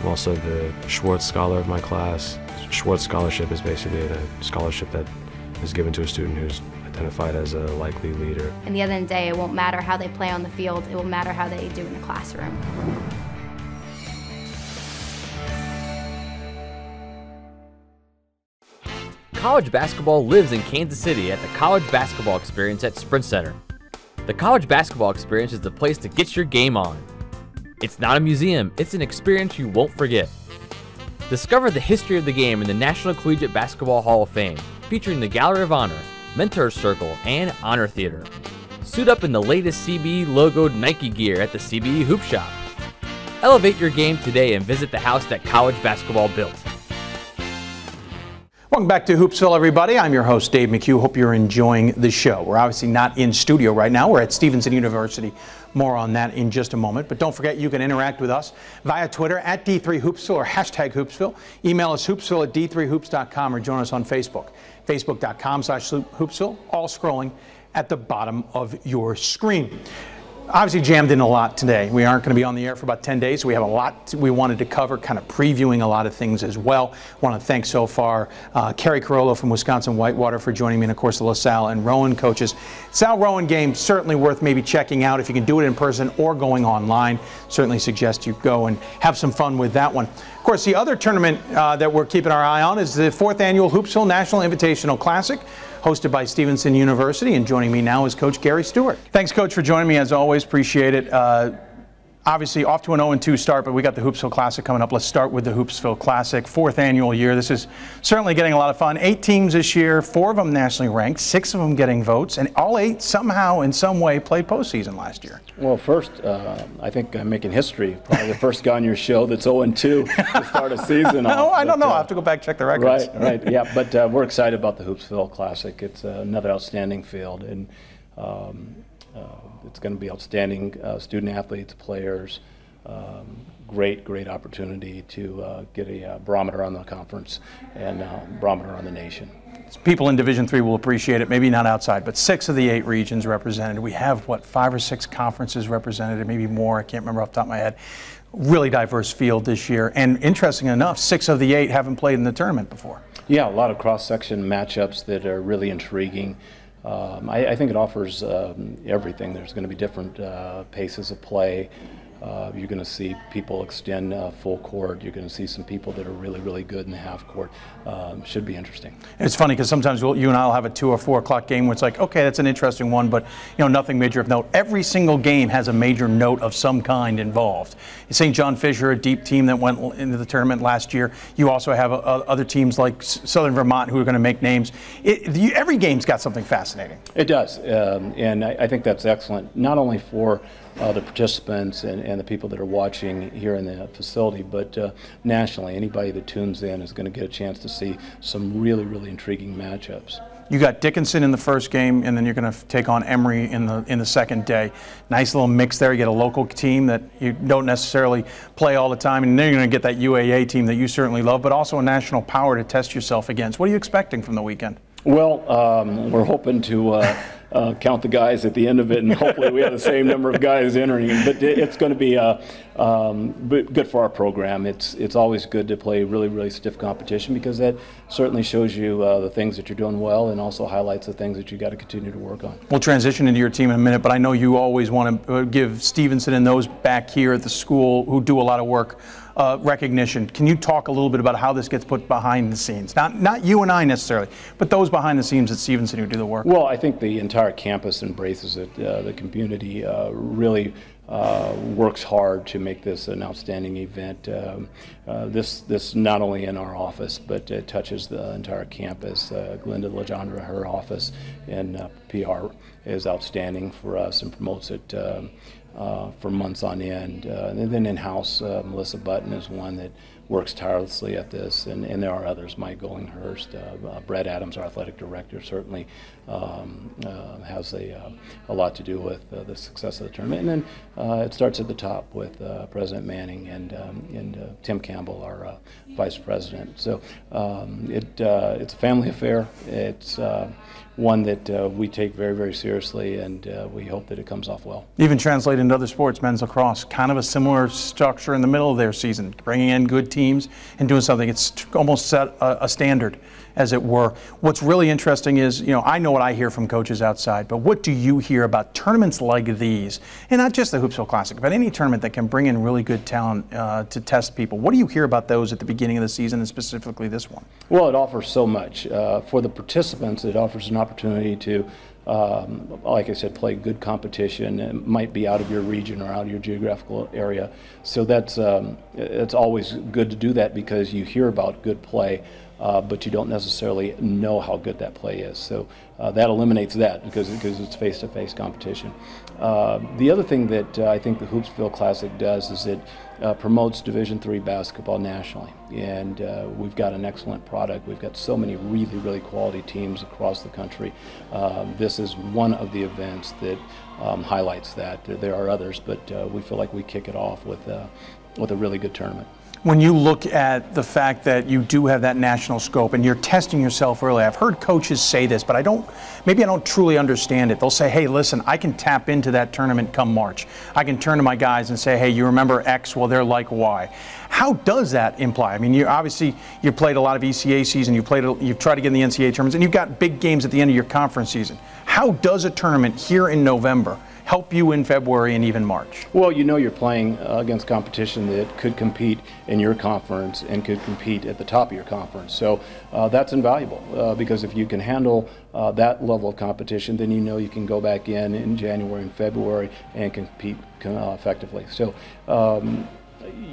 I'm also the Schwartz Scholar of my class. Schwartz Scholarship is basically a scholarship that is given to a student who's identified as a likely leader. And the end of the day, it won't matter how they play on the field, it will matter how they do in the classroom. College basketball lives in Kansas City at the College Basketball Experience at Sprint Center. The College Basketball Experience is the place to get your game on. It's not a museum, it's an experience you won't forget. Discover the history of the game in the National Collegiate Basketball Hall of Fame, featuring the Gallery of Honor, Mentor Circle, and Honor Theater. Suit up in the latest CBE logoed Nike gear at the CBE Hoop Shop. Elevate your game today and visit the house that college basketball built. Welcome back to Hoopsville, everybody. I'm your host, Dave McHugh. Hope you're enjoying the show. We're obviously not in studio right now. We're at Stevenson University. More on that in just a moment. But don't forget, you can interact with us via Twitter at D3Hoopsville or hashtag Hoopsville. Email us hoopsville at d3hoops.com or join us on Facebook. Facebook.com slash Hoopsville, all scrolling at the bottom of your screen obviously jammed in a lot today. We aren't going to be on the air for about 10 days, so we have a lot we wanted to cover, kind of previewing a lot of things as well. Want to thank so far uh, Keri Carollo from Wisconsin Whitewater for joining me, and of course the LaSalle and Rowan coaches. Sal Rowan game certainly worth maybe checking out if you can do it in person or going online. Certainly suggest you go and have some fun with that one. Of course, the other tournament uh, that we're keeping our eye on is the fourth annual Hoopsville National Invitational Classic hosted by Stevenson University. And joining me now is Coach Gary Stewart. Thanks, Coach, for joining me as always. Appreciate it. Uh, obviously off to an 0-2 start, but we got the Hoopsville Classic coming up. Let's start with the Hoopsville Classic, fourth annual year. This is certainly getting a lot of fun. Eight teams this year, four of them nationally ranked, six of them getting votes, and all eight somehow, in some way, played postseason last year. Well, first, uh, I think I'm making history. Probably the first guy on your show that's 0-2 to start a season. no, off, I don't but, know. Uh, I have to go back check the records. Right, right, yeah. But uh, we're excited about the Hoopsville Classic. It's uh, another outstanding field, and um, uh, it's going to be outstanding uh, student athletes, players. Um, great, great opportunity to uh, get a uh, barometer on the conference and uh, barometer on the nation. People in Division Three will appreciate it. Maybe not outside, but six of the eight regions represented. We have what five or six conferences represented, and maybe more. I can't remember off the top of my head. Really diverse field this year, and interesting enough, six of the eight haven't played in the tournament before. Yeah, a lot of cross-section matchups that are really intriguing. Um, I, I, think it offers um, everything. There's going to be different uh, paces of play. Uh, you're going to see people extend uh, full court. You're going to see some people that are really, really good in the half court. Um, should be interesting. It's funny because sometimes we'll, you and I will have a two or four o'clock game where it's like, okay, that's an interesting one, but you know, nothing major of note. Every single game has a major note of some kind involved. St. John Fisher, a deep team that went into the tournament last year. You also have uh, other teams like Southern Vermont who are going to make names. It, you, every game's got something fascinating. It does, um, and I, I think that's excellent. Not only for uh, the participants and, and, the people that are watching here in the facility, but uh, nationally, anybody that tunes in is going to get a chance to see some really, really intriguing matchups. You got Dickinson in the first game, and then you're going to take on Emory in the in the second day. Nice little mix there. You get a local team that you don't necessarily play all the time, and then you're going to get that UAA team that you certainly love, but also a national power to test yourself against. What are you expecting from the weekend? Well, um, we're hoping to. Uh, uh, count the guys at the end of it, and hopefully we have the same number of guys entering. But it's going to be uh, um, good for our program. It's it's always good to play really really stiff competition because that certainly shows you uh, the things that you're doing well, and also highlights the things that you got to continue to work on. We'll transition into your team in a minute, but I know you always want to uh, give Stevenson and those back here at the school who do a lot of work uh, recognition. Can you talk a little bit about how this gets put behind the scenes? Not not you and I necessarily, but those behind the scenes at Stevenson who do the work. Well, I think the entire campus embraces it. Uh, the community uh, really uh, works hard to make this an outstanding event. Um, uh, this this not only in our office, but it touches the entire campus. Uh, Glenda Legendre, her office in uh, PR, is outstanding for us and promotes it. Um, uh, for months on end. Uh, and then in-house, uh, Melissa Button is one that works tirelessly at this, and, and there are others. Mike Gollinghurst, uh, uh, Brett Adams, our athletic director, certainly um, has a, a lot to do with the success of the tournament. And then it starts at the top with President Manning and, um, and Tim Campbell, our vice president. So um, it, it's a family affair. It's one that uh, we take very, very seriously, and uh, we hope that it comes off well. Even translated into other sports, men's lacrosse, kind of a similar structure in the middle of their season, bringing in good teams and doing something. It's almost set a, a standard as it were. What's really interesting is, you know, I know what I hear from coaches outside, but what do you hear about tournaments like these? And not just the Hoopsville Classic, but any tournament that can bring in really good talent uh, to test people. What do you hear about those at the beginning of the season, and specifically this one? Well, it offers so much. Uh, for the participants, it offers an opportunity to um, like I said, play good competition. It might be out of your region or out of your geographical area. So that's um, it's always good to do that because you hear about good play uh, but you don't necessarily know how good that play is. So uh, that eliminates that because, because it's face-to-face competition. Uh, the other thing that uh, I think the Hoopsville Classic does is it uh, promotes Division three basketball nationally, and uh, we've got an excellent product. We've got so many really, really quality teams across the country. Um, this is one of the events that um, highlights that. There, there, are others, but we feel like we kick it off with with a really good tournament when you look at the fact that you do have that national scope and you're testing yourself early, I've heard coaches say this, but I don't, maybe I don't truly understand it. They'll say, hey, listen, I can tap into that tournament come March. I can turn to my guys and say, hey, you remember X? Well, they're like Y. How does that imply? I mean, you obviously you played a lot of ECA season, you played, you've tried to get in the NCAA tournaments, and you've got big games at the end of your conference season. How does a tournament here in November help you in February and even March? Well, you know you're playing uh, against competition that could compete in your conference and could compete at the top of your conference. So uh, that's invaluable uh, because if you can handle uh, that level of competition, then you know you can go back in in January and February and compete uh, effectively. So um,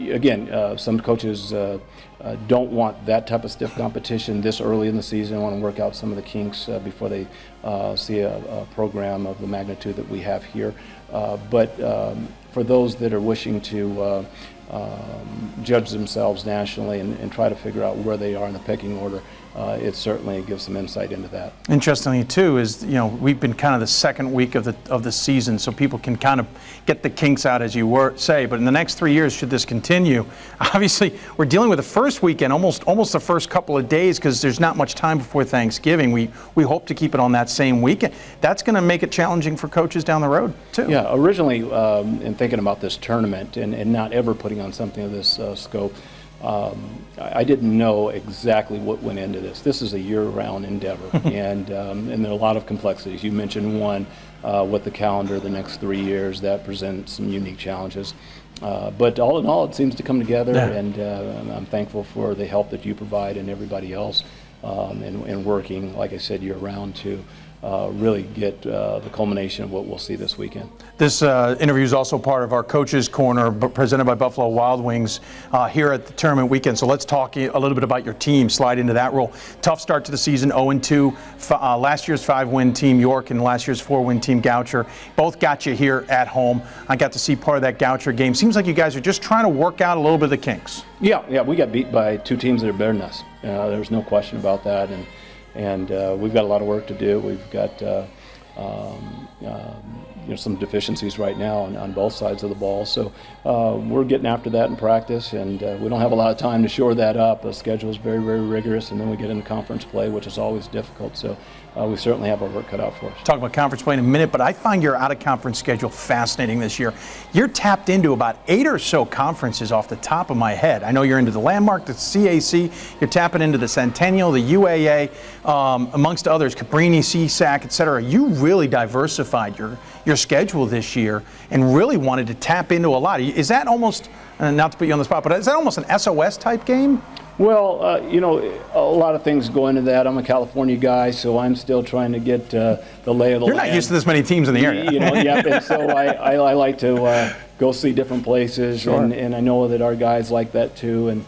again, uh, some coaches uh, uh, don't want that type of stiff competition this early in the season. I want to work out some of the kinks uh, before they uh, see a, a, program of the magnitude that we have here. Uh, but um, for those that are wishing to um, judge themselves nationally and, and, try to figure out where they are in the pecking order, uh, it certainly gives some insight into that. Interestingly, too, is you know we've been kind of the second week of the of the season, so people can kind of get the kinks out, as you were say. But in the next three years, should this continue, obviously we're dealing with the first weekend, almost almost the first couple of days, because there's not much time before Thanksgiving. We we hope to keep it on that same weekend. That's going to make it challenging for coaches down the road too. Yeah, originally um, in thinking about this tournament and, and not ever putting on something of this uh, scope. Um, I didn't know exactly what went into this. This is a year-round endeavor, and um, and there are a lot of complexities. You mentioned one uh, with the calendar, the next three years that presents some unique challenges. Uh, but all in all, it seems to come together, yeah. and uh, I'm thankful for the help that you provide and everybody else, um, and, and working, like I said, year-round to uh, really get uh, the culmination of what we'll see this weekend. This uh, interview is also part of our Coaches Corner presented by Buffalo Wild Wings uh, here at the tournament weekend. So let's talk a little bit about your team, slide into that role. Tough start to the season, 0-2. Uh, last year's five-win team York and last year's four-win team Goucher. Both got you here at home. I got to see part of that Goucher game. Seems like you guys are just trying to work out a little bit of the kinks. Yeah, yeah, we got beat by two teams that are better than us. Uh, there's no question about that. And and uh, we've got a lot of work to do. We've got uh, um, um, you know some deficiencies right now on, on both sides of the ball. So uh, we're getting after that in practice, and uh, we don't have a lot of time to shore that up. The schedule is very very rigorous, and then we get into conference play, which is always difficult. So uh, we certainly have our work cut out for us. Talk about conference play in a minute, but I find your out of conference schedule fascinating this year. You're tapped into about eight or so conferences off the top of my head. I know you're into the Landmark, the CAC, you're tapping into the Centennial, the UAA, um, amongst others, Cabrini, CSAC, et cetera. You really diversified your, your schedule this year and really wanted to tap into a lot. Is that almost, uh, not to put you on the spot, but is that almost an SOS type game? Well, uh, you know, a lot of things go into that. I'm a California guy, so I'm still trying to get uh, the lay of the You're land. not used to this many teams in the area. You know, yep. And so I, I, I like to uh, go see different places, Sure. and, and I know that our guys like that too. And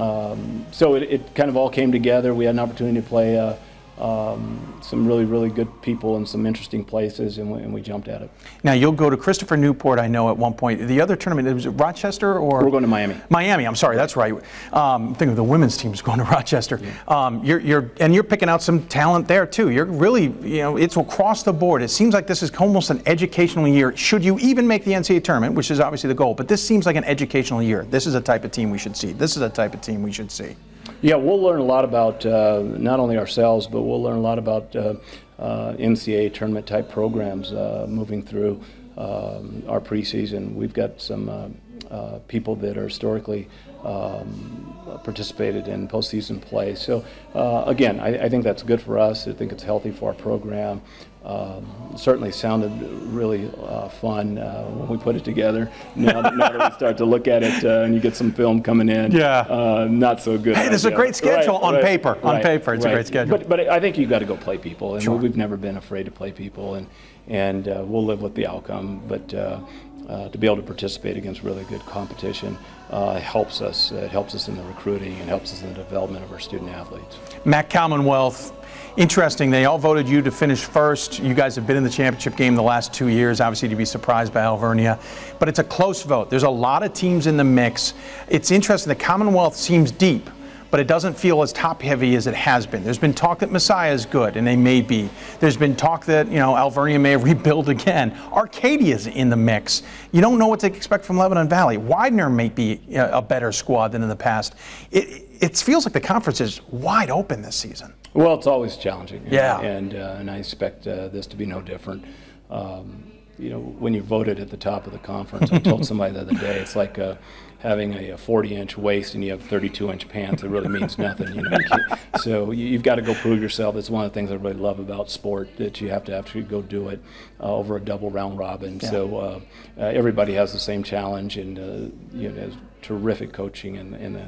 um, so it, it kind of all came together. We had an opportunity to play uh, um, some really, really good people and some interesting places, and we, and we jumped at it. Now you'll go to Christopher Newport. I know at one point. The other tournament was it Rochester or We're going to Miami. Miami. I'm sorry, that's right. Um, think of the women's team's going to Rochester. Um, you're, you're and you're picking out some talent there too. You're really you know it's across the board. It seems like this is almost an educational year. Should you even make the NCAA tournament, which is obviously the goal, but this seems like an educational year. This is a type of team we should see. This is a type of team we should see. Yeah, we'll learn a lot about uh, not only ourselves, but we'll learn a lot about uh, uh, NCAA tournament type programs uh, moving through um, our preseason. We've got some uh, uh, people that are historically um, participated in postseason play. So again, I, I think that's good for us. I think it's healthy for our program. Um, certainly sounded really uh, fun uh, when we put it together. Now, that- now that we start to look at it uh, and you get some film coming in, Yeah. uh, not so good. Hey, this is a great schedule Right, on right, paper. On paper, it's a great schedule. But, but I think you've got to go play people, and Sure. we've never been afraid to play people, and and uh, we'll live with the outcome. But uh, uh, to be able to participate against really good competition uh, helps us. It helps us in the recruiting and helps us in the development of our student athletes. MAC Commonwealth. Interesting. They all voted you to finish first. You guys have been in the championship game the last two years. Obviously, to be surprised by Alvernia, but it's a close vote. There's a lot of teams in the mix. It's interesting. The Commonwealth seems deep, but it doesn't feel as top heavy as it has been. There's been talk that Messiah is good, and they may be. There's been talk that you know Alvernia may rebuild again. Arcadia's in the mix. You don't know what to expect from Lebanon Valley. Widener may be a better squad than in the past. It, it feels like the conference is wide open this season. Well, it's always challenging. and- Yeah. And, uh, and I expect uh, this to be no different. Um, you know, when you voted at the top of the conference, I told somebody the other day, it's like uh, having a 40 inch waist and you have 32 inch pants. It really means nothing. You know? You so you- you've got to go prove yourself. It's one of the things I really love about sport that you have to actually go do it uh, over a double round robin. Yeah. So uh, uh, everybody has the same challenge, and uh, you know, there's terrific coaching in, in the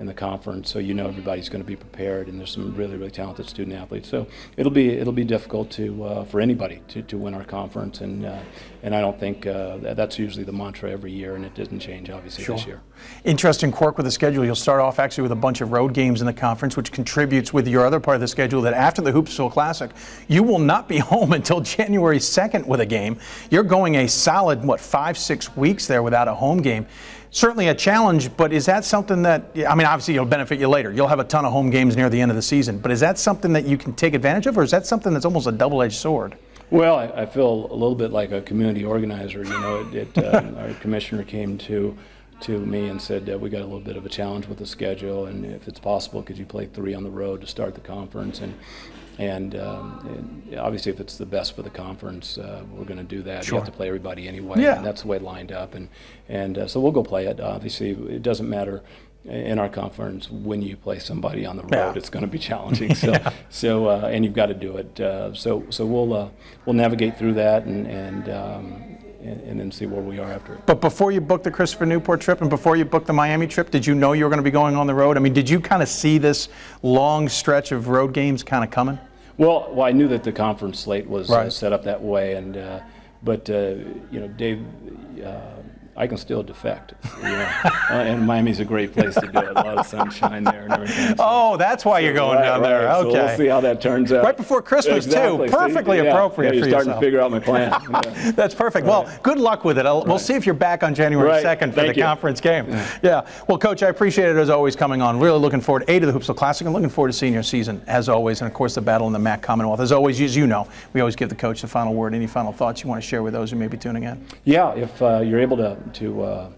in the conference, so you know everybody's going to be prepared, and there's some really, really talented student athletes. So it'll be it'll be difficult to uh, for anybody to, to win our conference, and uh, and I don't think uh, that, that's usually the mantra every year, and it doesn't change obviously this year. Interesting quirk with the schedule. You'll start off actually with a bunch of road games in the conference, which contributes with your other part of the schedule that after the Hoopsville Classic, you will not be home until January 2nd with a game. You're going a solid, what, five, six weeks there without a home game. Certainly a challenge, but is that something that, I mean, obviously it'll benefit you later. You'll have a ton of home games near the end of the season, but is that something that you can take advantage of, or is that something that's almost a double edged sword? Well, I, I feel a little bit like a community organizer. You know, it, it, uh, our commissioner came to to me and said uh, we got a little bit of a challenge with the schedule, and if it's possible, could you play three on the road to start the conference? And and, um, and obviously, if it's the best for the conference, uh, we're going to do that. Sure. You have to play everybody anyway, Yeah. and that's the way it lined up. And and uh, so we'll go play it. Obviously, it doesn't matter. In our conference, when you play somebody on the road, Yeah. it's going to be challenging. So, so uh, and you've got to do it. Uh, so, so we'll uh, we'll navigate through that and and, um, and and then see where we are after it. But before you booked the Christopher Newport trip and before you booked the Miami trip, did you know you were going to be going on the road? I mean, did you kind of see this long stretch of road games kind of coming? Well, well, I knew that the conference slate was uh, set up that way, and uh, but uh, you know, Dave, uh, I can still defect. Know, uh, and Miami's a great place to do it. A lot of sunshine there and everything. So- Oh, that's why you're going Right, down there. right. So Okay. we'll see how that turns out. Right before Christmas, too. Exactly. See, Perfectly yeah, appropriate yeah, You're for starting yourself. to figure out my plan. Yeah. That's perfect. Well, good luck with it. I'll, We'll see if you're back on January Right. 2nd for Thank the you. conference game. Yeah. Well, Coach, I appreciate it as always coming on. Really looking forward, A, to the Hoopsville Classic and looking forward to seeing your season as always. And of course, the battle in the MAC Commonwealth. As always, as you know, we always give the coach the final word. Any final thoughts you want to share with those who may be tuning in? Yeah, if uh, you're able to to uh,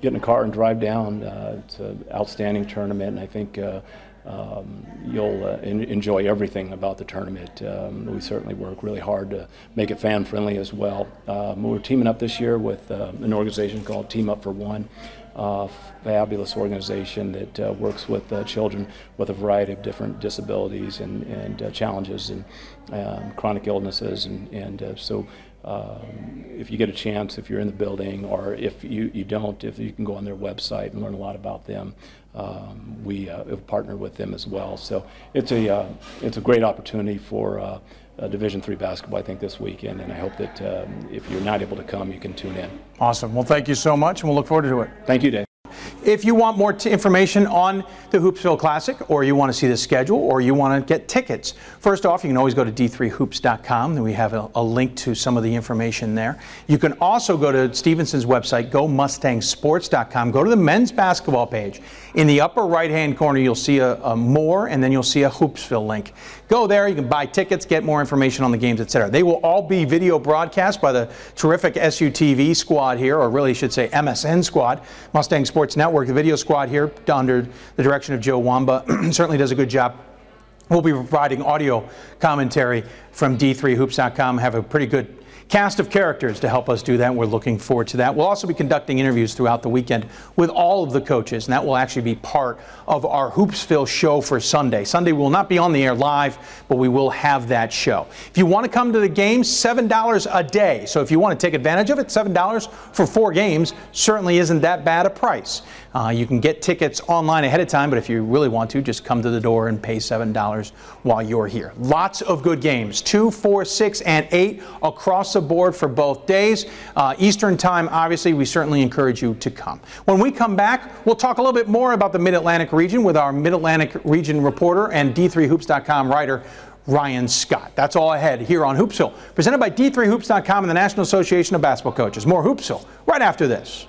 get in a car and drive down, uh, it's an outstanding tournament, and I think uh, um, you'll uh, en- enjoy everything about the tournament. Um, we certainly work really hard to make it fan friendly as well. Um, we're teaming up this year with uh, an organization called Team Up for One. Uh, fabulous organization that uh, works with uh, children with a variety of different disabilities and, and challenges and um, chronic illnesses and, and so um, if you get a chance, if you're in the building, or if you, you don't, if you can go on their website and learn a lot about them. Um, we uh, have partnered with them as well. So it's a, uh, it's a great opportunity for uh, Division three basketball, I think, this weekend. And I hope that um, if you're not able to come, you can tune in. Awesome. Well, thank you so much, and we'll look forward to it. Thank you, Dave. If you want more information on the Hoopsville Classic, or you want to see the schedule, or you want to get tickets, first off, you can always go to d3hoops.com. We have a, a, link to some of the information there. You can also go to Stevenson's website, gomustangsports.com. Go to the men's basketball page. In the upper right hand corner, you'll see a, a more, and then you'll see a Hoopsville link. Go there, you can buy tickets, get more information on the games, etc. They will all be video broadcast by the terrific SUTV squad here, or really should say MSN squad, Mustang Sports Network. The video squad here, under the direction of Joe Wamba, certainly does a good job. We'll be providing audio commentary from D3Hoops.com. Have a pretty good cast of characters to help us do that. We're looking forward to that. We'll also be conducting interviews throughout the weekend with all of the coaches, and that will actually be part of our Hoopsville show for Sunday. Sunday will not be on the air live, but we will have that show. If you want to come to the games, $7 a day. So if you want to take advantage of it, $7 for four games certainly isn't that bad a price. Uh, you can get tickets online ahead of time, but if you really want to, just come to the door and pay $7 while you're here. Lots of good games, two, four, six, and eight across the board for both days. Uh, Eastern time, obviously, we certainly encourage you to come. When we come back, we'll talk a little bit more about the Mid Atlantic region with our Mid Atlantic region reporter and D3Hoops.com writer. Ryan Scott. That's all ahead here on Hoopsville, presented by D3Hoops.com and the National Association of Basketball Coaches. More Hoopsville right after this.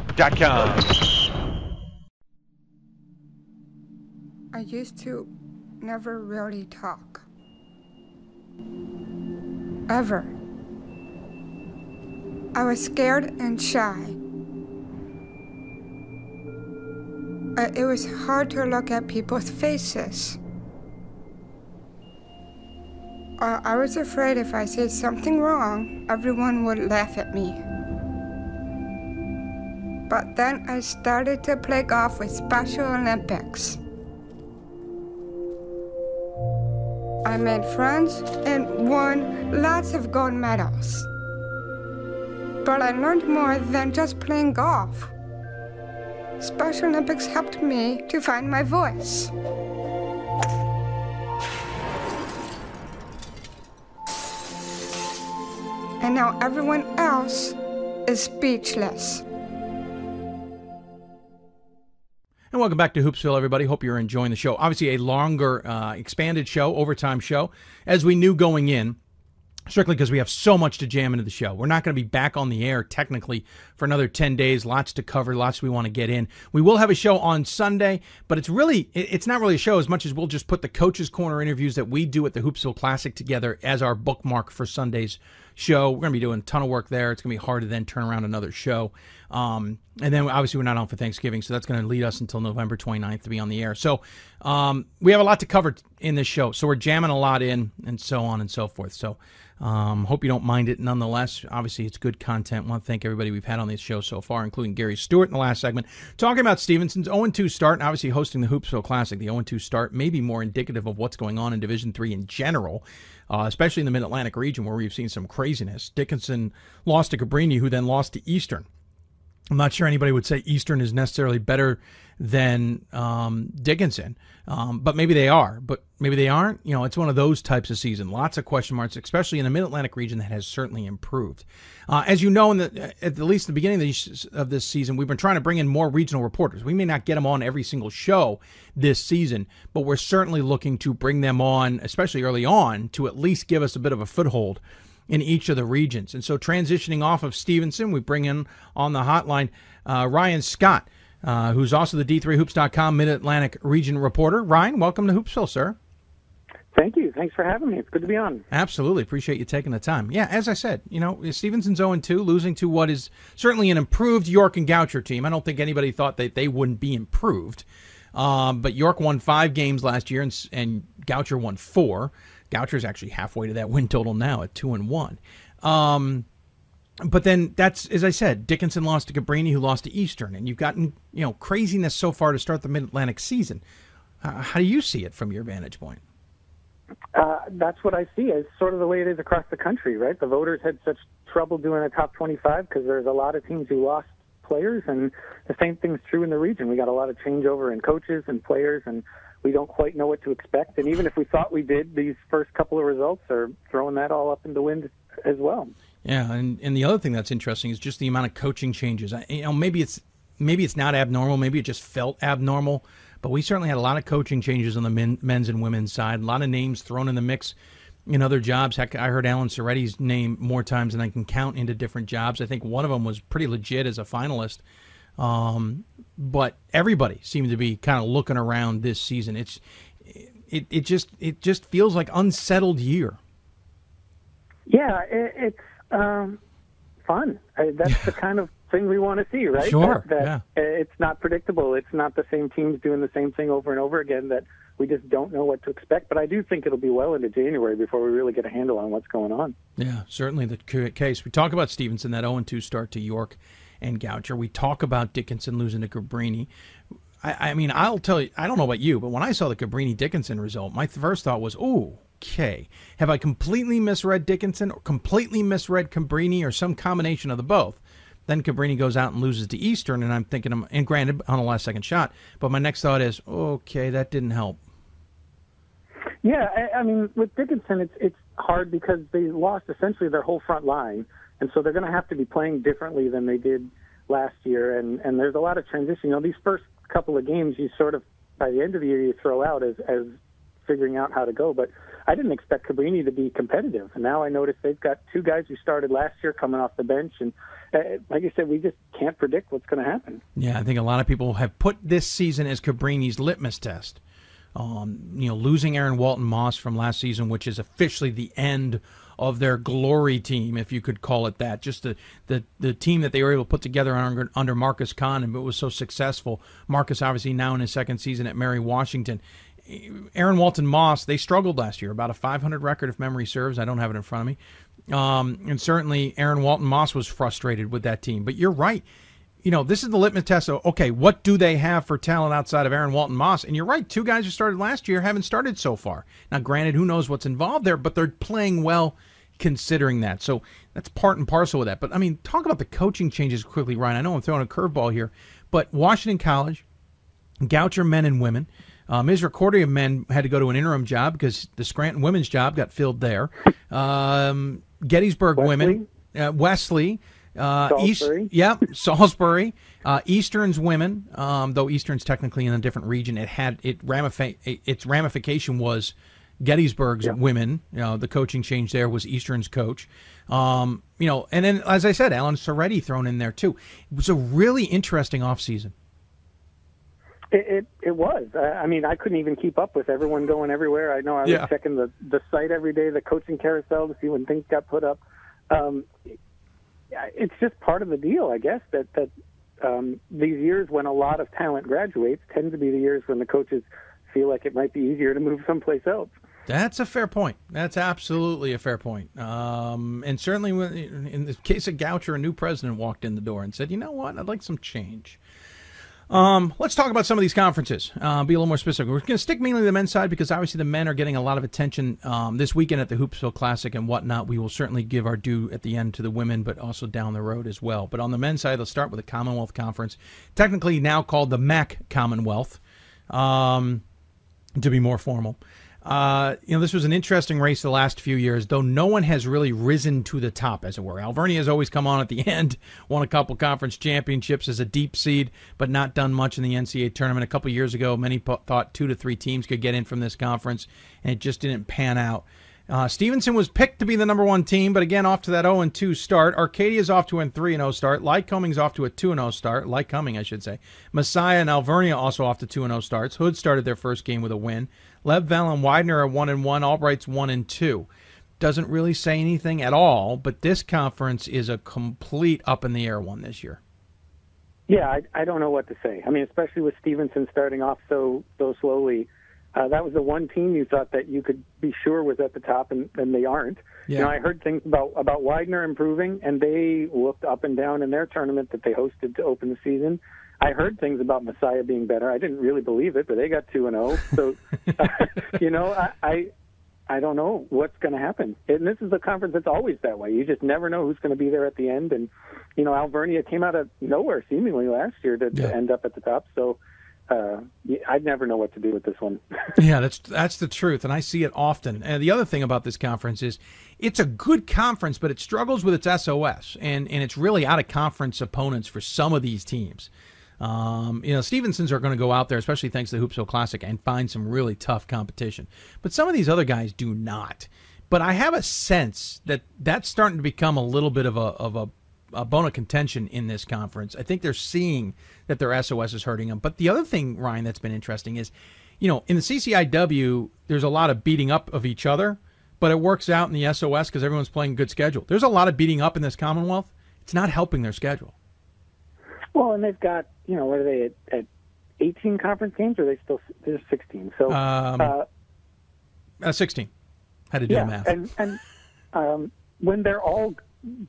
I used to never really talk. Ever. I was scared and shy. Uh, it was hard to look at people's faces. Uh, I was afraid if I said something wrong, everyone would laugh at me. But then I started to play golf with Special Olympics. I made friends and won lots of gold medals. But I learned more than just playing golf. Special Olympics helped me to find my voice. And now everyone else is speechless. And welcome back to Hoopsville, everybody. Hope you're enjoying the show. Obviously, a longer, uh, expanded show, overtime show, as we knew going in, strictly because we have so much to jam into the show. We're not going to be back on the air technically for another 10 days. Lots to cover, lots we want to get in. We will have a show on Sunday, but it's really, it's not really a show as much as we'll just put the Coaches Corner interviews that we do at the Hoopsville Classic together as our bookmark for Sunday's show. We're going to be doing a ton of work there. It's going to be hard to then turn around another show. Um, and then obviously we're not on for Thanksgiving, so that's going to lead us until November 29th to be on the air. So um, we have a lot to cover in this show. So we're jamming a lot in and so on and so forth. So um, hope you don't mind it nonetheless. Obviously, it's good content. I want to thank everybody we've had on this show so far, including Gary Stewart in the last segment, talking about Stevenson's 0-2 start and obviously hosting the Hoopsville Classic. The 0-2 start may be more indicative of what's going on in Division Three in general, uh, especially in the Mid-Atlantic region where we've seen some craziness. Dickinson lost to Cabrini, who then lost to Eastern. I'm not sure anybody would say Eastern is necessarily better than um, Dickinson, um, but maybe they are. But maybe they aren't. You know, it's one of those types of season. Lots of question marks, especially in the Mid Atlantic region that has certainly improved. Uh, as you know, in the, at least the beginning of, the, of this season, we've been trying to bring in more regional reporters. We may not get them on every single show this season, but we're certainly looking to bring them on, especially early on, to at least give us a bit of a foothold in each of the regions. And so, transitioning off of Stevenson, we bring in on the hotline uh, Ryan Scott, uh, who's also the D3Hoops.com Mid Atlantic region reporter. Ryan, welcome to Hoopsville, sir. Thank you. Thanks for having me. It's good to be on. Absolutely. Appreciate you taking the time. Yeah, as I said, you know, Stevenson's 0 2, losing to what is certainly an improved York and Goucher team. I don't think anybody thought that they wouldn't be improved. Um, but York won five games last year, and, and Goucher won four. Goucher's actually halfway to that win total now at 2 and 1. Um, but then that's as I said, Dickinson lost to Cabrini, who lost to Eastern, and you've gotten you know craziness so far to start the Mid Atlantic season. Uh, how do you see it from your vantage point? Uh, that's what I see. It's sort of the way it is across the country, right? The voters had such trouble doing a top 25 because there's a lot of teams who lost players, and the same thing's true in the region. We got a lot of changeover in coaches and players, and we don't quite know what to expect. And even if we thought we did, these first couple of results are throwing that all up in the wind as well. Yeah, and, and the other thing that's interesting is just the amount of coaching changes. I, you know, maybe it's maybe it's not abnormal, maybe it just felt abnormal but we certainly had a lot of coaching changes on the men, men's and women's side. A lot of names thrown in the mix in other jobs. Heck, I heard Alan Soretti's name more times than I can count into different jobs. I think one of them was pretty legit as a finalist. Um, but everybody seemed to be kind of looking around this season. It's it, it just it just feels like unsettled year. Yeah, it, it's um, fun. I, that's the kind of thing we want to see, right? Sure. That, that yeah. it's not predictable. It's not the same teams doing the same thing over and over again. That we just don't know what to expect. But I do think it'll be well into January before we really get a handle on what's going on. Yeah, certainly the case. We talk about Stevenson that 0 2 start to York and Goucher. We talk about Dickinson losing to Cabrini. I, I mean, I'll tell you, I don't know about you, but when I saw the Cabrini Dickinson result, my first thought was, ooh, okay. Have I completely misread Dickinson or completely misread Cabrini or some combination of the both? Then Cabrini goes out and loses to Eastern, and I'm thinking, "I'm." and granted, on a last second shot, but my next thought is, okay, that didn't help. Yeah, I, I mean, with Dickinson, it's it's hard because they lost essentially their whole front line, and so they're going to have to be playing differently than they did last year. And and there's a lot of transition. You know, these first couple of games, you sort of by the end of the year, you throw out as as figuring out how to go. But I didn't expect Cabrini to be competitive, and now I notice they've got two guys who started last year coming off the bench, and uh, like I said, we just can't predict what's going to happen. Yeah, I think a lot of people have put this season as Cabrini's litmus test. Um, you know, losing Aaron Walton Moss from last season, which is officially the end of their glory team, if you could call it that. Just the the, the team that they were able to put together under, under Marcus Kahn and it was so successful. Marcus, obviously, now in his second season at Mary Washington. Aaron Walton Moss, they struggled last year, about a 500 record if memory serves. I don't have it in front of me. Um, and certainly Aaron Walton Moss was frustrated with that team. But you're right. You know, this is the litmus test of, okay, what do they have for talent outside of Aaron Walton Moss? And you're right, two guys who started last year haven't started so far. Now, granted, who knows what's involved there, but they're playing well considering that. So that's part and parcel with that. But I mean, talk about the coaching changes quickly, Ryan. I know I'm throwing a curveball here, but Washington College, Goucher men and women, uh, Misericordia men had to go to an interim job because the Scranton women's job got filled there. Um, Gettysburg Wesley. women, uh, Wesley, uh, Salisbury. East, yep, Salisbury, uh, Eastern's women. Um, though Eastern's technically in a different region, it had it ramifi- its ramification was Gettysburg's women. You know, the coaching change there was Eastern's coach. Um, you know, and then as I said, Alan Soretti thrown in there too. It was a really interesting offseason. It, it it was. I mean, I couldn't even keep up with everyone going everywhere. I know I was Yeah. checking the the site every day, the coaching carousel to see when things got put up. Um, yeah, it's just part of the deal, I guess. That that um, these years when a lot of talent graduates tend to be the years when the coaches feel like it might be easier to move someplace else. That's a fair point. That's absolutely a fair point. Um, and certainly, when, in the case of Goucher, a new president walked in the door and said, "You know what? I'd like some change." Um, let's talk about some of these conferences. Uh, be a little more specific. We're going to stick mainly to the men's side because obviously the men are getting a lot of attention um, this weekend at the Hoopsville Classic and whatnot. We will certainly give our due at the end to the women, but also down the road as well. But on the men's side, let's start with the Commonwealth Conference, technically now called the MAC Commonwealth, um, to be more formal. Uh, you know, this was an interesting race the last few years, though no one has really risen to the top, as it were. Alvernia has always come on at the end, won a couple conference championships as a deep seed, but not done much in the NCAA tournament. A couple years ago, many thought two to three teams could get in from this conference, and it just didn't pan out. Uh, Stevenson was picked to be the number one team, but again, off to that 0 2 start. Arcadia's off to a 3 0 start. Lycoming's off to a 2 0 start. Lycoming, I should say. Messiah and Alvernia also off to 2 0 starts. Hood started their first game with a win. Leb, Val, and Widener are one and one. Albright's one and two. Doesn't really say anything at all. But this conference is a complete up in the air one this year. Yeah, I, I don't know what to say. I mean, especially with Stevenson starting off so so slowly. Uh, that was the one team you thought that you could be sure was at the top, and, and they aren't. Yeah. You know, I heard things about about Widener improving, and they looked up and down in their tournament that they hosted to open the season. I heard things about Messiah being better. I didn't really believe it, but they got two and zero. So, you know, I, I I don't know what's going to happen. And this is a conference that's always that way. You just never know who's going to be there at the end. And you know, Alvernia came out of nowhere seemingly last year to, to end up at the top. So. Uh, I'd never know what to do with this one. yeah, that's that's the truth, and I see it often. And the other thing about this conference is, it's a good conference, but it struggles with its SOS, and and it's really out of conference opponents for some of these teams. Um, you know, Stevenson's are going to go out there, especially thanks to the Hoopsville Classic, and find some really tough competition. But some of these other guys do not. But I have a sense that that's starting to become a little bit of a of a a bone of contention in this conference. I think they're seeing that their SOS is hurting them. But the other thing, Ryan, that's been interesting is, you know, in the CCIW, there's a lot of beating up of each other, but it works out in the SOS because everyone's playing good schedule. There's a lot of beating up in this Commonwealth. It's not helping their schedule. Well, and they've got, you know, what are they at, at 18 conference games, or are they still they're 16? So, Um, uh, Uh, 16. Had to do yeah, math. and and um, when they're all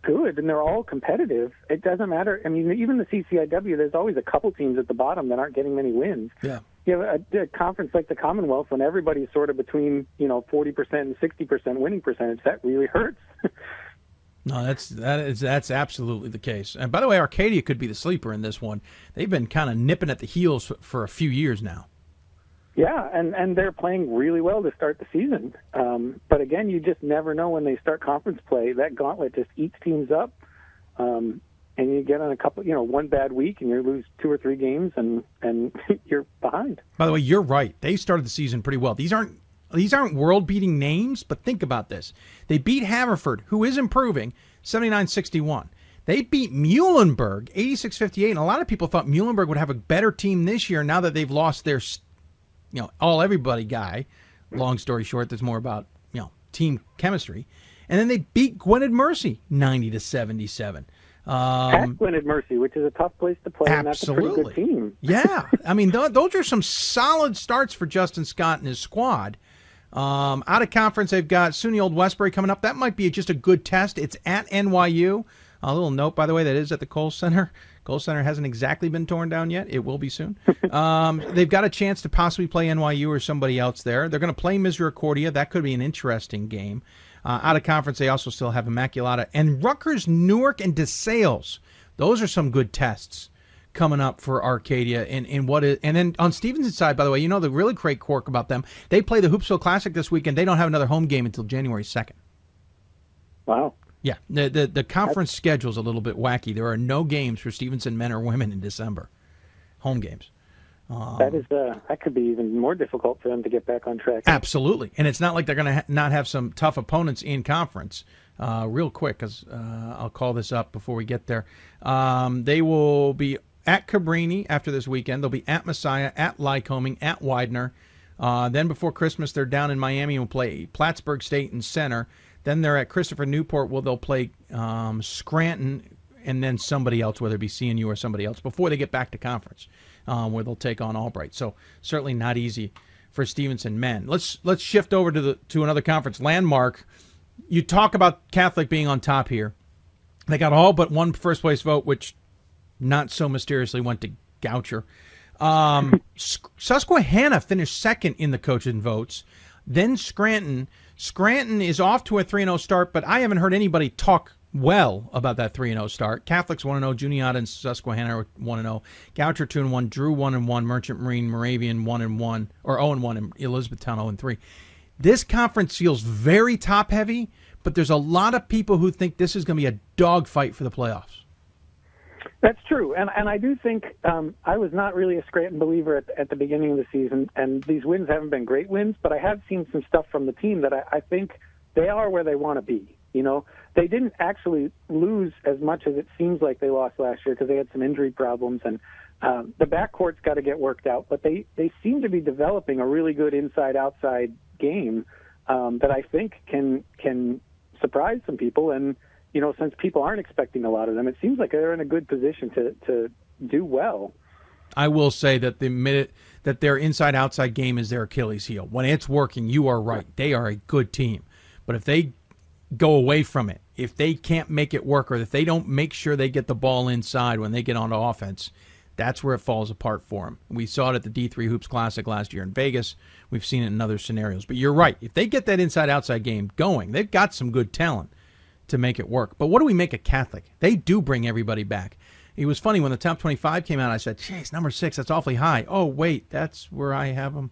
good and they're all competitive, it doesn't matter. I mean, even the CCIW, there's always a couple teams at the bottom that aren't getting many wins. Yeah. You have a, a conference like the Commonwealth when everybody's sort of between you know 40% and 60% winning percentage. That really hurts. No, that's that is that's absolutely the case. And by the way, Arcadia could be the sleeper in this one. They've been kind of nipping at the heels for, for a few years now. Yeah, and and they're playing really well to start the season. Um, but again, you just never know when they start conference play. That gauntlet just eats teams up, um, and you get on a couple, you know, one bad week, and you lose two or three games, and and you're behind. By the way, you're right. They started the season pretty well. These aren't these aren't world beating names, but think about this. They beat Haverford, who is improving, 79-61. They beat Muhlenberg 86-58, and a lot of people thought Muhlenberg would have a better team this year now that they've lost their you know, all everybody guy. Long story short, there's more about, you know, team chemistry. And then they beat Gwynedd Mercy 90 to 77. At Um, Gwynedd Mercy, which is a tough place to play, and that's a pretty Absolutely. good team. yeah, I mean th- those are some solid starts for Justin Scott and his squad. Um, out of conference, they've got SUNY Old Westbury coming up. That might be just a good test. It's at NYU. A little note, by the way, that is at the Coles Center. Coles Center hasn't exactly been torn down yet. It will be soon. Um, they've got a chance to possibly play NYU or somebody else there. They're going to play Misericordia. That could be an interesting game. Uh, out of conference, they also still have Immaculata and Rutgers, Newark, and DeSales. Those are some good tests coming up for Arcadia and, and what is and then on Stevenson's side, by the way, you know the really great quirk about them. They play the Hoopsville Classic this weekend. They don't have another home game until January second. Wow. Yeah. The the, the conference schedule's a little bit wacky. There are no games for Stevenson men or women in December. Home games. Um, that is uh, that could be even more difficult for them to get back on track. Absolutely, and it's not like they're going to ha- not have some tough opponents in conference. Uh, real quick, because uh, I'll call this up before we get there. Um, they will be at Cabrini after this weekend. They'll be at Messiah, at Lycoming, at Widener. Uh, then before Christmas, they're down in Miami and will play Plattsburgh State and Centre. Then they're at Christopher Newport. Where they'll play um, Scranton and then somebody else, whether it be CNU or somebody else, before they get back to conference, um, where they'll take on Albright. So certainly not easy for Stevenson men. Let's let's shift over to the to another conference, Landmark. You talk about Catholic being on top here. They got all but one first place vote, which not so mysteriously went to Goucher. Um, Susquehanna finished second in the coaching votes. Then Scranton. Scranton is off to a 3 0 start, but I haven't heard anybody talk well about that 3 0 start. Catholics 1 0, Juniata and Susquehanna are 1 0. Goucher 2 1, Drew 1 1, Merchant Marine, Moravian 1 1, or 0 1, and Elizabethtown 0 3. This conference feels very top heavy, but there's a lot of people who think this is going to be a dogfight for the playoffs. That's true, and and I do think um, I was not really a Scranton believer at, at the beginning of the season, and these wins haven't been great wins, but I have seen some stuff from the team that I, I think they are where they want to be. You know, they didn't actually lose as much as it seems like they lost last year because they had some injury problems and um, the backcourt's got to get worked out. But they they seem to be developing a really good inside outside game um, that I think can can surprise some people. And you know, since people aren't expecting a lot of them, it seems like they're in a good position to to do well. I will say that the minute that their inside outside game is their Achilles heel. When it's working, you are right. They are a good team. But if they go away from it, if they can't make it work, or if they don't make sure they get the ball inside when they get onto offense, that's where it falls apart for them. We saw it at the D3 Hoops Classic last year in Vegas. We've seen it in other scenarios. But you're right. If they get that inside outside game going, they've got some good talent to make it work. But what do we make of Catholic? They do bring everybody back. It was funny when the top 25 came out. I said, "Jeez, number six, that's awfully high." Oh, wait, that's where I have them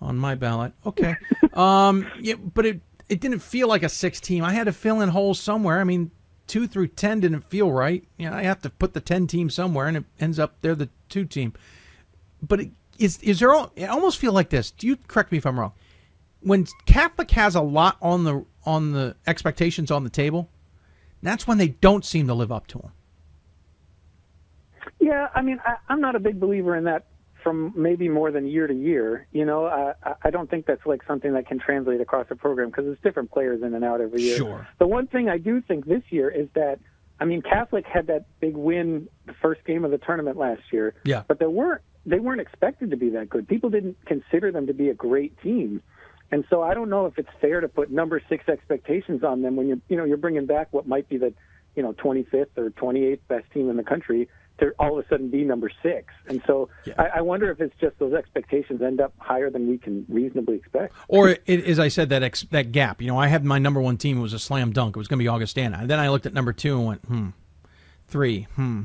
on my ballot. Okay, um, yeah, but it it didn't feel like a six team. I had to fill in holes somewhere. I mean, two through ten didn't feel right. You know, I have to put the ten team somewhere, and it ends up they're the two team. But it, is is there? All, I almost feel like this. Do you correct me if I'm wrong? When Catholic has a lot on the on the expectations on the table, that's when they don't seem to live up to them. Yeah, I mean, I, I'm not a big believer in that from maybe more than year to year. You know, I, I don't think that's like something that can translate across a program because there's different players in and out every year. Sure. The one thing I do think this year is that, I mean, Catholic had that big win the first game of the tournament last year. Yeah. But they weren't they weren't expected to be that good. People didn't consider them to be a great team. And so I don't know if it's fair to put number six expectations on them when you're you know you're bringing back what might be the you know 25th or 28th best team in the country to all of a sudden be number six. And so I, I wonder if it's just those expectations end up higher than we can reasonably expect. Or it, as I said, that ex, that gap. You know, I had my number one team. It was a slam dunk. It was going to be Augustana. And then I looked at number two and went, hmm, three, hmm,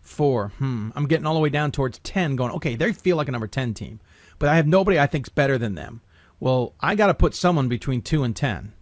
four, hmm. I'm getting all the way down towards ten, going, okay, they feel like a number ten team, but I have nobody I think's better than them. Well, I got to put someone between two and ten.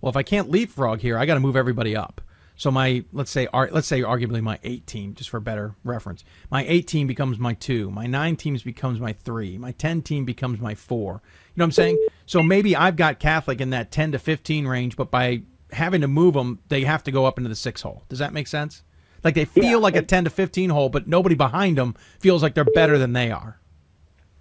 Well, if I can't leapfrog here, I got to move everybody up. So my let's say let's say arguably my eight team, just for better reference, my eight team becomes my two, my nine teams becomes my three, my ten team becomes my four. You know what I'm saying? So maybe I've got Catholic in that ten to fifteen range, but by having to move them, they have to go up into the six hole. Does that make sense? Like they feel Yeah, like a ten to fifteen hole, but nobody behind them feels like they're better than they are.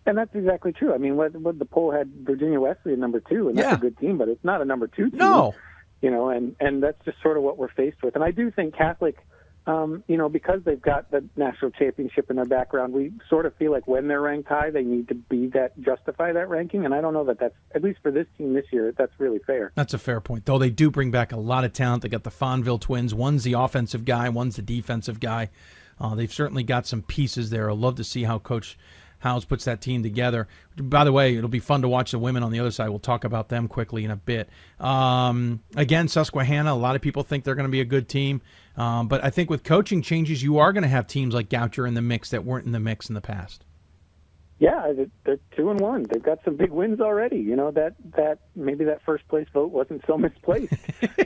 And that's exactly true. I mean, what, what the poll had Virginia Wesley at number two, and that's Yeah. a good team, but it's not a number two team. No. You know, and and that's just sort of what we're faced with. And I do think Catholic, um, you know, because they've got the national championship in their background, we sort of feel like when they're ranked high, they need to be that justify that ranking. And I don't know that that's at least for this team this year, that's really fair. That's a fair point. Though they do bring back a lot of talent. They got the Fonville twins. One's the offensive guy, one's the defensive guy. Uh, they've certainly got some pieces there. I'd love to see how Coach Howes puts that team together. By the way, it'll be fun to watch the women on the other side. We'll talk about them quickly in a bit. Um, again, Susquehanna, a lot of people think they're going to be a good team. Um, but I think with coaching changes, you are going to have teams like Goucher in the mix that weren't in the mix in the past. Yeah, they're- they're two and one. They've got some big wins already. You know that that maybe that first place vote wasn't so misplaced.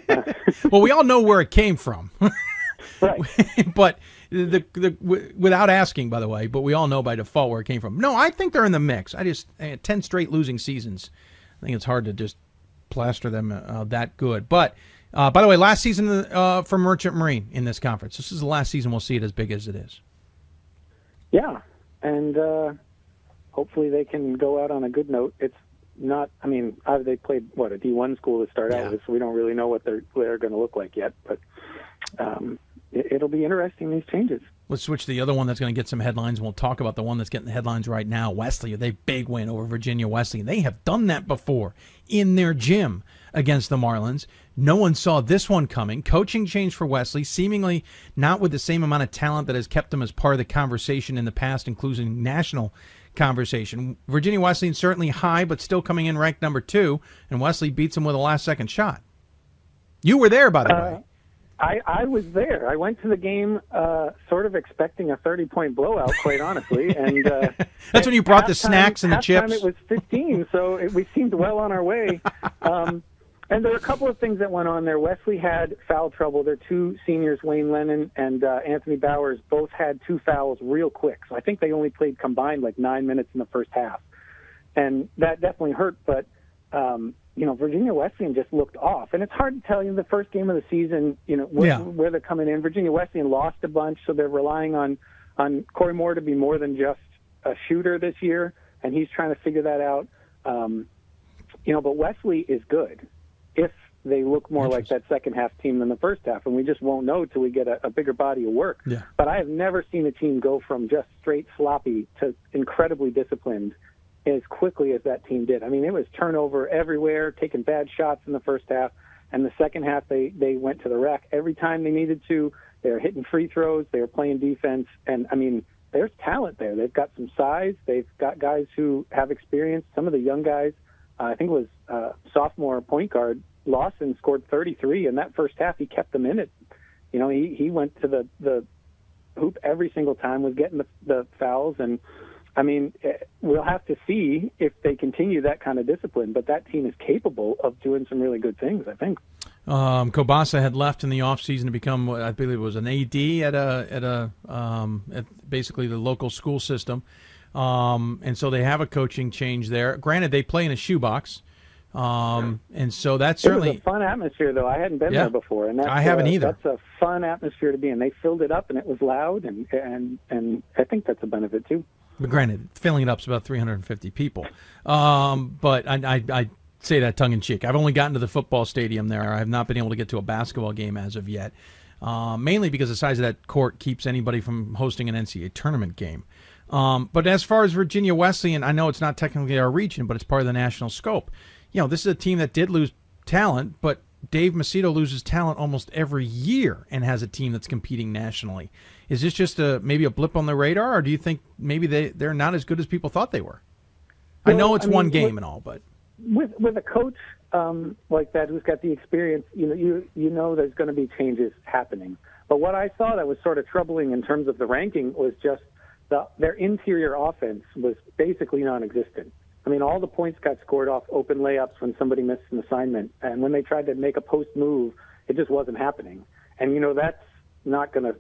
well, we all know where it came from. right. but the, the w- without asking, by the way, but we all know by default where it came from. No, I think they're in the mix. I just eh, ten straight losing seasons. I think it's hard to just plaster them uh, that good. But uh, by the way, last season uh, for Merchant Marine in this conference. This is the last season we'll see it as big as it is. Yeah, and uh, hopefully they can go out on a good note. It's not. I mean, uh, they played what a D one school to start out with, so we don't really know what they're they're going to look like yet. But um, it'll be interesting these changes. Let's switch to the other one that's going to get some headlines, we'll talk about the one that's getting the headlines right now. Wesley, they big win over Virginia Wesley. They have done that before in their gym against the Marlins. No one saw this one coming. Coaching change for Wesley, seemingly not with the same amount of talent that has kept them as part of the conversation in the past, including national conversation. Virginia Wesleyan certainly high, but still coming in ranked number two, and Wesley beats them with a last second shot. You were there, by the uh, way. I, I was there. I went to the game uh, sort of expecting a 30 point blowout, quite honestly. And uh, That's when you brought the snacks and the chips. It was 15, so it, we seemed well on our way. Um, and there were a couple of things that went on there. Wesley had foul trouble. Their two seniors, Wayne Lennon and uh, Anthony Bowers, both had two fouls real quick. So I think they only played combined like nine minutes in the first half, and that definitely hurt. But um, you know, Virginia Wesleyan just looked off, and it's hard to tell you the first game of the season, you know, where, Yeah. where they're coming in. Virginia Wesleyan lost a bunch, so they're relying on on Corey Moore to be more than just a shooter this year, and he's trying to figure that out. Um, you know, but Wesley is good if they look more like that second half team than the first half, and we just won't know till we get a, a bigger body of work. Yeah. But I have never seen a team go from just straight sloppy to incredibly disciplined as quickly as that team did. I mean, it was turnover everywhere, taking bad shots in the first half, and the second half they they went to the rack every time they needed to. They were hitting free throws, they were playing defense, and I mean, there's talent there. They've got some size. They've got guys who have experience. Some of the young guys, uh, I think it was uh, sophomore point guard Lawson scored 33 in that first half. He kept them in it. You know, he he went to the the hoop every single time, was getting the, the fouls, and I mean, eh, we'll have to see if they continue that kind of discipline. But that team is capable of doing some really good things. I think. Um, Kobasa had left in the offseason to become, what I believe it was an AD at a at a um, at basically the local school system, um, and so they have a coaching change there. Granted, they play in a shoebox, um, and so that's It was certainly a fun atmosphere, though. I hadn't been Yeah. there before, and that's, I haven't either. That's a fun atmosphere to be in. They filled it up, and it was loud, and and and I think that's a benefit too. But granted, filling it up is about 350 people. Um, but I, I, I say that tongue in cheek. I've only gotten to the football stadium there. I have not been able to get to a basketball game as of yet, uh, mainly because the size of that court keeps anybody from hosting an NCAA tournament game. Um, but as far as Virginia Wesleyan, I know it's not technically our region, but it's part of the national scope. You know, this is a team that did lose talent, but Dave Macedo loses talent almost every year and has a team that's competing nationally. Is this just a maybe a blip on the radar, or do you think maybe they they're not as good as people thought they were? I know it's I mean, one game with- and all, but with with a coach um, like that who's got the experience, you know, you you know there's going to be changes happening. But what I saw that was sort of troubling in terms of the ranking was just the their interior offense was basically non-existent. I mean, all the points got scored off open layups when somebody missed an assignment, and when they tried to make a post move, it just wasn't happening. And you know that's not going to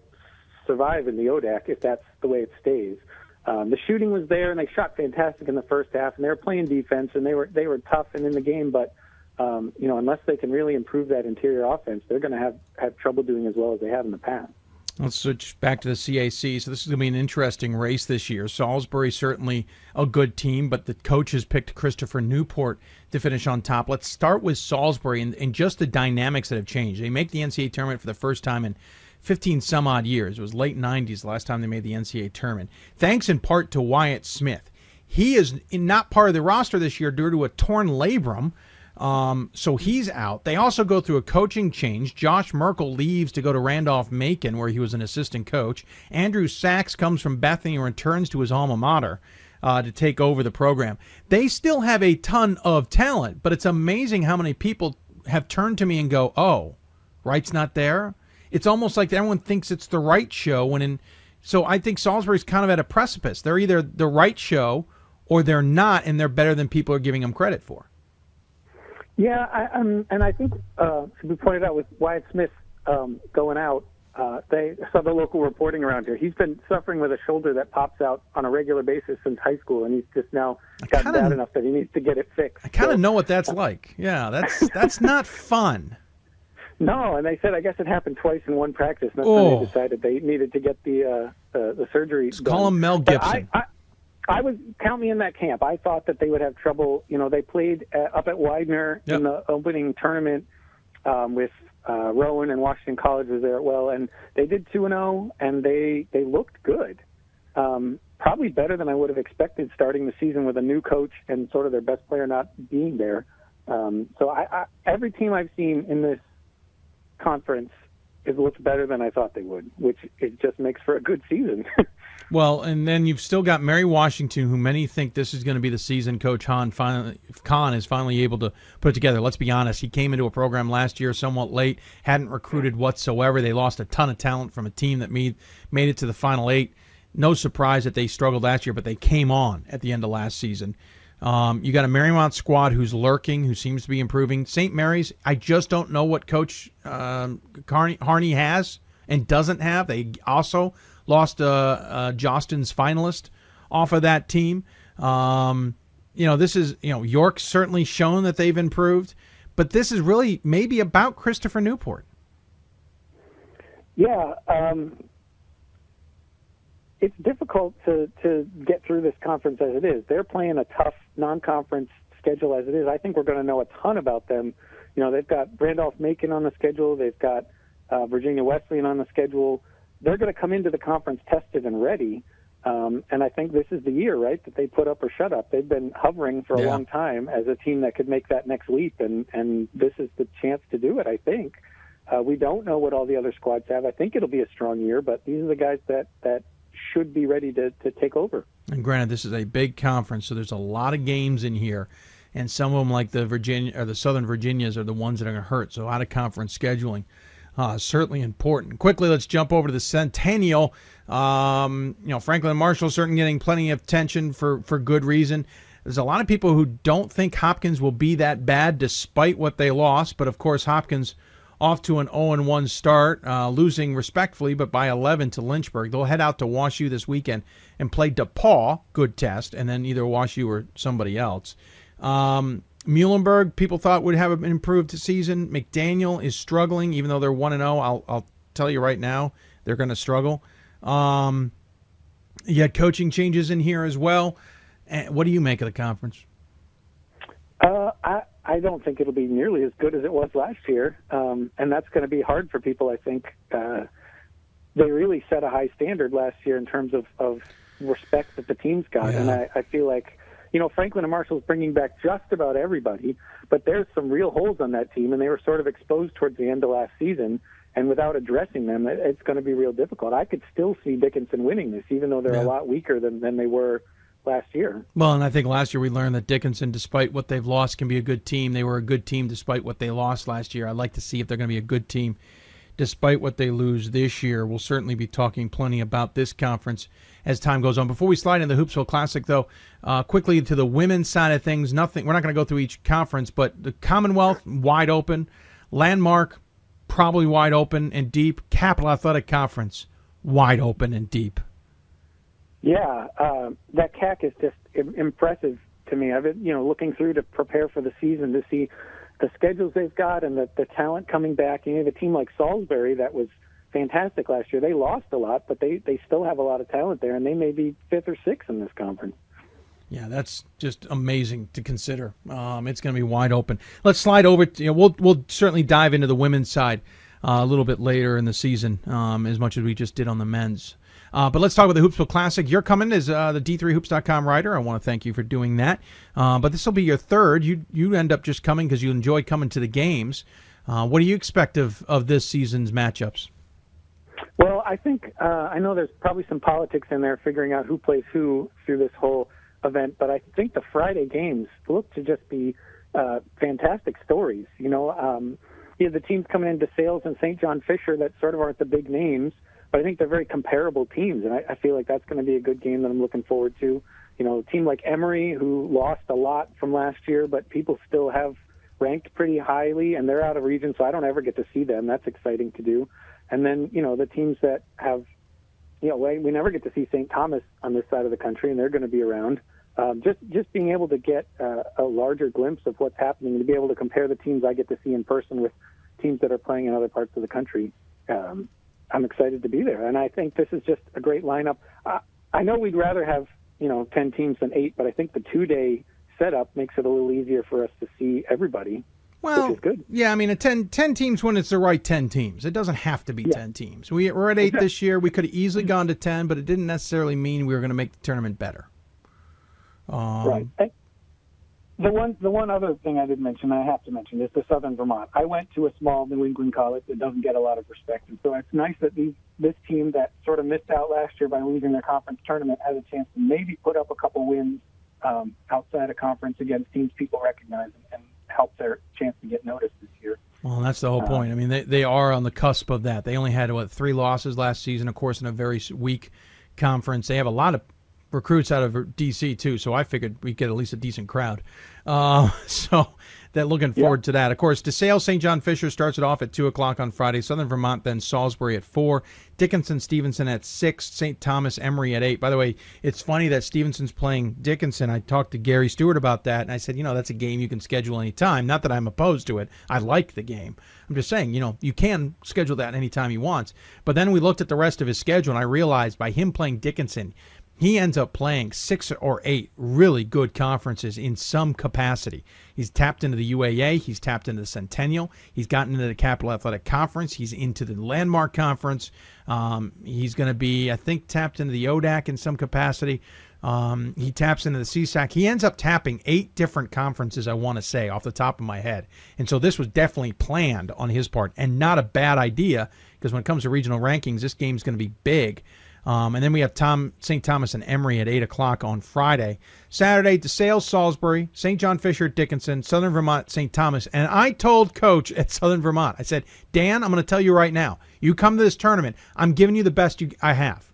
survive in the ODAC if that's the way it stays. Um, the shooting was there, and they shot fantastic in the first half, and they were playing defense, and they were they were tough and in the game. But um, you know, unless they can really improve that interior offense, they're going to have have trouble doing as well as they have in the past. Let's switch back to the CAC. So this is going to be an interesting race this year. Salisbury certainly a good team, but the coach has picked Christopher Newport to finish on top. Let's start with Salisbury and, and just the dynamics that have changed. They make the NCAA tournament for the first time in 15 some odd years. It was late 90s the last time they made the NCAA tournament. Thanks in part to Wyatt Smith. He is not part of the roster this year due to a torn labrum. Um, so he's out. They also go through a coaching change. Josh Merkel leaves to go to Randolph Macon, where he was an assistant coach. Andrew Sachs comes from Bethany and returns to his alma mater uh, to take over the program. They still have a ton of talent, but it's amazing how many people have turned to me and go, "Oh, Wyatt's not there." It's almost like everyone thinks it's the right show when in. So I think Salisbury's kind of at a precipice. They're either the right show or they're not, and they're better than people are giving them credit for. Yeah, I, um, and I think uh, should be pointed out with Wyatt Smith um, going out. Uh, they saw the local reporting around here. He's been suffering with a shoulder that pops out on a regular basis since high school, and he's just now gotten kinda- bad enough that he needs to get it fixed. I kind of know what that's like. Yeah, that's that's not fun. No, and they said I guess it happened twice in one practice. And that's Oh. when they decided they needed to get the uh, the, the surgery. done. Call him Mel Gibson. I, I, I was count me in that camp. I thought that they would have trouble. You know, they played uh, up at Widener in the opening tournament um, with uh, Rowan and Washington College was there. Well, and they did two and zero, and they they looked good. Um, probably better than I would have expected starting the season with a new coach and sort of their best player not being there. Um, so I, I, every team I've seen in this conference it looks better than I thought they would, which it just makes for a good season. Well, and then you've still got Mary Washington, who many think this is going to be the season Coach Hahn finally, Kahn is finally able to put together. Let's be honest, he came into a program last year somewhat late, hadn't recruited whatsoever. They lost a ton of talent from a team that made made it to the final eight. No surprise that they struggled last year, but they came on at the end of last season. Um, you got a Marymount squad who's lurking, who seems to be improving. St. Mary's, I just don't know what Coach um, Carney, Harney has and doesn't have. They also lost uh, uh, Jostens finalist off of that team. Um, you know, this is you know York's certainly shown that they've improved, but this is really maybe about Christopher Newport. Yeah, um, it's difficult to to get through this conference as it is. They're playing a tough non-conference schedule as it is. I think we're going to know a ton about them. You know, they've got Randolph Macon on the schedule. They've got uh, Virginia Wesleyan on the schedule. They're going to come into the conference tested and ready. Um, and I think this is the year, right, that they put up or shut up. They've been hovering for a Yeah. long time as a team that could make that next leap, and and this is the chance to do it. I think. Uh, we don't know what all the other squads have. I think it'll be a strong year, but these are the guys that that should be ready to to take over. And granted, this is a big conference, so there's a lot of games in here, and some of them, like the Virginia or the Southern Virginias, are the ones that are going to hurt. So out of conference scheduling, uh, certainly important. Quickly, let's jump over to the Centennial. Um, you know, Franklin Marshall certainly getting plenty of attention for for good reason. There's a lot of people who don't think Hopkins will be that bad, despite what they lost. But of course, Hopkins off to an 0-1 start, uh, losing respectfully, but by 11 to Lynchburg. They'll head out to WashU this weekend and play DePauw, good test, and then either WashU or somebody else. Um, Muhlenberg, people thought would have an improved season. McDaniel is struggling, even though they're 1 0. I'll, I'll tell you right now, they're going to struggle. Um, you had coaching changes in here as well. And what do you make of the conference? Uh, I I don't think it'll be nearly as good as it was last year, um, and that's going to be hard for people. I think uh, they really set a high standard last year in terms of, of respect that the teams got, and I, I feel like you know Franklin and Marshall's bringing back just about everybody, but there's some real holes on that team, and they were sort of exposed towards the end of last season. And without addressing them, it- it's going to be real difficult. I could still see Dickinson winning this, even though they're Yeah. a lot weaker than, than they were last year. Well, and I think last year we learned that Dickinson, despite what they've lost, can be a good team. They were a good team despite what they lost last year. I'd like to see if they're going to be a good team despite what they lose this year. We'll certainly be talking plenty about this conference as time goes on. Before we slide into the Hoopsville Classic, though, uh, quickly to the women's side of things, nothing. We're not going to go through each conference, but the Commonwealth wide open, Landmark probably wide open and deep, Capital Athletic Conference wide open and deep. Yeah, uh, that CAC is just impressive to me. I've been, you know, looking through to prepare for the season to see the schedules they've got and the, the talent coming back. You have a team like Salisbury that was fantastic last year. They lost a lot, but they they still have a lot of talent there, and they may be fifth or sixth in this conference. Yeah, that's just amazing to consider. Um, it's going to be wide open. Let's slide over. To, you know, we'll we'll certainly dive into the women's side uh, a little bit later in the season, um, as much as we just did on the men's. Uh, but let's talk about the Hoopsville Classic. You're coming as uh, the D3Hoops.com writer. I want to thank you for doing that. Uh, but this will be your third. You you end up just coming because you enjoy coming to the games. Uh, what do you expect of, of this season's matchups? Well, I think uh, I know there's probably some politics in there, figuring out who plays who through this whole event. But I think the Friday games look to just be uh, fantastic stories. You know, um, you have the teams coming into Sales and St. John Fisher that sort of aren't the big names, but I think they're very comparable teams, and I, I feel like that's going to be a good game that I'm looking forward to. You know, a team like Emory, who lost a lot from last year, but people still have ranked pretty highly, and they're out of region, so I don't ever get to see them. That's exciting to do. And then, you know, the teams that have, you know, we never get to see St. Thomas on this side of the country, and they're going to be around. Um, just just being able to get uh, a larger glimpse of what's happening, and to be able to compare the teams I get to see in person with teams that are playing in other parts of the country. Um, I'm excited to be there, and I think this is just a great lineup. I, I know we'd rather have you know ten teams than eight, but I think the two day setup makes it a little easier for us to see everybody, Well, which is good. Yeah, I mean, a 10, 10 teams when it's the right 10 teams. It doesn't have to be 10 teams. We, we're at eight Exactly. this year. We could have easily gone to 10, but it didn't necessarily mean we were going to make the tournament better. Um, right. The one the one other thing I did mention, I have to mention, is the Southern Vermont. I went to a small New England college that doesn't get a lot of respect, and so it's nice that these this team that sort of missed out last year by losing their conference tournament has a chance to maybe put up a couple wins um, outside of conference against teams people recognize and, and help their chance to get noticed this year. Well, that's the whole Uh, point. I mean, they, they are on the cusp of that. They only had, what, three losses last season, of course, in a very weak conference. They have a lot of recruits out of DC too, so I figured we'd get at least a decent crowd. Uh, so that looking forward to that. Of course, DeSales St. John Fisher starts it off at two o'clock on Friday. Southern Vermont then Salisbury at four. Dickinson Stevenson at six. St. Thomas Emory at eight. By the way, it's funny that Stevenson's playing Dickinson. I talked to Gary Stewart about that, and I said, you know, that's a game you can schedule anytime. Not that I'm opposed to it. I like the game. I'm just saying, you know, you can schedule that anytime he wants. But then we looked at the rest of his schedule, and I realized by him playing Dickinson, he ends up playing six or eight really good conferences in some capacity. He's tapped into the UAA, he's tapped into the Centennial, he's gotten into the Capital Athletic Conference, he's into the Landmark Conference. Um, he's going to be, I think, tapped into the ODAC in some capacity. Um, he taps into the CSAC. He ends up tapping eight different conferences, I want to say, off the top of my head. And so this was definitely planned on his part and not a bad idea because when it comes to regional rankings, this game's going to be big. Um, and then we have Tom St. Thomas and Emory at eight o'clock on Friday. Saturday, DeSales, Salisbury, St. John Fisher, Dickinson, Southern Vermont, St. Thomas. And I told Coach at Southern Vermont, I said, Dan, I'm going to tell you right now, you come to this tournament, I'm giving you the best you, I have.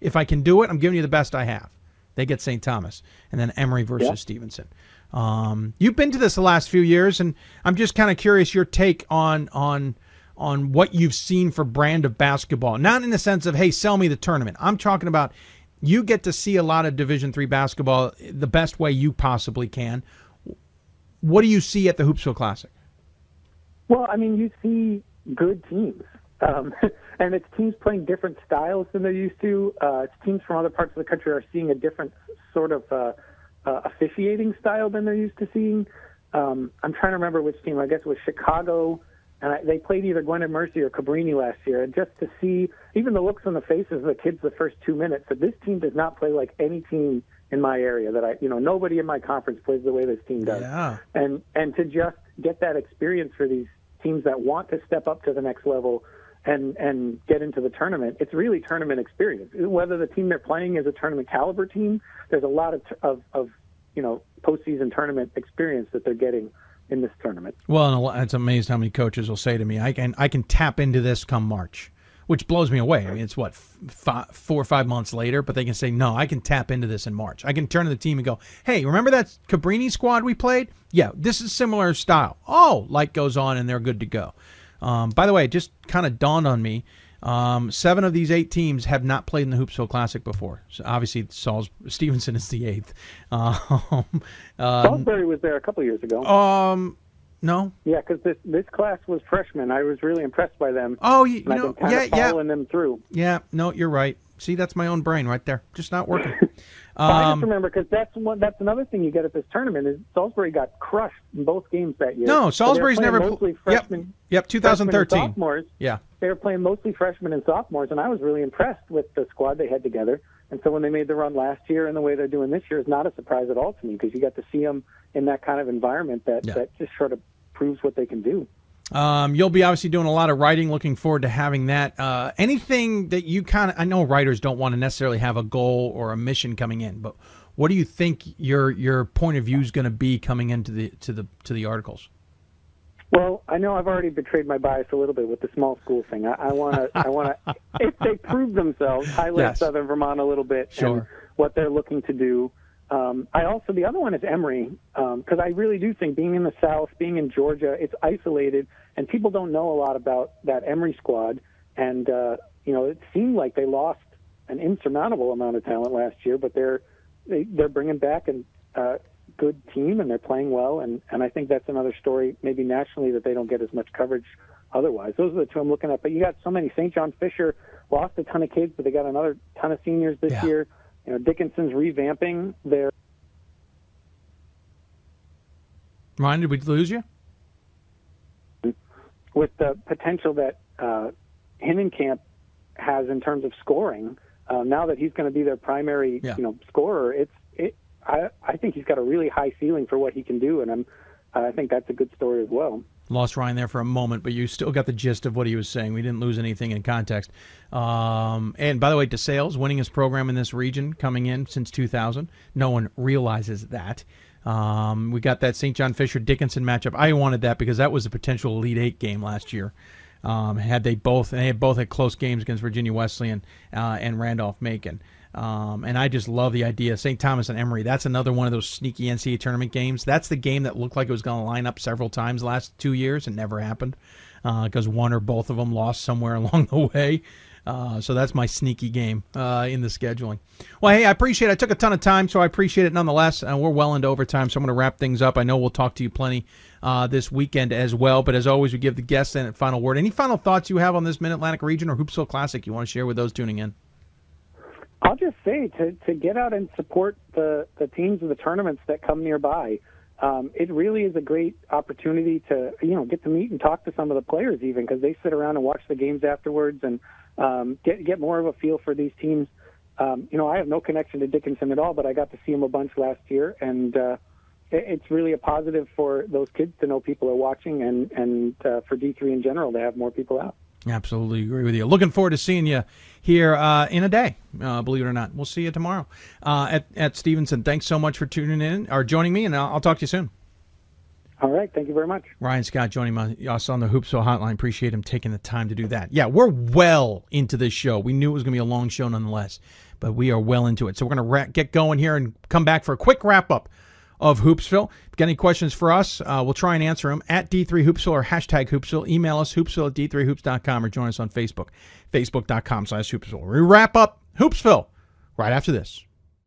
If I can do it, I'm giving you the best I have. They get St. Thomas, and then Emory versus Yeah. Stevenson. Um, you've been to this the last few years, and I'm just kind of curious your take on on on what you've seen for brand of basketball. Not in the sense of hey, sell me the tournament. I'm talking about you get to see a lot of Division three basketball the best way you possibly can. What do you see at the Hoopsville Classic? Well, I mean, you see good teams, um, and it's teams playing different styles than they're used to. Uh, it's teams from other parts of the country are seeing a different sort of uh, uh, officiating style than they're used to seeing. Um, I'm trying to remember which team. I guess it was Chicago, and I, they played either Gwynedd Mercy or Cabrini last year. And just to see, even the looks on the faces of the kids the first two minutes, that this team does not play like any team in my area. That I, you know, nobody in my conference plays the way this team does Yeah. and and to just get that experience for these teams that want to step up to the next level and and get into the tournament it's really tournament experience whether the team they're playing is a tournament caliber team there's a lot of of, of you know postseason tournament experience that they're getting in this tournament Well, and it's amazing how many coaches will say to me, "I can I can tap into this come March," which blows me away. I mean, it's what f- fi four or five months later, but they can say, "No, I can tap into this in March. I can turn to the team and go, hey, remember that Cabrini squad we played? Yeah, this is similar style. Oh, light goes on and they're good to go." Um, by the way, it just kind of dawned on me. Um, seven of these eight teams have not played in the Hoopsville Classic before. So obviously, Saul's Stevenson is the eighth. Um, uh, Salisbury was there a couple years ago um, no, yeah because this this class was freshmen i was really impressed by them Oh, you, I've know, yeah, yeah. following them through Yeah, no, you're right. See, that's my own brain right there. Just not working. I just Um, remember because that's one. That's another thing you get at this tournament is Salisbury got crushed in both games that year. No, So Salisbury's playing never mostly yep, freshmen. yep, and 2013. sophomores. yeah. They were playing mostly freshmen and sophomores, and I was really impressed with the squad they had together. And so when they made the run last year and the way they're doing this year is not a surprise at all to me because you got to see them in that kind of environment that Yeah. that just sort of proves what they can do. Um, you'll be obviously doing a lot of writing. Looking forward to having that. Uh, anything that you kind of, I know writers don't want to necessarily have a goal or a mission coming in, but what do you think your your point of view is going to be coming into the to the to the articles? Well, I know I've already betrayed my bias a little bit with the small school thing. I want to, I want to, if they prove themselves, highlight Yes. Southern Vermont a little bit and Sure. what they're looking to do. Um, I also, the other one is Emory, because I really do think being in the South, being in Georgia, it's isolated, and people don't know a lot about that Emory squad. And uh, you know, it seemed like they lost an insurmountable amount of talent last year, but they're they, they're bringing back a uh, good team and they're playing well, and and I think that's another story, maybe nationally, that they don't get as much coverage otherwise. Those are the two I'm looking at. But you got so many. St. John Fisher lost a ton of kids, but they got another ton of seniors this Yeah. year. You know, Dickinson's revamping their Ryan, did we lose you? With the potential that uh, Hinnenkamp has in terms of scoring. Uh, now that he's going to be their primary, Yeah. you know, scorer, it's it. I I think he's got a really high ceiling for what he can do, and I'm I think that's a good story as well. Lost Ryan there for a moment, but you still got the gist of what he was saying. We didn't lose anything in context. Um, and by the way, DeSales, winning his program in this region, coming in since 2000. No one realizes that. Um, we got that St. John Fisher Dickinson matchup. I wanted that because that was a potential Elite Eight game last year. Um, had they both, they had both had close games against Virginia Wesleyan uh, and Randolph Macon. Um, and I just love the idea. St. Thomas and Emory. That's another one of those sneaky NCAA tournament games. That's the game that looked like it was going to line up several times last two years and never happened because uh, one or both of them lost somewhere along the way. Uh, so that's my sneaky game uh, in the scheduling. Well, hey, I appreciate it. I took a ton of time, so I appreciate it nonetheless. And we're well into overtime, so I'm going to wrap things up. I know we'll talk to you plenty uh, this weekend as well. But as always, we give the guests a final word. Any final thoughts you have on this Mid Atlantic region or Hoopsville Classic you want to share with those tuning in? I'll just say to, to get out and support the, the teams of the tournaments that come nearby. Um, it really is a great opportunity to you know get to meet and talk to some of the players even because they sit around and watch the games afterwards and um, get get more of a feel for these teams. Um, you know, I have no connection to Dickinson at all, but I got to see him a bunch last year, and uh, it, it's really a positive for those kids to know people are watching, and and uh, for D three in general to have more people out. Absolutely agree with you. Looking forward to seeing you here uh, in a day. Uh, believe it or not, we'll see you tomorrow uh, at at Stevenson. Thanks so much for tuning in or joining me, and I'll, I'll talk to you soon. All right. Thank you very much. Ryan Scott joining us on the Hoopsville Hotline. Appreciate him taking the time to do that. Yeah, we're well into this show. We knew it was going to be a long show nonetheless, but we are well into it. So we're going to ra- get going here and come back for a quick wrap up of Hoopsville. Got any questions for us, uh, we'll try and answer them at D3Hoopsville or hashtag Hoopsville. Email us, hoopsville at D3Hoops.com or join us on Facebook, Facebook.com slash Hoopsville. We wrap up Hoopsville right after this.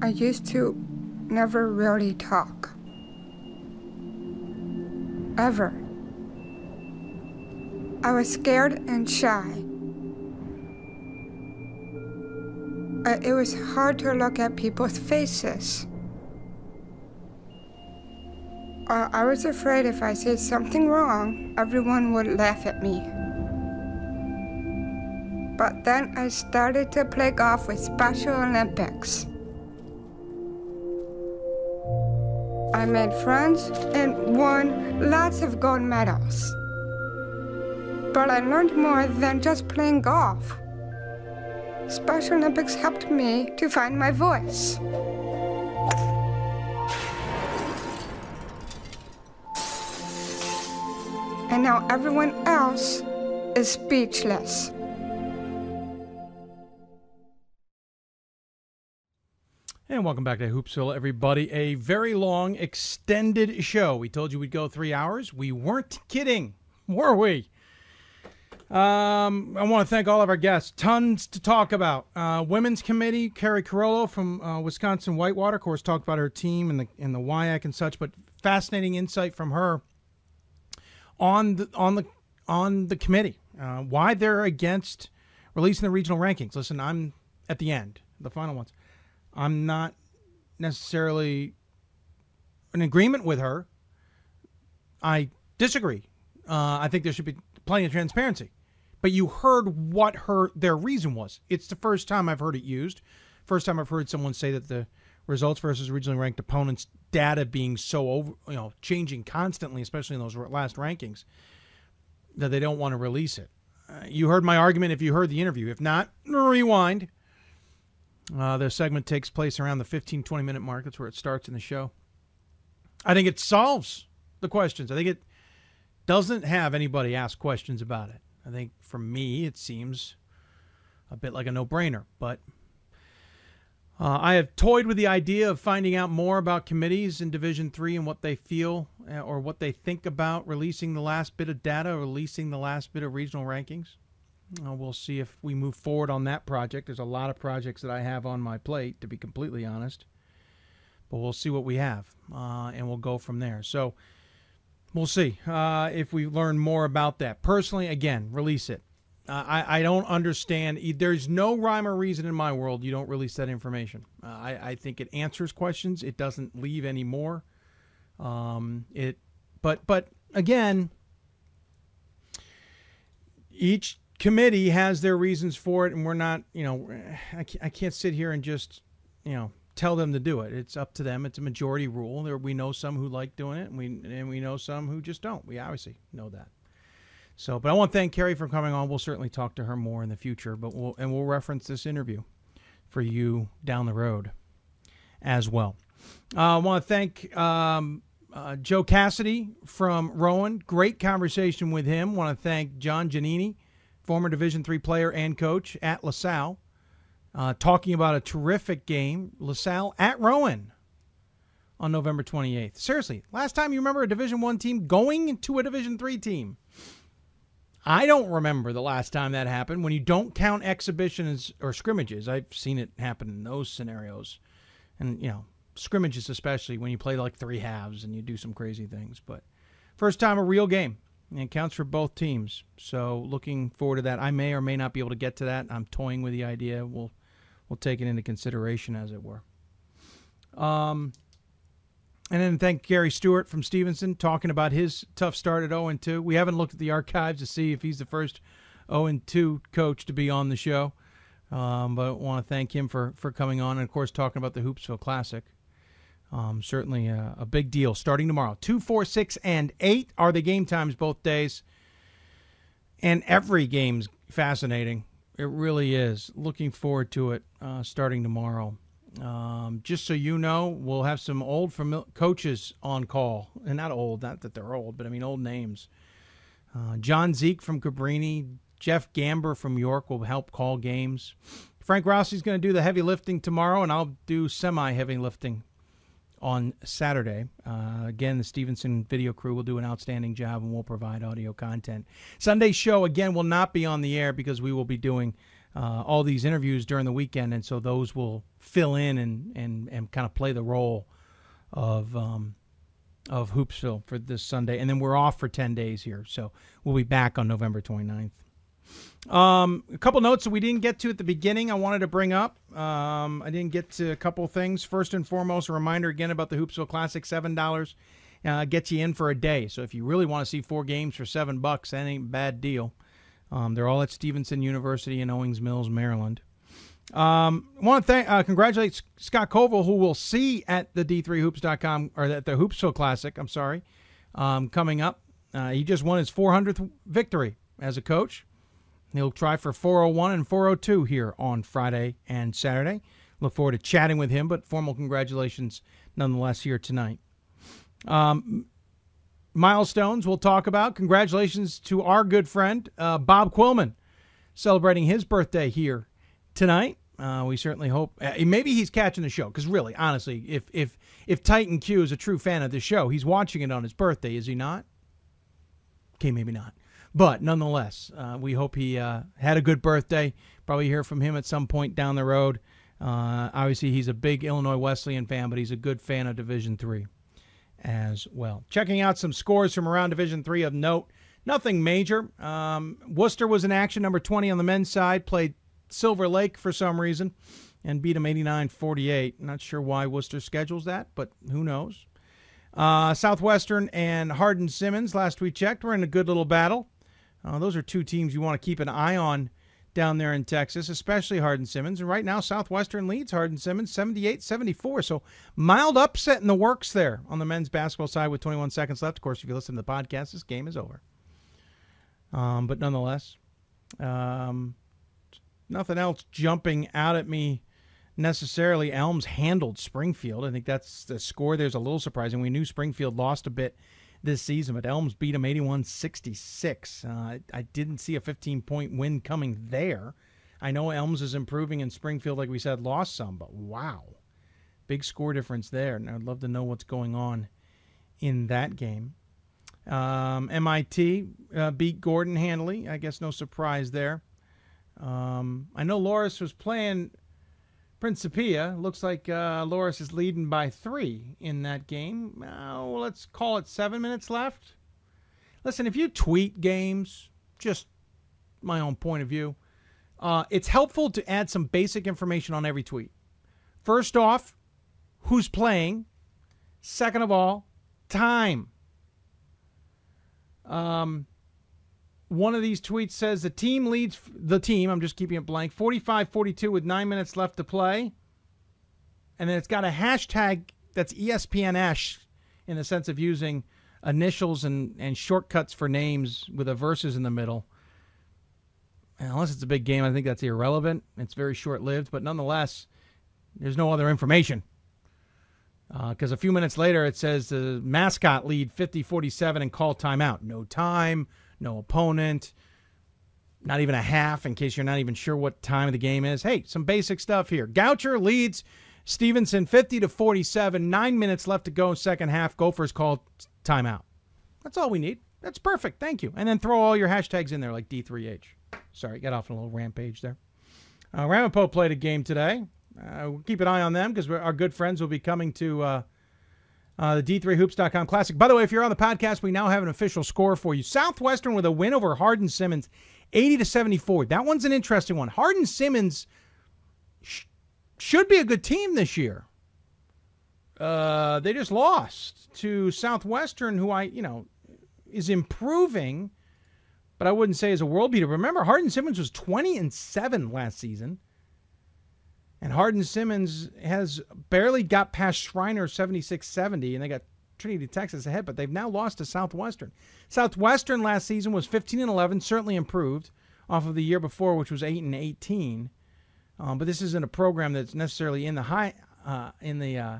I used to never really talk. Ever. I was scared and shy. Uh, it was hard to look at people's faces. Uh, I was afraid if I said something wrong, everyone would laugh at me. But then I started to play golf with Special Olympics. I made friends and won lots of gold medals. But I learned more than just playing golf. Special Olympics helped me to find my voice. And now everyone else is speechless. And welcome back to Hoopsville, everybody. A very long, extended show. We told you we'd go three hours. We weren't kidding, were we? Um, I want to thank all of our guests. Tons to talk about. Uh, women's committee, Keri Carollo from uh, Wisconsin Whitewater, of course, talked about her team and the and the WIAC and such. But fascinating insight from her on the on the on the committee. Uh, why they're against releasing the regional rankings. Listen, I'm at the end, the final ones. I'm not necessarily in agreement with her. I disagree. Uh, I think there should be plenty of transparency. But you heard what her their reason was. It's the first time I've heard it used. First time I've heard someone say that the results versus regionally ranked opponents data being so over, you know, changing constantly, especially in those last rankings, that they don't want to release it. Uh, you heard my argument if you heard the interview. If not, rewind. Uh, their segment takes place around the 15, 20 minute mark. That's where it starts in the show. I think it solves the questions. I think it doesn't have anybody ask questions about it. I think for me, it seems a bit like a no brainer. But uh, I have toyed with the idea of finding out more about committees in Division Three and what they feel uh, or what they think about releasing the last bit of data, releasing the last bit of regional rankings. Uh, we'll see if we move forward on that project. There's a lot of projects that I have on my plate, to be completely honest. But we'll see what we have, uh, and we'll go from there. So we'll see uh, if we learn more about that. Personally, again, release it. Uh, I, I don't understand. There's no rhyme or reason in my world you don't release that information. Uh, I, I think it answers questions. It doesn't leave any more. Um, it, but but again, each committee has their reasons for it, and we're not, you know, I can't, I can't sit here and just, you know, tell them to do it. It's up to them. It's a majority rule. There, we know some who like doing it, and we and we know some who just don't. We obviously know that. So, but I want to thank Keri for coming on. We'll certainly talk to her more in the future, but we'll and we'll reference this interview for you down the road as well. Uh, I want to thank um, uh, Joe Cassidy from Rowan. Great conversation with him. Want to thank John Giannini, former Division three player and coach at LaSalle, uh, talking about a terrific game, LaSalle at Rowan on November 28th. Seriously, last time you remember a Division one team going to a Division three team. I don't remember the last time that happened. When you don't count exhibitions or scrimmages, I've seen it happen in those scenarios, and you know scrimmages especially when you play like three halves and you do some crazy things. But first time a real game, and counts for both teams. So looking forward to that. I may or may not be able to get to that. I'm toying with the idea. We'll we'll take it into consideration, as it were. Um, and then thank Gary Stewart from Stevenson talking about his tough start at 0 2. We haven't looked at the archives to see if he's the first 0 2 coach to be on the show. Um, but I want to thank him for, for coming on and, of course, talking about the Hoopsville Classic. Um, certainly a, a, big deal starting tomorrow. 2, 4, 6, and 8 are the game times both days. And every game's fascinating. It really is. Looking forward to it uh, starting tomorrow. Um, just so you know, we'll have some old famil- coaches on call, and not old, not that they're old, but I mean old names. Uh, John Dzik from Cabrini, Jeff Gamber from York will help call games. Frank Rossi's going to do the heavy lifting tomorrow, and I'll do semi heavy lifting on Saturday. Uh, again, the Stevenson video crew will do an outstanding job, and we'll provide audio content. Sunday's show again will not be on the air because we will be doing uh, all these interviews during the weekend, and so those will fill in and and, and kind of play the role of um, of Hoopsville for this Sunday, and then we're off for ten days here, so we'll be back on November 29th. Um, a couple notes that we didn't get to at the beginning. I wanted to bring up. Um, I didn't get to a couple things. First and foremost, a reminder again about the Hoopsville Classic. Seven dollars uh, gets you in for a day. So if you really want to see four games for seven bucks, that ain't a bad deal. Um, they're all at Stevenson University in Owings Mills, Maryland. Um, want to thank, uh, congratulate Scott Coval, who we'll see at the D3Hoops.com or at the Hoopsville Classic. I'm sorry, um, coming up. Uh, he just won his 400th victory as a coach. He'll try for 401 and 402 here on Friday and Saturday. Look forward to chatting with him, but formal congratulations nonetheless here tonight. Um, milestones we'll talk about. Congratulations to our good friend uh, Bob Quillman celebrating his birthday here tonight. Uh, we certainly hope uh, maybe he's catching the show because really, honestly, if if if Titan Q is a true fan of the show, he's watching it on his birthday, is he not? Okay, maybe not, but nonetheless, uh, we hope he uh, had a good birthday. Probably hear from him at some point down the road. Uh, obviously, he's a big Illinois Wesleyan fan, but he's a good fan of Division Three as well. Checking out some scores from around Division Three of note. Nothing major. Um, Wooster was in action, number 20 on the men's side, played Silver Lake for some reason and beat them 89 48. Not sure why Wooster schedules that, but who knows. Uh, Southwestern and Hardin Simmons, last we checked, were in a good little battle. Uh, those are two teams you want to keep an eye on down there in Texas, especially Hardin Simmons. And right now, Southwestern leads Hardin Simmons 78 74. So mild upset in the works there on the men's basketball side with 21 seconds left. Of course, if you listen to the podcast, this game is over. Um, but nonetheless, um, nothing else jumping out at me necessarily. Elms handled Springfield. I think that's the score. There's a little surprising. We knew Springfield lost a bit this season, but Elms beat them 81 66. Uh, I didn't see a 15 point win coming there. I know Elms is improving and Springfield, like we said, lost some, but wow. Big score difference there. And I'd love to know what's going on in that game. Um, MIT uh, beat Gordon handily. I guess no surprise there. Um, I know Loras was playing Principia. Looks like uh, Loras is leading by three in that game. Uh, well, let's call it seven minutes left. Listen, if you tweet games, just my own point of view, uh, it's helpful to add some basic information on every tweet. First off, who's playing. Second of all, time. Um, one of these tweets says the team leads the team. I'm just keeping it blank. 45-42 with nine minutes left to play, and then it's got a hashtag that's E ESPN-esh in the sense of using initials and, and shortcuts for names with a verses in the middle. And unless it's a big game, I think that's irrelevant. It's very short lived, but nonetheless, there's no other information. Uh, because a few minutes later, it says the mascot lead 50 47 and call timeout. No time, no opponent, not even a half in case you're not even sure what time of the game is. Hey, some basic stuff here. Goucher leads Stevenson 50 to 47. Nine minutes left to go, second half. Gophers call timeout. That's all we need. That's perfect. Thank you. And then throw all your hashtags in there like D3H. Sorry, got off on a little rampage there. Uh, Ramapo played a game today. Uh, we'll keep an eye on them because our good friends will be coming to uh, uh, the D3Hoops.com Classic. By the way, if you're on the podcast, we now have an official score for you. Southwestern with a win over Hardin Simmons, 80 to 74. That one's an interesting one. Hardin Simmons sh- should be a good team this year. Uh, they just lost to Southwestern, who I, you know, is improving, but I wouldn't say is a world beater. Remember, Hardin Simmons was 20 and 7 last season. And Hardin Simmons has barely got past Schreiner 76 70, and they got Trinity, Texas ahead, but they've now lost to Southwestern. Southwestern last season was 15 and 11, certainly improved off of the year before, which was 8 and 18. Um, but this isn't a program that's necessarily in the high uh, in the uh,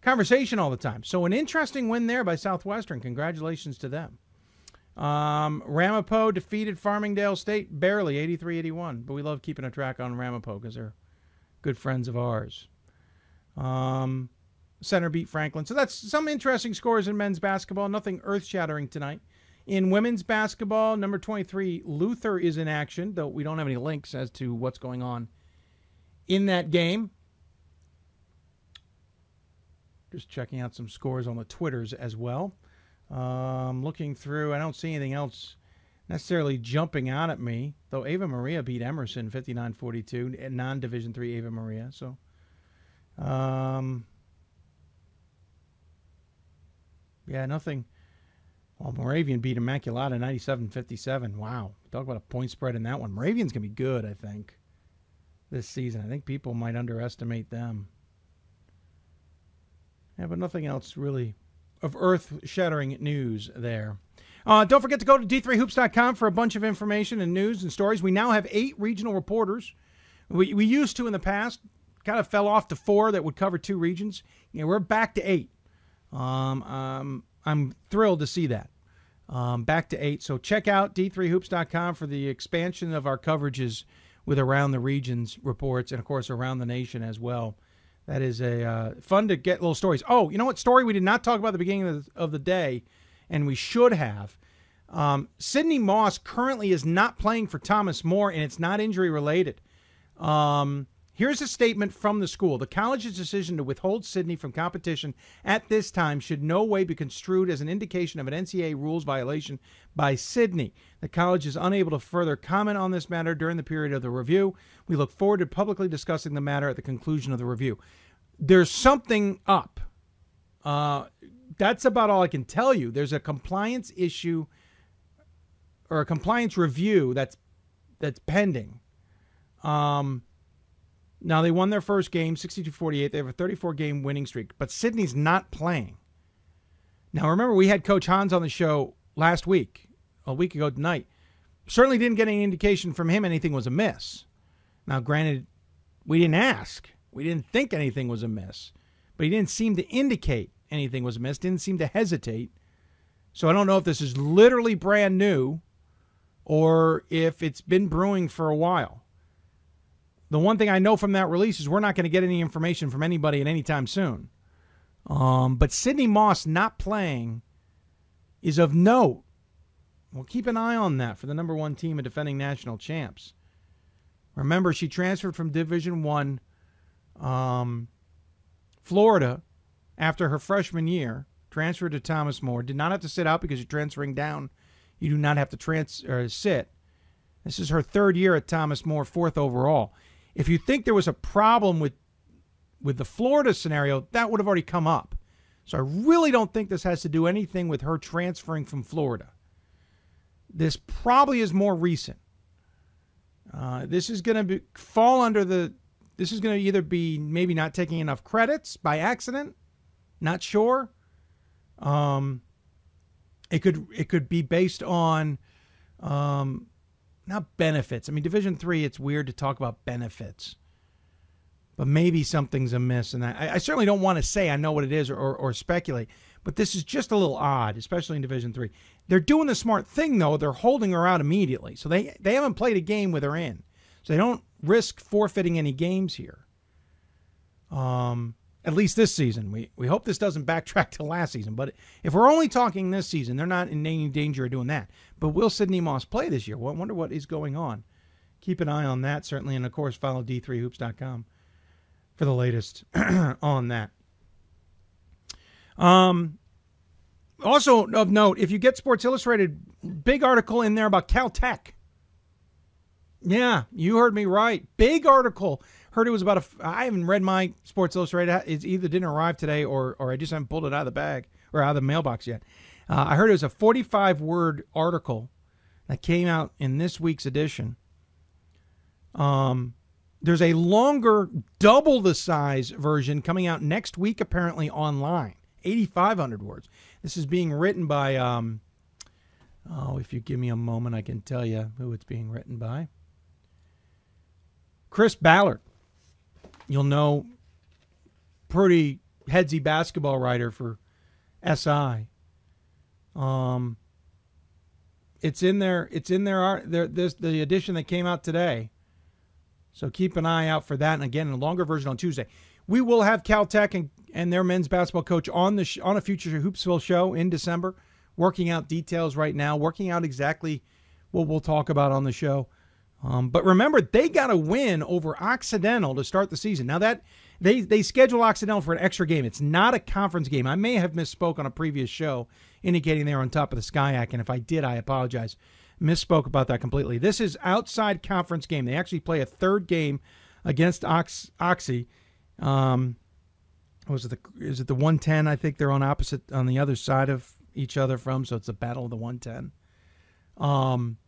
conversation all the time. So an interesting win there by Southwestern. Congratulations to them. Um, Ramapo defeated Farmingdale State barely 83-81, but we love keeping a track on Ramapo because they're good friends of ours. Um, Centre beat Franklin. So that's some interesting scores in men's basketball. Nothing earth-shattering tonight. In women's basketball, number 23, Luther is in action, though we don't have any links as to what's going on in that game. Just checking out some scores on the Twitters as well. Um, looking through, I don't see anything else necessarily jumping out at me, though Ave Maria beat Emerson 59 42, non Division three Ave Maria. So, um, yeah, nothing. Well, Moravian beat Immaculata 97 57. Wow. Talk about a point spread in that one. Moravian's going to be good, I think, this season. I think people might underestimate them. Yeah, but nothing else really of earth shattering news there. Uh, don't forget to go to d3hoops.com for a bunch of information and news and stories. We now have eight regional reporters. We, we used to in the past, kind of fell off to four that would cover two regions. You know, we're back to eight. Um, um, I'm thrilled to see that. Um, back to eight. So check out d3hoops.com for the expansion of our coverages with around the regions reports and, of course, around the nation as well. That is a uh, fun to get little stories. Oh, you know what story we did not talk about at the beginning of the, of the day, and we should have. Um, Sydney Moss currently is not playing for Thomas More, and it's not injury related. Um, here's a statement from the school: The college's decision to withhold Sydney from competition at this time should no way be construed as an indication of an NCAA rules violation by Sydney. The college is unable to further comment on this matter during the period of the review. We look forward to publicly discussing the matter at the conclusion of the review. There's something up. Uh, that's about all I can tell you. There's a compliance issue or a compliance review that's that's pending. Um, now they won their first game, 62-48. They have a 34 game winning streak, but Sydney's not playing. Now remember, we had Coach Hans on the show last week, a week ago tonight. Certainly didn't get any indication from him anything was amiss. Now, granted, we didn't ask. We didn't think anything was amiss, but he didn't seem to indicate anything was amiss. Didn't seem to hesitate. So I don't know if this is literally brand new or if it's been brewing for a while. The one thing I know from that release is we're not going to get any information from anybody at any time soon. Um, but Sydney Moss not playing is of note. We'll keep an eye on that for the number one team of defending national champs. Remember, she transferred from Division One, um, Florida, after her freshman year. Transferred to Thomas More. Did not have to sit out because you're transferring down. You do not have to trans or sit. This is her third year at Thomas More, fourth overall. If you think there was a problem with with the Florida scenario, that would have already come up. So I really don't think this has to do anything with her transferring from Florida. This probably is more recent. Uh, this is going to fall under the. This is going to either be maybe not taking enough credits by accident, not sure. Um, it could it could be based on, um, not benefits. I mean, Division three. It's weird to talk about benefits, but maybe something's amiss. And I, I certainly don't want to say I know what it is or, or, or speculate. But this is just a little odd, especially in Division Three. They're doing the smart thing though. They're holding her out immediately, so they they haven't played a game with her in, so they don't risk forfeiting any games here. Um, at least this season. We we hope this doesn't backtrack to last season. But if we're only talking this season, they're not in any danger of doing that. But will Sydney Moss play this year? Well, I wonder what is going on. Keep an eye on that certainly, and of course follow d3hoops.com for the latest on that. Um, also of note, if you get Sports Illustrated, big article in there about Caltech. Yeah, you heard me right. Big article. Heard it was about a. I haven't read my Sports Illustrated. It either didn't arrive today or or I just haven't pulled it out of the bag or out of the mailbox yet. Uh, I heard it was a 45 word article that came out in this week's edition. Um, there's a longer, double the size version coming out next week, apparently online. 8,500 words. This is being written by, um, oh, if you give me a moment, I can tell you who it's being written by. Chris Ballard. You'll know, pretty headsy basketball writer for SI. Um, it's in there. It's in their. There, this the edition that came out today. So keep an eye out for that. And again, a longer version on Tuesday. We will have Caltech and, and their men's basketball coach on the sh- on a future Hoopsville show in December, working out details right now, working out exactly what we'll talk about on the show. Um, but remember, they got a win over Occidental to start the season. Now that they they schedule Occidental for an extra game. It's not a conference game. I may have misspoke on a previous show, indicating they're on top of the SCIAC, and if I did, I apologize. Misspoke about that completely. This is outside conference game. They actually play a third game against Ox, Oxy um, was it the is it the 110? I think they're on opposite on the other side of each other from, so it's a battle of the 110. Um,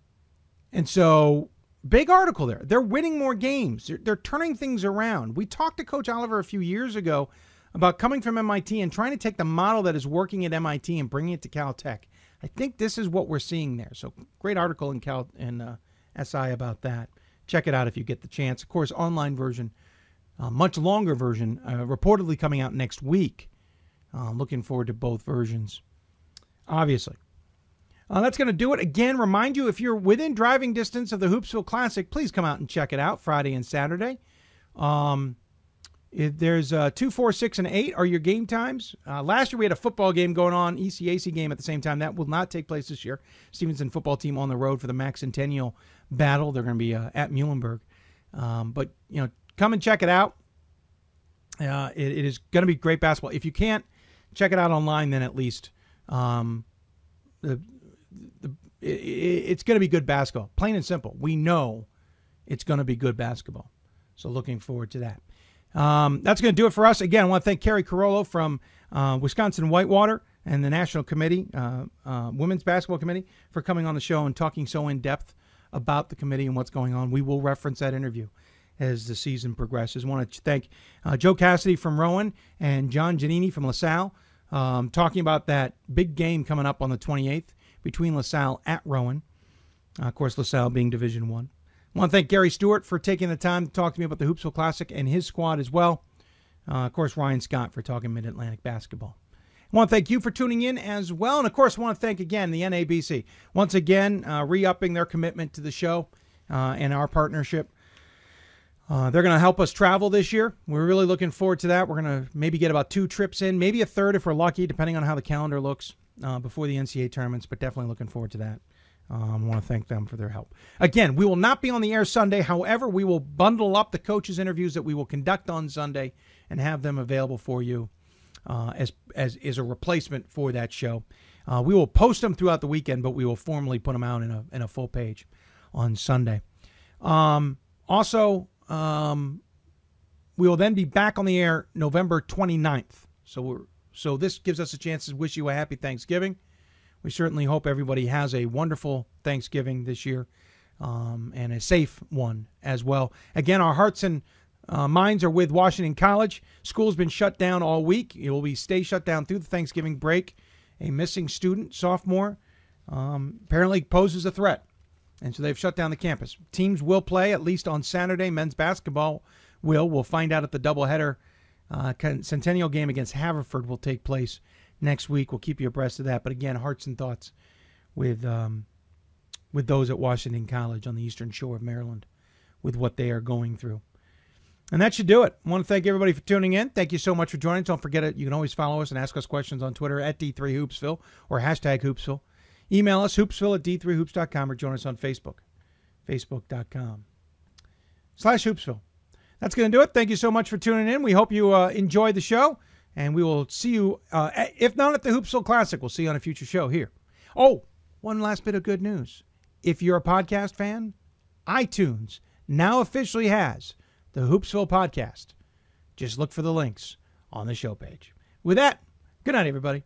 and so big article there. They're winning more games. They're, they're turning things around. We talked to Coach Oliver a few years ago about coming from MIT and trying to take the model that is working at MIT and bringing it to Caltech. I think this is what we're seeing there. So great article in Cal in uh, SI about that. Check it out if you get the chance. Of course, online version a much longer version, uh, reportedly coming out next week. Uh, looking forward to both versions, obviously. Uh, that's going to do it. Again, remind you if you're within driving distance of the Hoopsville Classic, please come out and check it out Friday and Saturday. Um, if there's uh, two, four, six, and eight are your game times. Uh, last year we had a football game going on, ECAC game at the same time. That will not take place this year. Stevenson football team on the road for the Max Centennial battle. They're going to be uh, at Muhlenberg. Um, but you know, come and check it out. Uh, it, it is going to be great basketball. If you can't check it out online, then at least um, the it, it's going to be good basketball. Plain and simple. We know it's going to be good basketball. So looking forward to that. Um, that's going to do it for us. Again, I want to thank Keri Carollo from uh, Wisconsin Whitewater and the National Committee, uh, uh, Women's Basketball Committee, for coming on the show and talking so in depth about the committee and what's going on. We will reference that interview as the season progresses. I want to thank uh, Joe Cassidy from Rowan and John Giannini from LaSalle um, talking about that big game coming up on the 28th between LaSalle at Rowan. Uh, of course, LaSalle being Division One. I. Want to thank Gary Stewart for taking the time to talk to me about the Hoopsville Classic and his squad as well. Uh, of course, Ryan Scott for talking Mid Atlantic basketball. I want to thank you for tuning in as well. And of course, I want to thank again the NABC. Once again, uh, re upping their commitment to the show uh, and our partnership. Uh, they're going to help us travel this year. We're really looking forward to that. We're going to maybe get about two trips in, maybe a third if we're lucky, depending on how the calendar looks uh, before the NCAA tournaments, but definitely looking forward to that. Um, I want to thank them for their help. Again, we will not be on the air Sunday. However, we will bundle up the coaches' interviews that we will conduct on Sunday and have them available for you uh, as as is a replacement for that show. Uh, we will post them throughout the weekend, but we will formally put them out in a in a full page on Sunday. Um, also, um, we will then be back on the air November 29th. So we're so this gives us a chance to wish you a happy Thanksgiving. we certainly hope everybody has a wonderful Thanksgiving this year um, and a safe one as well. Again, our hearts and uh, minds are with Washington College. School's been shut down all week. It will be stay shut down through the Thanksgiving break. A missing student, sophomore, um, apparently poses a threat, and so they've shut down the campus. Teams will play at least on Saturday. Men's basketball will. We'll find out at the doubleheader. Uh, Centennial game against Haverford will take place next week. We'll keep you abreast of that. But again, hearts and thoughts with um, with those at Washington College on the Eastern Shore of Maryland, with what they are going through. And that should do it. I want to thank everybody for tuning in. Thank you so much for joining. Don't forget it. You can always follow us and ask us questions on Twitter at D3Hoopsville or hashtag Hoopsville. Email us, hoopsville at d3hoops.com or join us on Facebook, facebook.com slash hoopsville. That's going to do it. Thank you so much for tuning in. We hope you uh, enjoyed the show, and we will see you, uh, if not at the Hoopsville Classic, we'll see you on a future show here. Oh, one last bit of good news. If you're a podcast fan, iTunes now officially has the Hoopsville podcast. Just look for the links on the show page. With that, good night, everybody.